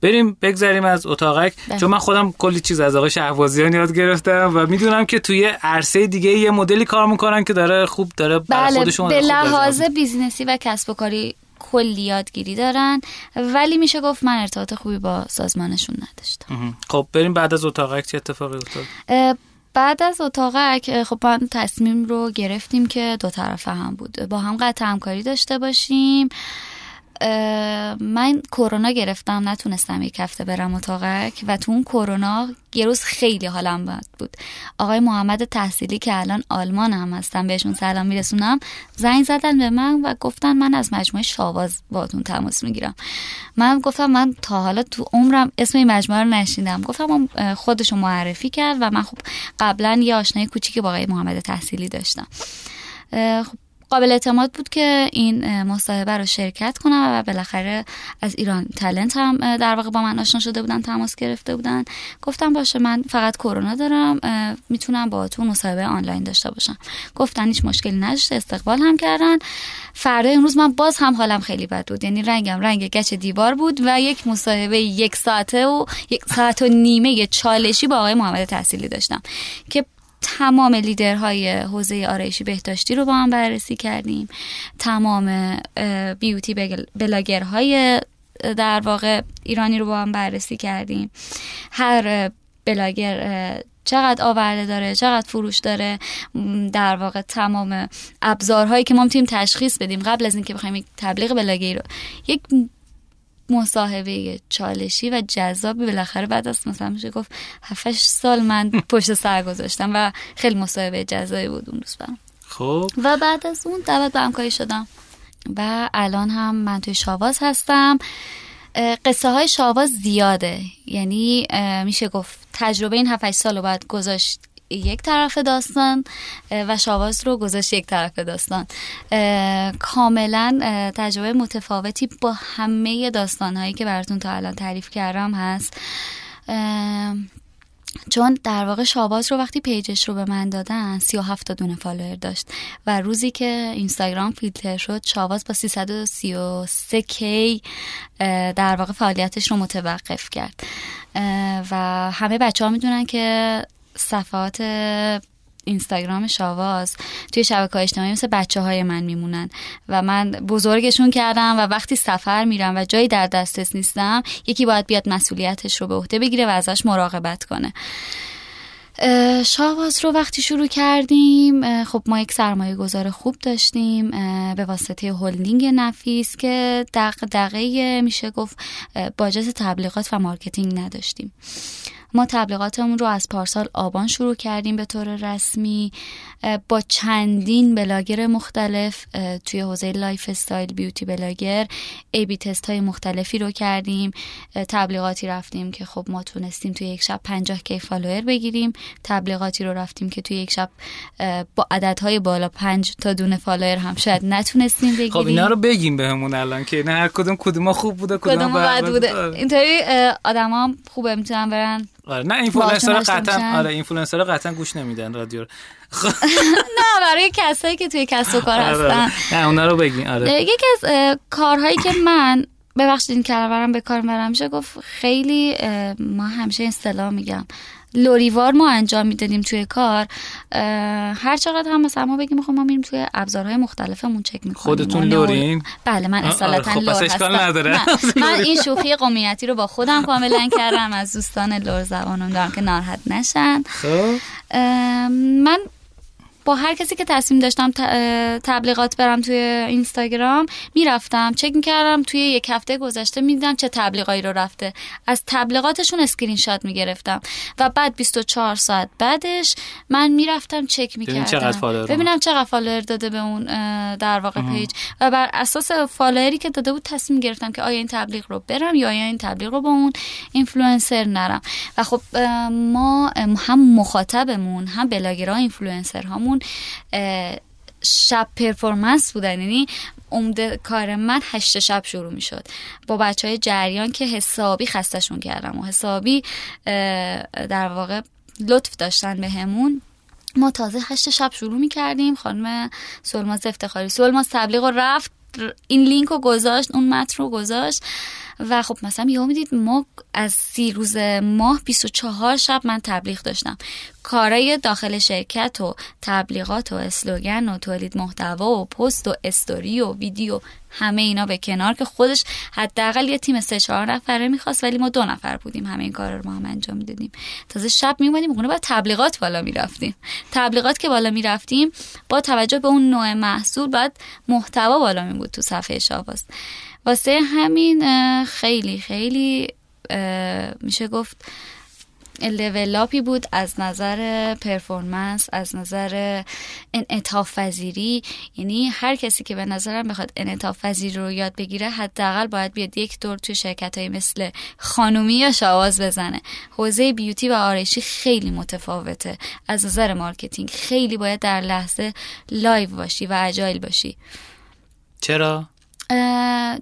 بریم بگذریم از اتاقک بله. چون من خودم کلی چیز از آقای شهبازیان یاد گرفتم و می‌دونم که توی عرصه دیگه یه مدلی کار می‌کنن که داره خوب داره برای بله خودشون به لحاظ business ی و کسب و کاری کلی یادگیری دارن ولی میشه گفت من ارتباط خوبی با سازمانشون نداشتم. خب بریم بعد از اتاقک چه اتفاقی افتاد؟ بعد از اتاقک خب ما تصمیم رو گرفتیم که دو طرفه هم بود. با هم قطع همکاری داشته باشیم. من کرونا گرفتم نتونستم یک هفته برم اتاقک و تو اون کرونا یه خیلی حالم بد بود. آقای محمد تحصیلی که الان آلمان هم هستن بهشون سلام میرسونم زنگ زدن به من و گفتن من از مجموعه شاواز باتون تماس می‌گیرم. من گفتم من تا حالا تو عمرم اسم این مجموعه رو نشیدم. گفتم خودشو معرفی کرد و من خب قبلا یه آشنای کوچیکی با آقای محمد تحصیلی داشتم. خب قابل اعتماد بود که این مصاحبه رو شرکت کنم و بالاخره از ایران تلنت هم در واقع با من آشنا شده بودن تماس گرفته بودن. گفتم باشه من فقط کرونا دارم می‌تونم با تو مصاحبه آنلاین داشته باشم. گفتن هیچ مشکلی نداشته استقبال هم کردن. فردا امروز من باز هم حالم خیلی بد بود. یعنی رنگم رنگ گچ دیوار بود و یک مصاحبه یک ساعته و یک ساعت و نیمه چالشی با آقای محمد تحصیلی داشتم که تمام لیدرهای حوزه آرایشی بهداشتی رو با هم بررسی کردیم. تمام بیوتی بلاگرهای در واقع ایرانی رو با هم بررسی کردیم. هر بلاگر چقدر آورده داره چقدر فروش داره در واقع تمام ابزارهایی که ما می‌تونیم تشخیص بدیم قبل از اینکه بخوایم یک تبلیغ بلاگی رو. یک مصاحبه چالشی و جذابی بالاخره بعد از مثلا میشه گفت 7 سال من پشت سر گذاشتم و خیلی مصاحبه جذابی بود اون روز برام. خب. و بعد از اون دعوت به همکاری شدم. و الان هم من توی شاواز هستم. قصه های شاواز زیاده. یعنی میشه گفت تجربه این 7 سال رو باید گذاشت یک طرف داستان و شاواز رو گذاشت یک طرف داستان. کاملا تجربه متفاوتی با همه داستان هایی که براتون تا الان تعریف کردم هست. چون در واقع شاواز رو وقتی page ش رو به من دادن 37 تا دونه follower داشت. و روزی که اینستاگرام فیلتر شد شاواز با 333 K در واقع فعالیتش رو متوقف کرد. و همه بچه ها می‌دونن که صفحات اینستاگرام شاواز توی شبکه های اجتماعی مثل بچه های من میمونن و من بزرگشون کردم و وقتی سفر میرم و جایی در دسترس نیستم یکی باید بیاد مسئولیتش رو به عهده بگیره و ازش مراقبت کنه. شاواز رو وقتی شروع کردیم خب ما یک سرمایه گذار خوب داشتیم به واسطه هلدینگ نفیس که دق میشه گفت budget تبلیغات و marketing نداشتیم. ما تبلیغاتمون رو از پارسال آبان شروع کردیم به طور رسمی با چندین بلاگر مختلف توی حوزه lifestyle beauty blogger A/B test های مختلفی رو کردیم تبلیغاتی رفتیم که خب ما تونستیم توی یک شب 50 K follower بگیریم تبلیغاتی رو رفتیم که توی یک شب با عددهای بالا 5 تا دونه follower هم شاید نتونستیم بگیریم. خب اینا رو بگیم بهمون الان که نه هر کدوم کدوم خوب بوده کدوم کدوم بد بوده. اینطوری آدما خوبه می‌تونن برن آره نه اینفلوئنسر قطعا آره اینفلوئنسر قطعا گوش نمیدن رادیو نه برای کسایی که توی کسب و کار آره. هستن. نه اونا رو بگین آره. یکی از کارهایی که من ببخشید این کلمه به کار برم میشه گفت خیلی ما همیشه اصطلاح میگم. لوریوار ما انجام می‌دادیم توی کار هر چقدر هم مثلا ما بگیم خب ما میریم توی ابزارهای مختلفمون چک می‌کنیم. خودتون لورین؟ بله من اصالتا خب لور هستم. نداره. من این شوخی قومیتی رو با خودم کاملا کردم از دوستان لور زبانم دارم که ناراحت نشن. خب. من با هر کسی که تصمیم داشتم تبلیغات برم توی اینستاگرام می‌رفتم. چک می‌کردم توی یک هفته گذشته می‌دیدم چه تبلیغایی رو رفته. از تبلیغاتشون اسکرین شات می‌گرفتم. و بعد 24 ساعت بعدش من می‌رفتم چک می‌کردم. ببینم چقدر follower داده به اون در واقع page و بر اساس follower ی که داده بود تصمیم گرفتم که آیا این تبلیغ رو برم یا آیا این تبلیغ رو با اون اینفلوئنسر نرم. و خب ما هم مخاطبمون هم blogger ها influencer اه، شب performance بودن. یعنی عمده کار من هشت شب شروع می شد با بچه های جریان که حسابی خستشون کردم و حسابی در واقع لطف داشتن به همون ما تازه هشت شب شروع می کردیم خانم سلماز افتخاری. سلماز تبلیغ رو رفت. این لینک رو گذاشت اون متن رو گذاشت. و خب مثلا یهو می‌دید ما از سی روز ماه 24 شب من تبلیغ داشتم. کارای داخل شرکت و تبلیغات و اسلوگن و تولید محتوا و پست و استوری و ویدیو همه اینا به کنار که خودش حداقل یه تیم سه چهار نفره می‌خواست ولی ما دو نفر بودیم. همه این کار رو ما هم انجام می‌دادیم تازه شب میومدیم خونه بعد تبلیغات بالا می‌رفتیم. تبلیغات که بالا می‌رفتیم با توجه به اون نوع محصول بعد محتوا بالا می بود تو صفحه شاواز. واسه همین خیلی خیلی میشه گفت level up ی بود از نظر performance از نظر انعطاف پذیری یعنی هر کسی که به نظرم بخواد انعطاف پذیری رو یاد بگیره حداقل باید بیاد یک دور توی شرکت های مثل خانومی یا شاواز بزنه. حوزه beauty و آرایشی خیلی متفاوته. از نظر marketing خیلی باید در لحظه live باشی و agile باشی. چرا؟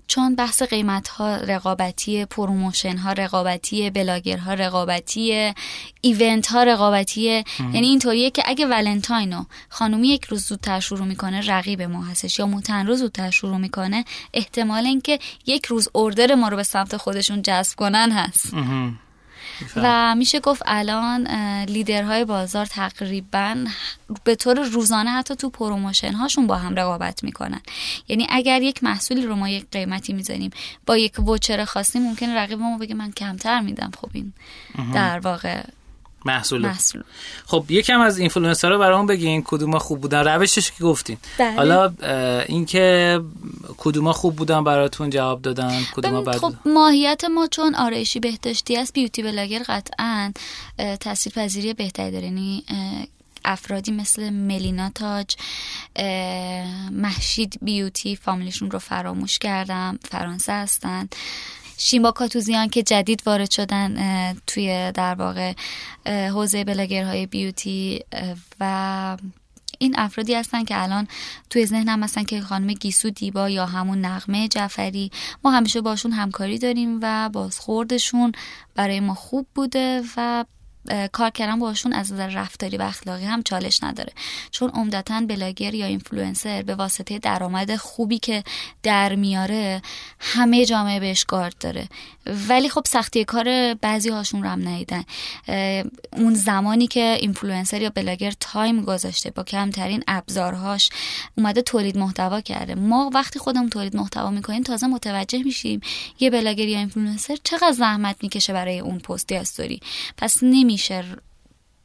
چون بحث قیمت ها رقابتی promotion ها رقابتی بلاگر ها رقابتی event ها رقابتی یعنی اینطوریه که اگه ولنتاینو خانومی یک روز زودتر شروع می‌کنه رقیب ما هستش. یا موتن‌رو زودتر شروع می‌کنه احتمال اینکه یک روز order ما رو به سمت خودشون جذب کنن هست. و میشه گفت الان لیدرهای بازار تقریبا به طور روزانه حتی تو promotion هاشون با هم رقابت می‌کنن. یعنی اگر یک محصولی رو ما یک قیمتی می‌زنیم با یک voucher خاصی ممکنه رقیب ما بگه من کمتر میدم. خب این در واقع محصول. خب یکم از اینفلوئنسرها رو برامون بگین کدوما خوب بودن. روشش که گفتین. بله. حالا اینکه کدوما خوب بودن براتون جواب دادن کدوما بد خب ماهیت ما چون آرایشی بهداشتی است beauty blogger قطعا تاثیرپذیری بهتری داره. یعنی افرادی مثل ملینا تاج مهشید beauty فامیلیشون رو فراموش کردم فرانسه هستن. شیما کاتوزیان که جدید وارد شدن توی در واقع حوزه بلاگرهای beauty و این افرادی هستن که الان توی ذهنم هستن که خانم گیسو دیبا یا همون نغمه جعفری ما همیشه باشون همکاری داریم و بازخوردشون برای ما خوب بوده و کار کردن باشون از نظر رفتاری و اخلاقی هم چالش نداره. چون عمدتا بلاگر یا اینفلوئنسر به واسطه درآمد خوبی که در میاره همه جامعه بهش گارد داره. ولی خب سختی کار بعضی هاشون رو هم ندیدن. اون زمانی که اینفلوئنسر یا بلاگر time گذاشته با کمترین ابزارهاش اومده تولید محتوا کرده. ما وقتی خودمون تولید محتوا می‌کنیم تازه متوجه میشیم یه بلاگر یا اینفلوئنسر چقدر زحمت می‌کشه برای اون پست استوری. پس نمیشه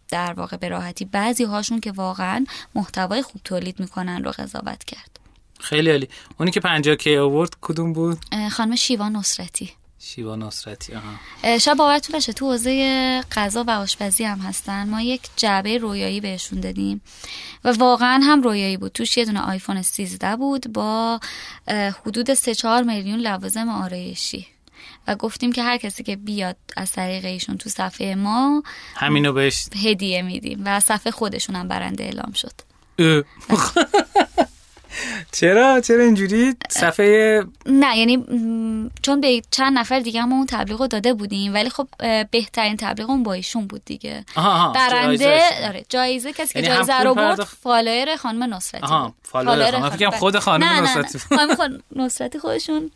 در واقع به راحتی. بعضی هاشون که واقعا محتوای خوب تولید می‌کنن رو قضاوت کرد. خیلی عالی. اونی که 50 کی آورد کدوم بود؟ خانم شیوا نصرتی. شیوا نصرتی آها. شاید باورتون نشه تو حوزه غذا و آشپزی هم هستن. ما یک جعبه رویایی بهشون دادیم و واقعا هم رویایی بود. توش یه دونه آیفون 13 بود با حدود 3 4 میلیون لوازم آرایشی. و گفتیم که هر کسی که بیاد از طریق ایشون تو صفحه ما همینو بهش هدیه میدیم و از صفحه خودشون هم برنده اعلام شد. چرا چرا اینجوری صفحه نه یعنی چون به چند نفر دیگه ما اون تبلیغ رو داده بودیم ولی خب بهترین تبلیغ اون با ایشون بود دیگه برنده. آره جایزه کسی که یعنی هم جایزه رو برد؟ فالوور خانم نصرتی آها. فالوور خانم. خود خانم. نصرتی. خانم خان- نصرتی خودشون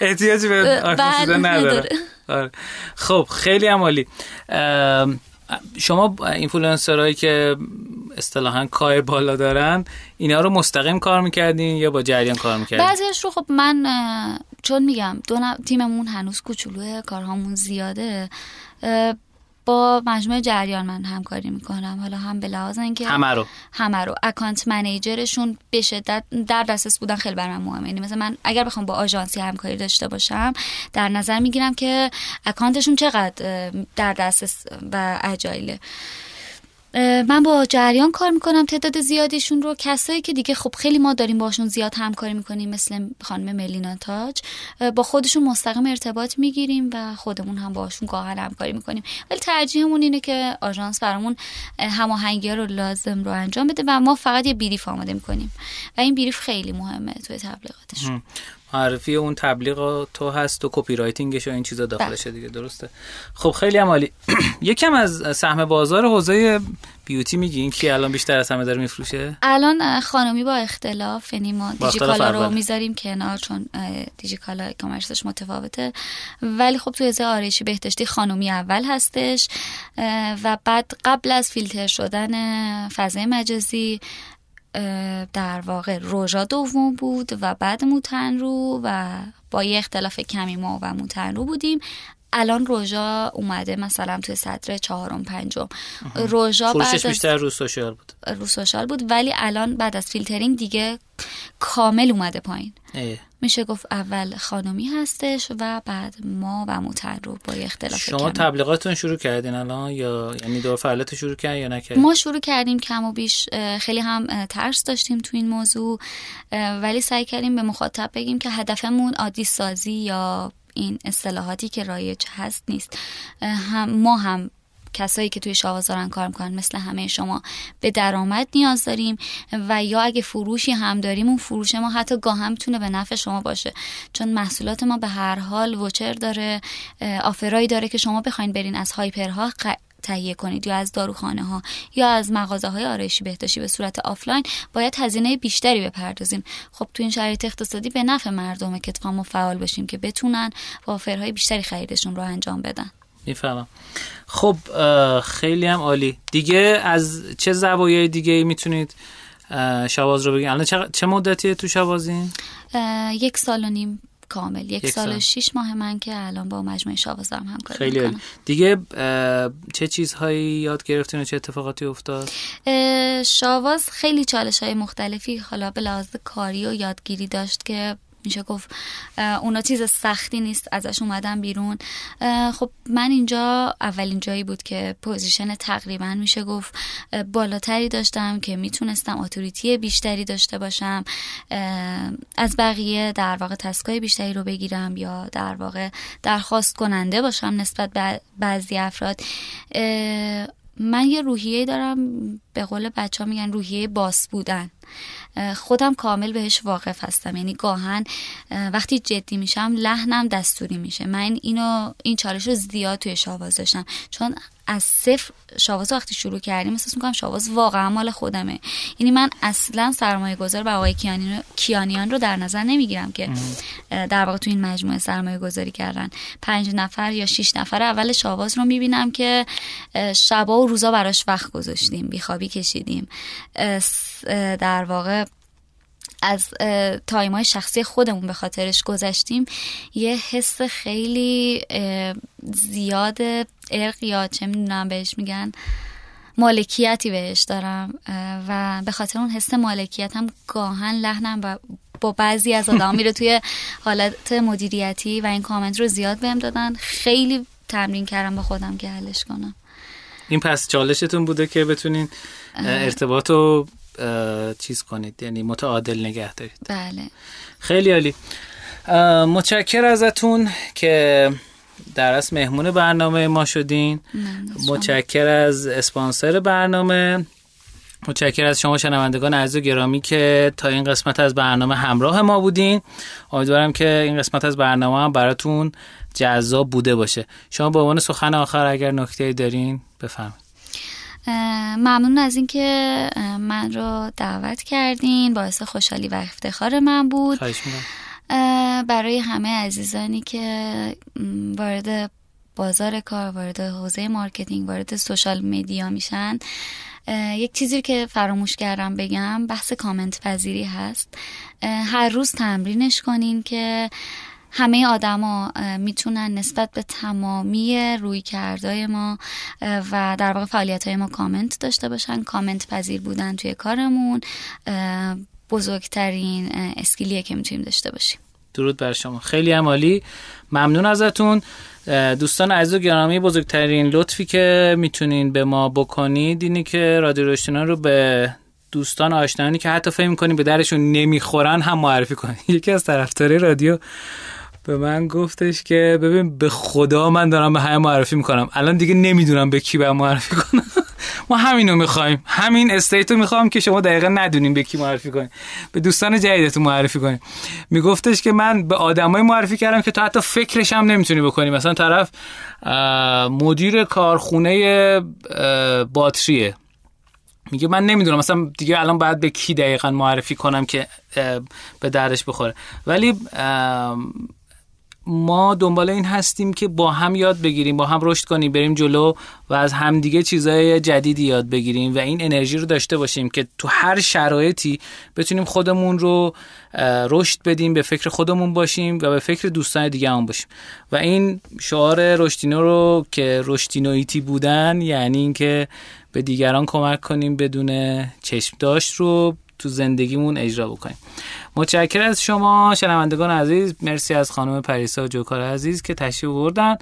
احتیاجی به آشپزی بله، نداره. آره. خب خیلی ام، شما اینفلوئنسرهایی که اصطلاحا K بالا دارن اینا رو مستقیم کار می‌کردین یا با جریان کار می‌کردین بعضیش رو خب من چون میگم دو تیممون هنوز کوچولوه کارهامون زیاده با مجموعه جریان من همکاری می‌کنم. حالا هم به لحاظ اینکه همه رو. همه رو. account manager شون به شدت در دسترس بودن خیلی بر من مهمه. یعنی مثلا من اگر بخوام با آژانسی همکاری داشته باشم در نظر می‌گیرم که اکانتشون چقدر در دسترس و اجایله. من با جریان کار می‌کنم. تعداد زیادیشون رو کسایی که دیگه خب خیلی ما داریم باشون زیاد همکاری می‌کنیم مثل خانم ملینا تاج با خودشون مستقیم ارتباط می‌گیریم و خودمون هم باشون گاهن همکاری می‌کنیم. ولی ترجیحمون اینه که آژانس برامون اه، هماهنگی رو لازم رو انجام بده و ما فقط یه بیریف آماده می‌کنیم. و این brief خیلی مهمه توی تبلیغاتشون معرفی اون تبلیغ تو هست و copywriting ش و این چیزا داخلشه دیگه درسته؟ خب خیلی هم عالی. یکم از سهم بازار حوزه beauty میگین کی الان بیشتر از همه داره میفروشه؟ الان خانمی با اختلاف یعنی ما دیجیکالا رو. می‌ذاریم کنار چون دیجیکالا commerce ش متفاوته. ولی خب توی حوزه آرایشی بهداشتی خانمی اول هستش و بعد قبل از فیلتر شدن فضای مجازی در واقع روژا دوم بود و بعد موتن رو و با یه اختلاف کمی ما و موتن رو بودیم. الان روژا اومده مثلا توی صدر چهارم پنجم. روژا بعد فروشش بیشتر رو سوشال بود. رو سوشال بود ولی الان بعد از فیلترینگ دیگه کامل اومده پایین. میشه گفت اول خانمی هستش و بعد ما و موتر رو با اختلاف شما کمی. تبلیغاتتون شروع کردین الان یا یعنی دور فعالیت شروع کردین یا نکردین؟ ما شروع کردیم کم و بیش خیلی هم ترس داشتیم تو این موضوع ولی سعی کردیم به مخاطب بگیم که هدفمون عادی سازی یا این اصطلاحاتی که رایج هست نیست. هم ما هم کسایی که توی شاواز دارن کار می‌کنن مثل همه شما به درآمد نیاز داریم و یا اگه فروشی هم داریم اون فروش ما حتی گاه هم می‌تونه به نفع شما باشه. چون محصولات ما به هر حال voucher داره offer ایی داره که شما بخواین برین از هایپرها تهیه کنید یا از داروخانه ها یا از مغازه های آرایشی بهداشتی به صورت آفلاین باید هزینه بیشتری بپردازیم. خب تو این شرایط اقتصادی به نفع مردمه که ما فعال باشیم که بتونن با offer های بیشتری خریدشون رو انجام بدن. می‌فهمم. خب خیلی هم عالی. دیگه از چه زوایای دیگه می‌تونید شاواز رو بگین الان چه, مدتیه تو شاوازین؟ یک سال و نیم. کامل. یک, یک سال, سال. و شیش ماه من که الان با مجموعه شاواز دارم همکاری خیلی می‌کنم. دیگه چه چیزهایی یاد گرفتین و چه اتفاقاتی افتاد؟ شاواز خیلی چالش های مختلفی حالا به لحاظ کاری و یادگیری داشت که میشه گفت اونا چیز سختی نیست ازش اومدم بیرون. خب من اینجا اولین جایی بود که position تقریبا میشه گفت بالاتری داشتم که می‌تونستم اتوریتی بیشتری داشته باشم. از بقیه در واقع تسکای بیشتری رو بگیرم یا در واقع درخواست کننده باشم نسبت به بعضی افراد. من یه روحیه دارم به قول بچه ها میگن روحیه باس بودن. خودم کامل بهش واقف هستم. یعنی گاهن اه، وقتی جدی میشم لحنم دستوری میشه. من اینو این چالش رو زیاد توی شاواز داشتم. چون از صفر شاواز وقتی شروع کردیم احساس می‌کنم شاواز واقعا مال خودمه. یعنی من اصلا سرمایه گذار بر آقای کیانی- کیانیان رو در نظر نمی‌گیرم که در واقع تو این مجموعه سرمایه گذاری کردن. پنج نفر یا شیش نفر اول شاواز رو می‌بینم که شبا و روزا براش وقت گذاشتیم بیخوابی کشیدیم. در واقع از تایم های شخصی خودمون به خاطرش گذشتیم یه حس خیلی زیاد ارق یا چه می‌دونم بهش میگن مالکیتی بهش دارم و به خاطر اون حس مالکیت هم گاهن لحنم و با بعضی از آدم میره توی حالت مدیریتی و این کامنت رو زیاد بهم دادن. خیلی تمرین کردم با خودم که حلش کنم. این پس چالشتون بوده که بتونین ارتباط رو چیز کنید یعنی متعادل نگه دارید. بله. خیلی عالی. متشکر ازتون که در اصل مهمون برنامه ما شدین. از. متشکر از اسپانسر برنامه. متشکر از شما شنوندگان عزیز و گرامی که تا این قسمت از برنامه همراه ما بودین. امیدوارم که این قسمت از برنامه هم براتون جذاب بوده باشه. شما به عنوان سخن آخر اگر نکته دارین بفرمایید. ممنون از اینکه من رو دعوت کردین. باعث خوشحالی و افتخار من بود. برای همه عزیزانی که وارد بازار کار وارد حوزه marketing وارد social media میشن. یک چیزی که فراموش کردم بگم بحث کامنت پذیری هست. هر روز تمرینش کنین که همه آدما می‌تونن نسبت به تمامی رویکردهای ما و در واقع فعالیت های ما کامنت داشته باشن. کامنت پذیر بودن توی کارمون. بزرگترین اسکیلیه که می‌تونیم داشته باشیم. درود بر شما. خیلی عمالی ممنون ازتون. دوستان عزیز و گرامی بزرگترین لطفی که می‌تونین به ما بکنید اینه که رادیو روشنا رو به دوستان آشنایی که حتی فکر می‌کنین به درشون نمی‌خورن هم معرفی کنید. یکی از طرفدارای رادیو به من گفتش که ببین به خدا من دارم به همه معرفی می‌کنم. الان دیگه نمی‌دونم به کی به معرفی کنم. ما همینو می‌خوایم. همین استیتو می‌خوام که شما دقیقا ندونیم به کی معرفی کنیم. به دوستان جدیدتون معرفی کنیم. میگفتش که من به آدمای معرفی کردم که تو حتی فکرش هم نمی‌تونی بکنی. مثلا طرف مدیر کارخونه باتریه. میگه من نمی‌دونم. مثلا دیگه الان باید به کی دقیقا معرفی کنم که به دردش بخوره. ولی ما دنبال این هستیم که با هم یاد بگیریم با هم رشد کنیم بریم جلو و از همدیگه چیزای جدیدی یاد بگیریم و این انرژی رو داشته باشیم که تو هر شرایطی بتونیم خودمون رو رشد بدیم به فکر خودمون باشیم و به فکر دوستان دیگه هم باشیم. و این شعار رشدینو رو که رشدینویتی بودن یعنی اینکه به دیگران کمک کنیم بدون چشم داشت رو تو زندگیمون اجرا بکنیم. متشکر از شما شنوندگان عزیز. مرسی از خانم پریسا جوکار عزیز که تشریف بردن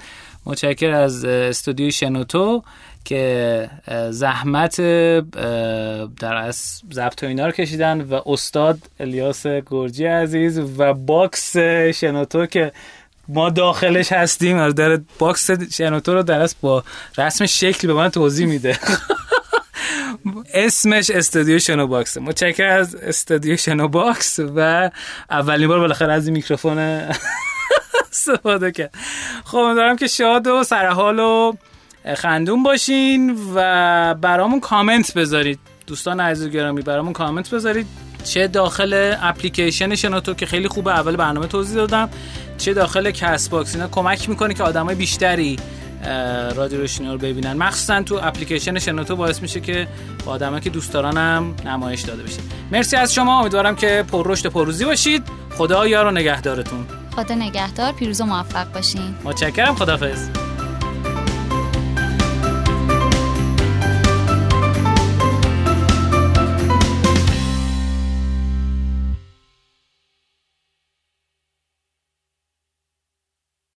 متشکر از استودیو شنوتو که زحمت در از ضبط اینا رو کشیدن و استاد الیاس گرجی عزیز و باکس شنوتو که ما داخلش هستیم. در باکس شنوتو رو درست با رسم شکل به من توضیح میده. اسمش استودیو شنو باکس متشکر از استودیو شنو باکس و اولین بار بالاخره از این میکروفون استفاده کرد. خب دارم که شاد و سرحال و خندون باشین و برامون کامنت بذارید. دوستان عزیز گرامی برامون کامنت بذارید. چه داخل اپلیکیشن شنوتو که خیلی خوبه اول برنامه توضیح دادم. چه داخل کست باکس اینا کمک می‌کنه که آدمای بیشتری رادیو روشنی رو ببینن. مخصوصا تو اپلیکیشن شنوتو باعث میشه که با آدمایی که دوست دارنم نمایش داده بشه. مرسی از شما. امیدوارم که پر رشد پرروزی باشید. خدا یار و نگهدارتون. خدا نگهدار. پیروز و موفق باشین. متشکرم. خدافظ